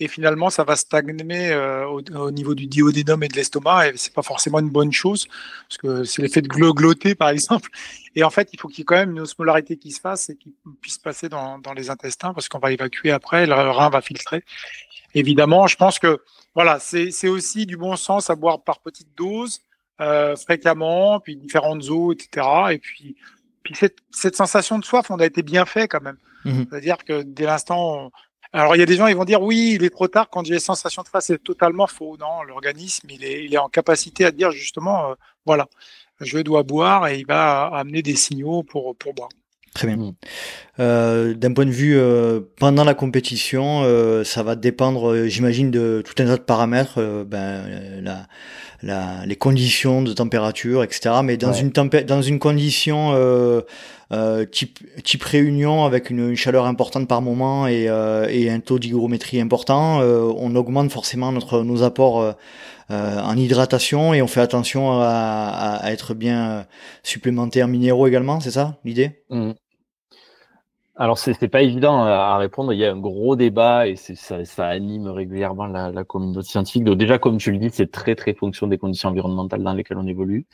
et finalement ça va stagner euh, au, niveau du duodénum et de l'estomac et c'est pas forcément une bonne chose parce que c'est l'effet de glotter par exemple. Et en fait il faut qu'il y ait quand même une osmolarité qui se fasse et qui puisse passer dans, dans les intestins parce qu'on va évacuer après le rein va filtrer. Évidemment je pense que voilà c'est aussi du bon sens à boire par petite dose euh, fréquemment puis différentes eaux etc et puis puis cette, cette sensation de soif on a été bien fait quand même. Mmh c'est à dire que dès l'instant alors, il y a des gens, ils vont dire oui, il est trop tard quand j'ai sensation de face. C'est totalement faux. Non, l'organisme, il est, il est en capacité à dire justement, euh, voilà, je dois boire et il va amener des signaux pour, pour boire. Très bien. Euh, D'un point de vue euh, pendant la compétition, euh, ça va dépendre, euh, j'imagine, de tout un tas de paramètres, euh, ben, la, la, les conditions de température, etc. Mais dans une dans une condition euh, type, type réunion avec une, chaleur importante par moment et, euh, et un taux d'hygrométrie important, euh, on augmente forcément notre, nos apports en hydratation et on fait attention à, à, être bien supplémenté en minéraux également, c'est ça l'idée? Mmh. Alors c'est pas évident à répondre. Il y a un gros débat et ça, ça, anime régulièrement la, communauté scientifique. Donc déjà, comme tu le dis, c'est très très fonction des conditions environnementales dans lesquelles on évolue.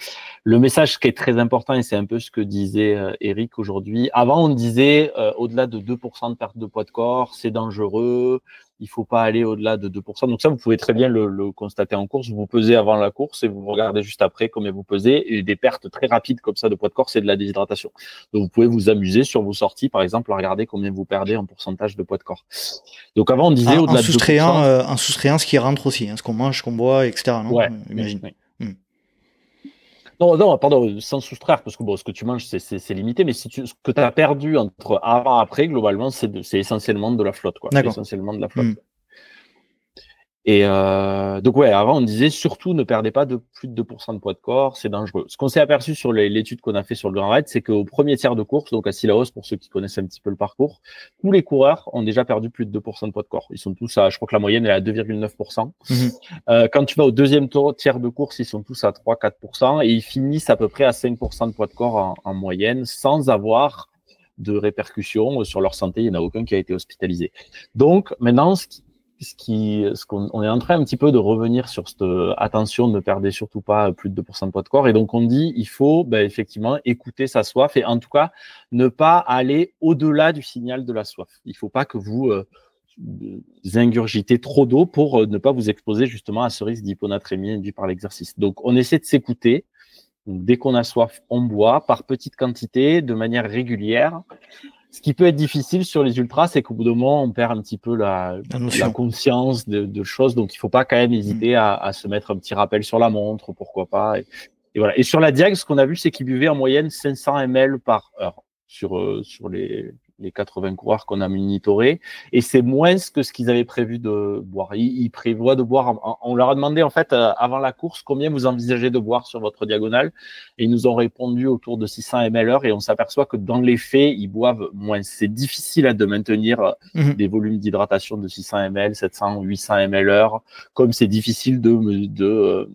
Le message qui est très important et c'est un peu ce que disait euh, Eric aujourd'hui. Avant, on disait euh, au-delà de 2% de perte de poids de corps, c'est dangereux. Il faut pas aller au-delà de 2%. Donc ça, vous pouvez très bien le, constater en course. Vous vous pesez avant la course et vous regardez juste après combien vous pesez. Et des pertes très rapides comme ça de poids de corps, c'est de la déshydratation. Donc vous pouvez vous amuser sur vos sorties, par exemple, à regarder combien vous perdez en pourcentage de poids de corps. Donc avant, on disait au-delà de 2%. Euh, en soustrayant ce qui rentre aussi, hein, ce qu'on mange, ce qu'on boit, etc. Non? Ouais, imagine. Non, non, pardon, sans soustraire, parce que bon, ce que tu manges, c'est limité, mais si tu, ce que tu as perdu entre avant et après, globalement, c'est essentiellement de la flotte, quoi. Essentiellement de la flotte. Hmm. Et euh, donc ouais, avant on disait surtout ne perdez pas de plus de 2% de poids de corps, c'est dangereux. Ce qu'on s'est aperçu sur l'étude qu'on a fait sur le Grand Raid, c'est qu'au premier tiers de course, donc à Silaos pour ceux qui connaissent un petit peu le parcours, tous les coureurs ont déjà perdu plus de 2% de poids de corps. Ils sont tous à, je crois que la moyenne est à 2,9%. Mhm. Euh, quand tu vas au deuxième tiers de course, ils sont tous à 3-4% et ils finissent à peu près à 5% de poids de corps en, en moyenne sans avoir de répercussions sur leur santé. Il n'y en a aucun qui a été hospitalisé. Donc maintenant, ce qui, on est en train un petit peu de revenir sur cette attention, ne perdez surtout pas plus de 2% de poids de corps. Et donc on dit, il faut ben, effectivement écouter sa soif et en tout cas ne pas aller au-delà du signal de la soif. Il faut pas que vous euh, ingurgitez trop d'eau pour euh, ne pas vous exposer justement à ce risque d'hyponatrémie induit par l'exercice. Donc on essaie de s'écouter. Dès qu'on a soif, on boit par petites quantités, de manière régulière. Ce qui peut être difficile sur les ultras, c'est qu'au bout d'un moment, on perd un petit peu la, la, conscience de, de, choses. Donc, il faut pas quand même hésiter mm. à, à, se mettre un petit rappel sur la montre, pourquoi pas. Et, voilà. Et sur la Diag, ce qu'on a vu, c'est qu'il buvait en moyenne 500 ml par heure sur, euh, sur les, les 80 coureurs qu'on a monitorés, et c'est moins que ce qu'ils avaient prévu de boire. Ils, prévoient de boire. On leur a demandé en fait euh, avant la course combien vous envisagez de boire sur votre diagonale, et ils nous ont répondu autour de 600 ml heure, et on s'aperçoit que dans les faits, ils boivent moins. C'est difficile hein, de maintenir euh, mhm. des volumes d'hydratation de 600 ml, 700, 800 ml heure, comme c'est difficile de, de euh,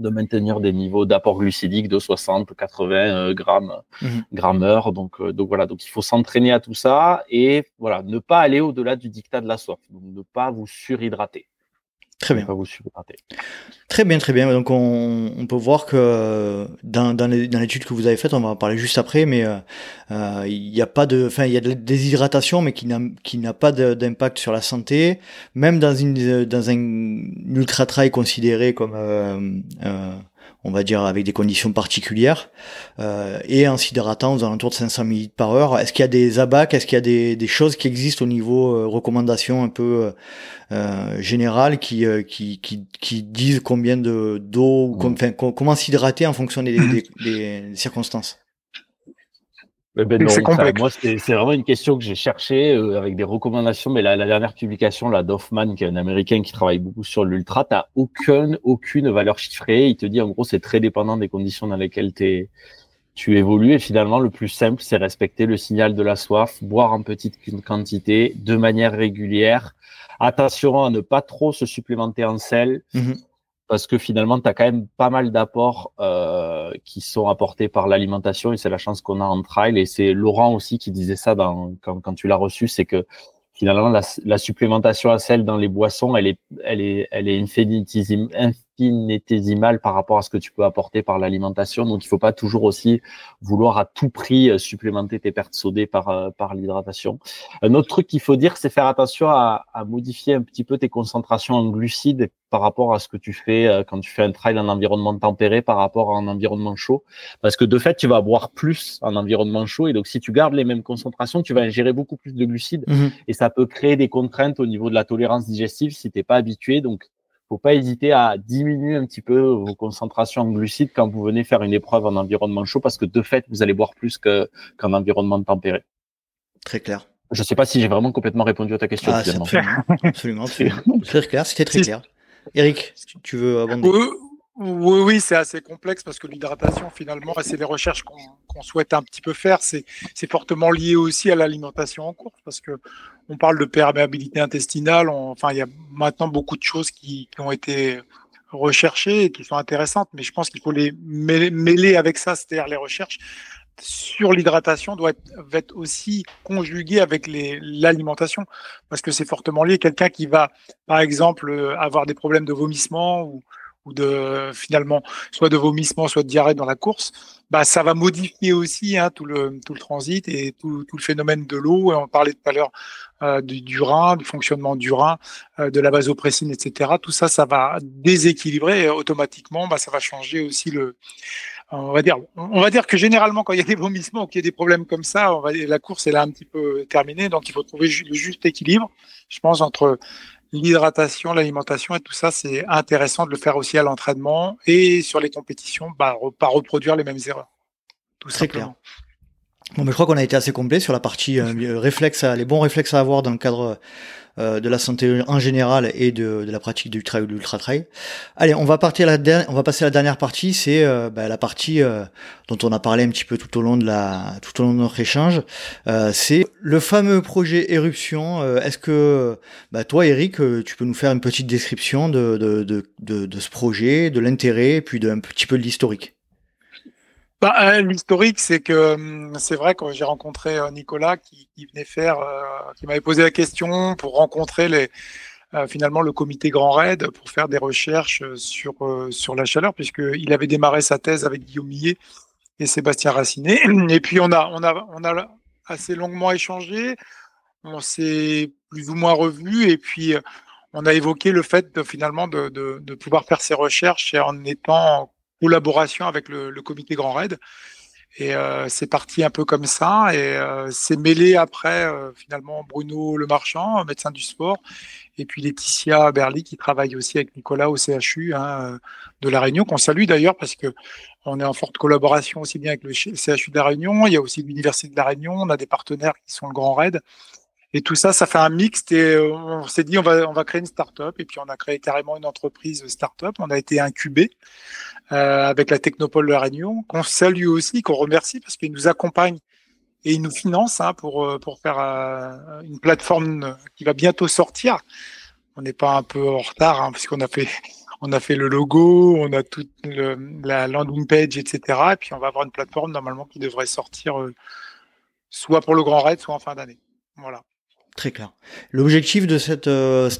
de maintenir des niveaux d'apport glucidique de 60, 80 euh, grammes, mmh. heure. Donc, euh, donc voilà, donc il faut s'entraîner à tout ça et voilà, ne pas aller au-delà du dictat de la soif, donc ne pas vous surhydrater. Très bien. Très bien, très bien. Donc on, on peut voir que dans, dans l'étude que vous avez faite, on va en parler juste après, mais euh, euh, il n'y a pas de, enfin il y a de la déshydratation, mais qui n'a qui n'a pas d'impact sur la santé, même dans une dans un ultra trail considéré comme euh, euh on va dire avec des conditions particulières, euh, et en s'hydratant aux alentours de 500 ml par heure. Est-ce qu'il y a des abacs, est-ce qu'il y a des, des, choses qui existent au niveau euh, recommandations un peu euh, générales qui, euh, qui, qui, qui, disent combien de d'eau, enfin, comment s'hydrater en fonction des, des, des circonstances? Ben c'est moi, c'est vraiment une question que j'ai cherchée euh, avec des recommandations. Mais la, la dernière publication, là, d'Hoffman, qui est un Américain qui travaille beaucoup sur l'ultra, t'as aucune, aucune valeur chiffrée. Il te dit, en gros, c'est très dépendant des conditions dans lesquelles es, tu évolues. Et finalement, le plus simple, c'est respecter le signal de la soif, boire en petite quantité, de manière régulière. Attention à ne pas trop se supplémenter en sel. Mm-hmm parce que finalement, tu as quand même pas mal d'apports euh, qui sont apportés par l'alimentation et c'est la chance qu'on a en trail. Et c'est Laurent aussi qui disait ça dans, quand, quand tu l'as reçu, c'est que finalement, la, la, supplémentation à sel dans les boissons, elle est, elle est, elle est infinitésimale infinitésimale par rapport à ce que tu peux apporter par l'alimentation. Donc, il faut pas toujours aussi vouloir à tout prix euh, supplémenter tes pertes sodées par, euh, par l'hydratation. Un autre truc qu'il faut dire, c'est faire attention à, à, modifier un petit peu tes concentrations en glucides par rapport à ce que tu fais euh, quand tu fais un trail en environnement tempéré par rapport à un environnement chaud. Parce que de fait, tu vas boire plus en environnement chaud. Et donc, si tu gardes les mêmes concentrations, tu vas ingérer beaucoup plus de glucides. Mmh et ça peut créer des contraintes au niveau de la tolérance digestive si t'es pas habitué. Donc, faut pas hésiter à diminuer un petit peu vos concentrations en glucides quand vous venez faire une épreuve en environnement chaud parce que de fait, vous allez boire plus qu'en environnement tempéré. Très clair. Je sais pas si j'ai vraiment complètement répondu à ta question. Ah, absolument, absolument, Très clair, c'était très clair. Eric, tu veux abonder? Oui, oui, c'est assez complexe parce que l'hydratation, finalement, c'est les recherches qu'on souhaite un petit peu faire. C'est fortement lié aussi à l'alimentation en course parce que on parle de perméabilité intestinale. enfin, il y a maintenant beaucoup de choses qui, ont été recherchées et qui sont intéressantes, mais je pense qu'il faut les mêler avec ça, c'est-à-dire les recherches sur l'hydratation doit être, aussi conjugué avec l'alimentation parce que c'est fortement lié. Quelqu'un qui va, par exemple, avoir des problèmes de vomissement ou, ou de finalement soit de vomissement, soit de diarrhée dans la course, bah, ça va modifier aussi hein, tout, le, tout le transit et tout, tout le phénomène de l'eau. On parlait tout à l'heure euh, du, du, rein, du fonctionnement du rein, euh, de la vasopressine, etc. Tout ça, ça va déséquilibrer et automatiquement, bah, ça va changer aussi le. On va dire, on va dire que généralement, quand il y a des vomissements qu'il y a des problèmes comme ça, la course est là un petit peu terminée, donc il faut trouver le juste équilibre, je pense, entre l'hydratation, l'alimentation et tout ça, c'est intéressant de le faire aussi à l'entraînement et sur les compétitions, bah, pas reproduire les mêmes erreurs. Tout Très clair. Bon, mais je crois qu'on a été assez complet sur la partie euh, réflexes, les bons réflexes à avoir dans le cadre euh, de la santé en général et de, de la pratique du trail ou de l'ultra trail. Allez, on va partir la on va passer à la dernière partie, c'est euh, bah, la partie euh, dont on a parlé un petit peu tout au long de la tout au long de notre échange. c'est le fameux projet éruption. Est-ce que bah, toi, Eric, tu peux nous faire une petite description de de, de, de, de ce projet, de l'intérêt, puis d'un petit peu de l'historique? Bah, euh, L'historique, c'est que hum, c'est vrai que j'ai rencontré euh, Nicolas qui, venait faire, euh, qui m'avait posé la question pour rencontrer les, finalement le comité Grand Raid pour faire des recherches sur, sur la chaleur, puisqu'il avait démarré sa thèse avec Guillaume Millet et Sébastien Racinet. Et puis on a, on a, on a assez longuement échangé, on s'est plus ou moins revu, et puis on a évoqué le fait de, finalement de, de, de pouvoir faire ces recherches en étant collaboration avec le, comité Grand Raid. Et euh, c'est parti un peu comme ça. Et euh, c'est mêlé après, euh, finalement, Bruno Le Marchand, médecin du sport, et puis Laetitia Berly, qui travaille aussi avec Nicolas au CHU hein, de La Réunion, qu'on salue d'ailleurs parce que on est en forte collaboration aussi bien avec le CHU de La Réunion. Il y a aussi l'Université de La Réunion. On a des partenaires qui sont le Grand Raid. Et tout ça, ça fait un mixte et on s'est dit on va on va créer une start-up et puis on a créé carrément une entreprise start-up. On a été incubé euh, avec la Technopole de la Réunion, qu'on salue aussi, qu'on remercie parce qu'il nous accompagne et il nous finance hein, pour euh, pour faire euh, une plateforme qui va bientôt sortir. On n'est pas un peu en retard hein, puisqu'on a fait on a fait le logo, on a toute la landing page, etc. Et puis on va avoir une plateforme normalement qui devrait sortir soit pour le Grand Raid, soit en fin d'année. Voilà. Très clair. L'objectif de cette euh,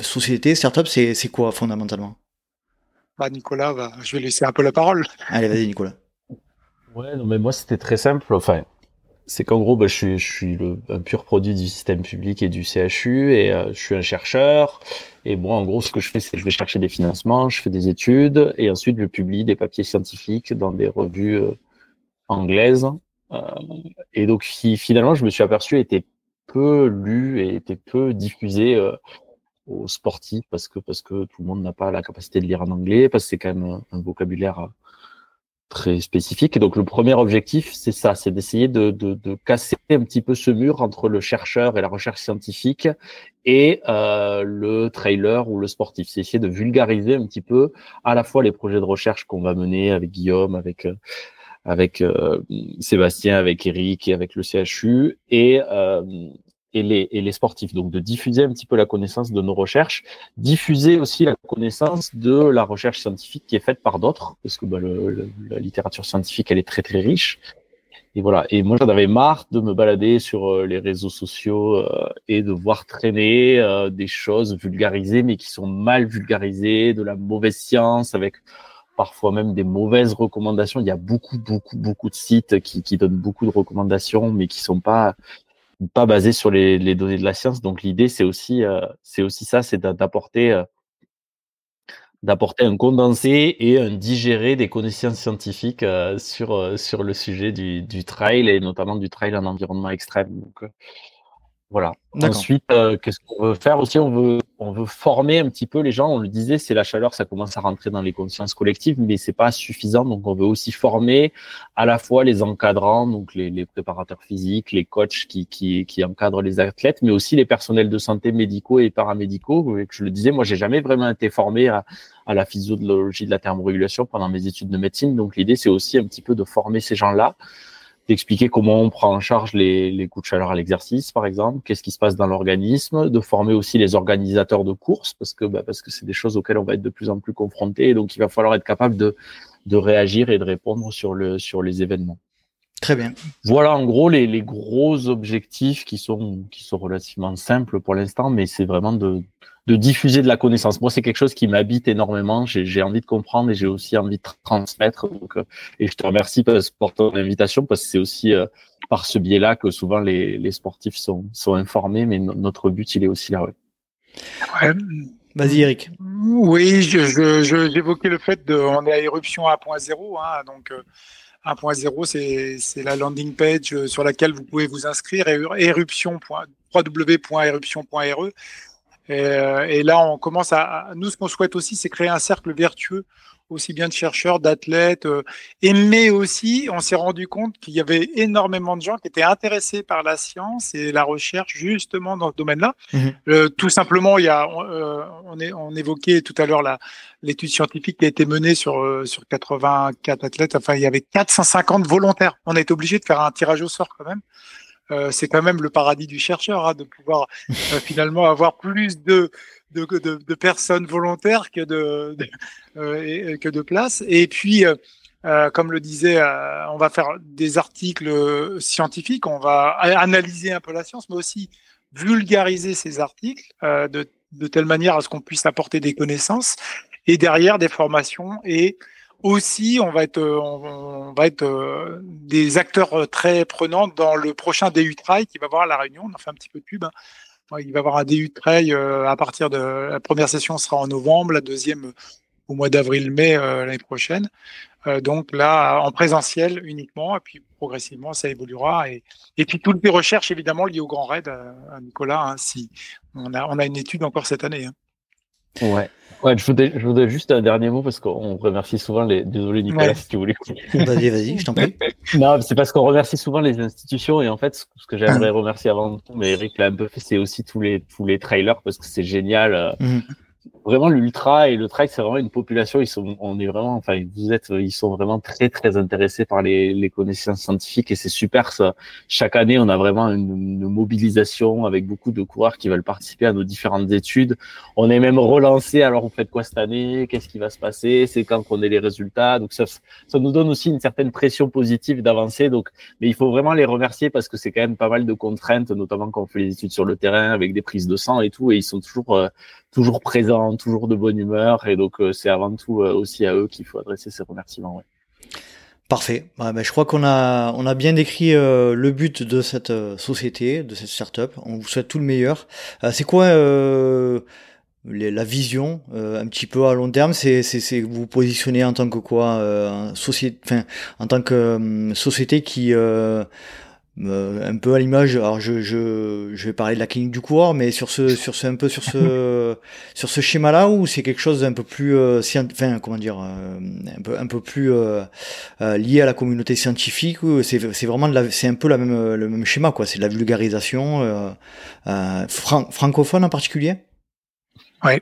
société, startup, c'est, quoi fondamentalement? Bah, Nicolas, bah, je vais laisser un peu la parole. Allez, vas-y, Nicolas. Ouais, non, mais moi, c'était très simple. Enfin, c'est qu'en gros, bah, je suis, je suis le, un pur produit du système public et du CHU et euh, je suis un chercheur. Et moi, en gros, ce que je fais, c'est que je vais chercher des financements, je fais des études et ensuite je publie des papiers scientifiques dans des revues euh, anglaises. et donc, finalement, je me suis aperçu, était peu lu et était peu diffusé euh, aux sportifs parce que parce que tout le monde n'a pas la capacité de lire en anglais parce que c'est quand même un, vocabulaire euh, très spécifique. Et donc le premier objectif, c'est ça, c'est d'essayer de, de, casser un petit peu ce mur entre le chercheur et la recherche scientifique et euh, le trailer ou le sportif. C'est essayer de vulgariser un petit peu à la fois les projets de recherche qu'on va mener avec Guillaume, avec euh, avec euh, Sébastien, avec Eric et avec le CHU et, euh, et, les, et les sportifs. Donc de diffuser un petit peu la connaissance de nos recherches, diffuser aussi la connaissance de la recherche scientifique qui est faite par d'autres, parce que bah, le, la littérature scientifique, elle est très très riche. Et voilà. Et moi, j'en avais marre de me balader sur euh, les réseaux sociaux et de voir traîner des choses vulgarisées, mais qui sont mal vulgarisées, de la mauvaise science, avec parfois même des mauvaises recommandations. Il y a beaucoup, beaucoup, beaucoup de sites qui, donnent beaucoup de recommandations, mais qui sont pas pas basés sur les, données de la science. Donc l'idée, c'est aussi, euh, c'est aussi ça, c'est d'apporter euh, d'apporter un condensé et un digéré des connaissances scientifiques euh, sur sur le sujet du, trail et notamment du trail en environnement extrême. Voilà. Ensuite, euh, qu'est-ce qu'on veut faire aussi? On veut, on veut former un petit peu les gens. On le disait, c'est la chaleur, ça commence à rentrer dans les consciences collectives, mais c'est pas suffisant. Donc, on veut aussi former à la fois les encadrants, donc les, les préparateurs physiques, les coachs qui, qui, qui, encadrent les athlètes, mais aussi les personnels de santé médicaux et paramédicaux. Je le disais, moi, j'ai jamais vraiment été formé à, à la physiologie de la thermorégulation pendant mes études de médecine. Donc, l'idée, c'est aussi un petit peu de former ces gens-là d'expliquer comment on prend en charge les, les coups de chaleur à l'exercice, par exemple, qu'est-ce qui se passe dans l'organisme, de former aussi les organisateurs de courses, parce que bah, parce que c'est des choses auxquelles on va être de plus en plus confronté, donc il va falloir être capable de, de réagir et de répondre sur, le, sur les événements. Très bien. Voilà en gros les, les gros objectifs qui sont qui sont relativement simples pour l'instant, mais c'est vraiment de de diffuser de la connaissance. Moi, c'est quelque chose qui m'habite énormément. J'ai envie de comprendre et j'ai aussi envie de transmettre. Donc, euh, et je te remercie pour ton invitation parce que c'est aussi euh, par ce biais-là que souvent les, les sportifs sont, sont informés, mais notre but, il est aussi là. Ouais. Vas-y, Eric. Oui, j'évoquais je, je, le fait de, on est à éruption 1.0, hein, donc. Euh, 1.0, c'est la landing page euh, sur laquelle vous pouvez vous inscrire, éruption, www.éruption.re. Et, euh, et, là, on commence à. Nous, ce qu'on souhaite aussi, c'est créer un cercle vertueux aussi bien de chercheurs, d'athlètes, euh, et mais aussi on s'est rendu compte qu'il y avait énormément de gens qui étaient intéressés par la science et la recherche justement dans ce domaine-là. Mhm. Euh, tout simplement, il y a, euh, on, est, on évoquait tout à l'heure l'étude scientifique qui a été menée sur euh, sur 84 athlètes. Enfin, il y avait 450 volontaires. On a été obligé de faire un tirage au sort quand même. Euh, c'est quand même le paradis du chercheur hein, de pouvoir finalement avoir plus de de, de, de, personnes volontaires que de, de euh, que de places. Et puis, euh, euh comme le disait, euh, on va faire des articles scientifiques, on va analyser un peu la science, mais aussi vulgariser ces articles de, de telle manière à ce qu'on puisse apporter des connaissances et derrière des formations et aussi on va être on, va être des acteurs très prenants dans le prochain DU Trail qui va avoir la réunion on en fait un petit peu de pub hein, il va y avoir un DU Trail euh, à partir de la première session sera en novembre, la deuxième au mois d'avril-mai euh, l'année prochaine. Euh, donc là, en présentiel uniquement, et puis progressivement, ça évoluera. Et, puis toutes les recherches, évidemment, liées au Grand Raid, Nicolas, hein, si on a, on a une étude encore cette année. Hein. Ouais. Ouais, je voudrais, je voudrais juste un dernier mot parce qu'on remercie souvent les. Désolé Nicolas, si tu voulais. Vas-y, vas-y, je t'en prie. non, c'est parce qu'on remercie souvent les institutions et en fait, ce que j'aimerais remercier avant tout, mais Eric l'a un peu fait, c'est aussi tous les tous les trailers parce que c'est génial. Euh, mhm vraiment l'ultra et le trail, c'est vraiment une population. Ils sont, on est vraiment, enfin, vous êtes, ils sont vraiment très très intéressés par les, les connaissances scientifiques et c'est super ça. Chaque année, on a vraiment une, une, mobilisation avec beaucoup de coureurs qui veulent participer à nos différentes études. On est même relancé. Alors, vous faites quoi cette année? Qu'est-ce qui va se passer? C'est quand qu'on ait les résultats? Donc ça, ça nous donne aussi une certaine pression positive d'avancer. Donc, mais il faut vraiment les remercier parce que c'est quand même pas mal de contraintes, notamment quand on fait les études sur le terrain avec des prises de sang et tout, et ils sont toujours euh, toujours présents, toujours de bonne humeur. Et donc, euh, c'est avant tout euh, aussi à eux qu'il faut adresser ces remerciements. Ouais. Parfait. ben, je crois qu'on a, on a bien décrit euh, le but de cette société, de cette startup. On vous souhaite tout le meilleur. c'est quoi la vision un petit peu à long terme? C'est, vous positionner en tant que quoi société, enfin, en tant que société qui euh, un peu à l'image alors je, je, je vais parler de la clinique du coureur mais sur ce sur ce un peu sur ce sur ce schéma là où c'est quelque chose d'un peu plus euh, enfin comment dire euh, un peu un peu plus euh, lié à la communauté scientifique c'est c'est vraiment de la c'est un peu la même le même schéma quoi c'est de la vulgarisation francophone en particulier? Oui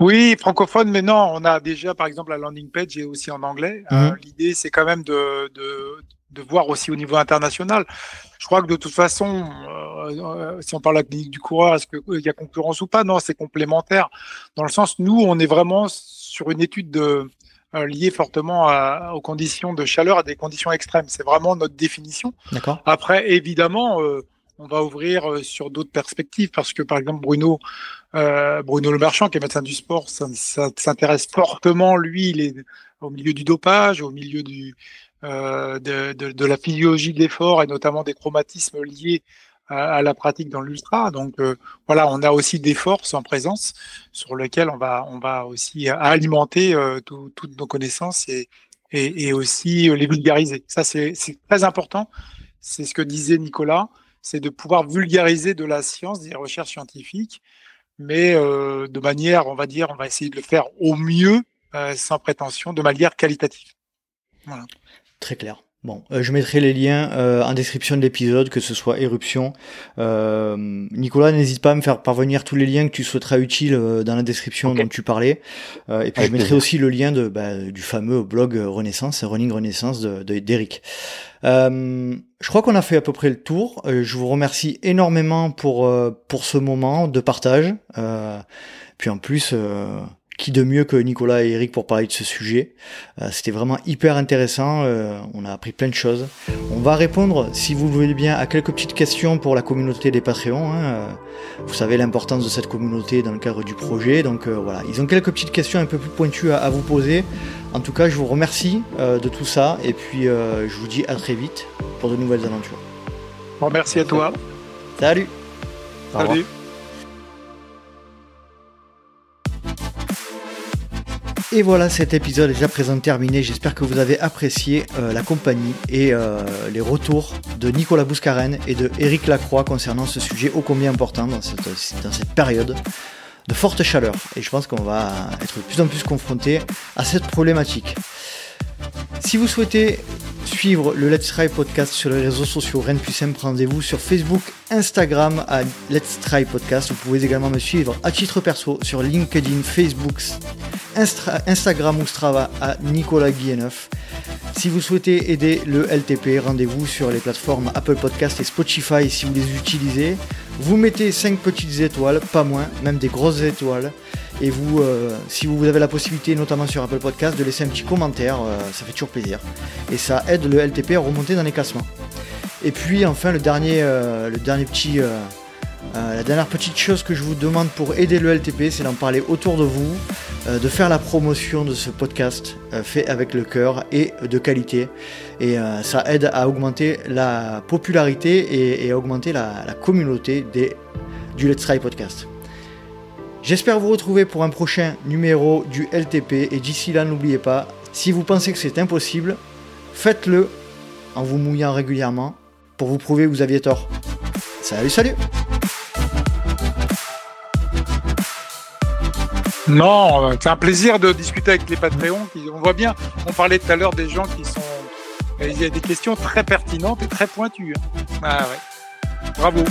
oui, francophone, mais non, on a déjà, par exemple, la landing page et aussi en anglais. Mhm. L'idée, c'est quand même de, de, de voir aussi au niveau international. Je crois que de toute façon, euh, euh, si on parle de la clinique du coureur, est-ce qu'il euh, y a concurrence ou pas? Non, c'est complémentaire. Dans le sens, nous, on est vraiment sur une étude de, liée fortement aux conditions de chaleur, à des conditions extrêmes. C'est vraiment notre définition. D'accord. Après, évidemment, on va ouvrir sur d'autres perspectives parce que, par exemple, Bruno, Bruno Le Marchand, qui est médecin du sport, ça, ça s'intéresse fortement, lui, il est au milieu du dopage, au milieu du, euh, de, la physiologie de l'effort et notamment des chromatismes liés à, à la pratique dans l'ultra. Donc euh, voilà, on a aussi des forces en présence sur lesquelles on va, on va aussi alimenter euh, toutes nos connaissances et, et, et, aussi les vulgariser. Ça, c'est très important. C'est ce que disait Nicolas, c'est de pouvoir vulgariser de la science, des recherches scientifiques, mais de manière, on va dire, on va essayer de le faire au mieux, sans prétention, de manière qualitative. Voilà. Très clair. Bon, euh, je mettrai les liens euh, en description de l'épisode, que ce soit éruption. Euh, Nicolas, n'hésite pas à me faire parvenir tous les liens que tu souhaiteras utiles dans la description dont tu parlais. et puis je mettrai aussi le lien de, bah, du fameux blog Renaissance, Running Renaissance de d'Eric. je crois qu'on a fait à peu près le tour. je vous remercie énormément pour pour ce moment de partage. puis en plus qui de mieux que Nicolas et Eric pour parler de ce sujet. Euh, c'était vraiment hyper intéressant, euh, on a appris plein de choses. On va répondre, si vous le voulez bien, à quelques petites questions pour la communauté des Patreons. Hein. Euh, vous savez l'importance de cette communauté dans le cadre du projet, donc voilà. Ils ont quelques petites questions un peu plus pointues à, vous poser. En tout cas, je vous remercie de tout ça, et puis je vous dis à très vite pour de nouvelles aventures. Bon, merci à toi. Salut. Salut. Et voilà, cet épisode est déjà présent terminé. J'espère que vous avez apprécié euh, la compagnie et euh, les retours de Nicolas Bouscaren et de Eric Lacroix concernant ce sujet ô combien important dans cette, dans cette période de forte chaleur. Et je pense qu'on va être de plus en plus confronté à cette problématique. Si vous souhaitez suivre le Let's Try podcast sur les réseaux sociaux simple, rendez-vous sur Facebook, Instagram à Let's Try podcast. Vous pouvez également me suivre à titre perso sur LinkedIn, Facebook, Instagram ou Strava à Nicolas Guilleneuf. Si vous souhaitez aider le LTP, rendez-vous sur les plateformes Apple Podcast et Spotify si vous les utilisez. Vous mettez 5 petites étoiles, pas moins, même des grosses étoiles. Et vous, euh, si vous avez la possibilité, notamment sur Apple Podcast, de laisser un petit commentaire, euh, ça fait toujours plaisir. Et ça aide le LTP à remonter dans les classements. Et puis enfin, le dernier, euh, le dernier petit, la dernière petite chose que je vous demande pour aider le LTP, c'est d'en parler autour de vous, de faire la promotion de ce podcast fait avec le cœur et de qualité. Et ça aide à augmenter la popularité et, à augmenter la, communauté du Let's Try Podcast. J'espère vous retrouver pour un prochain numéro du LTP et d'ici là n'oubliez pas, si vous pensez que c'est impossible, faites-le en vous mouillant régulièrement pour vous prouver que vous aviez tort. Salut salut Non, c'est un plaisir de discuter avec les Patreons. On voit bien, on parlait tout à l'heure des gens qui sont... Il y a des questions très pertinentes et très pointues. Hein. Ah ouais. Bravo.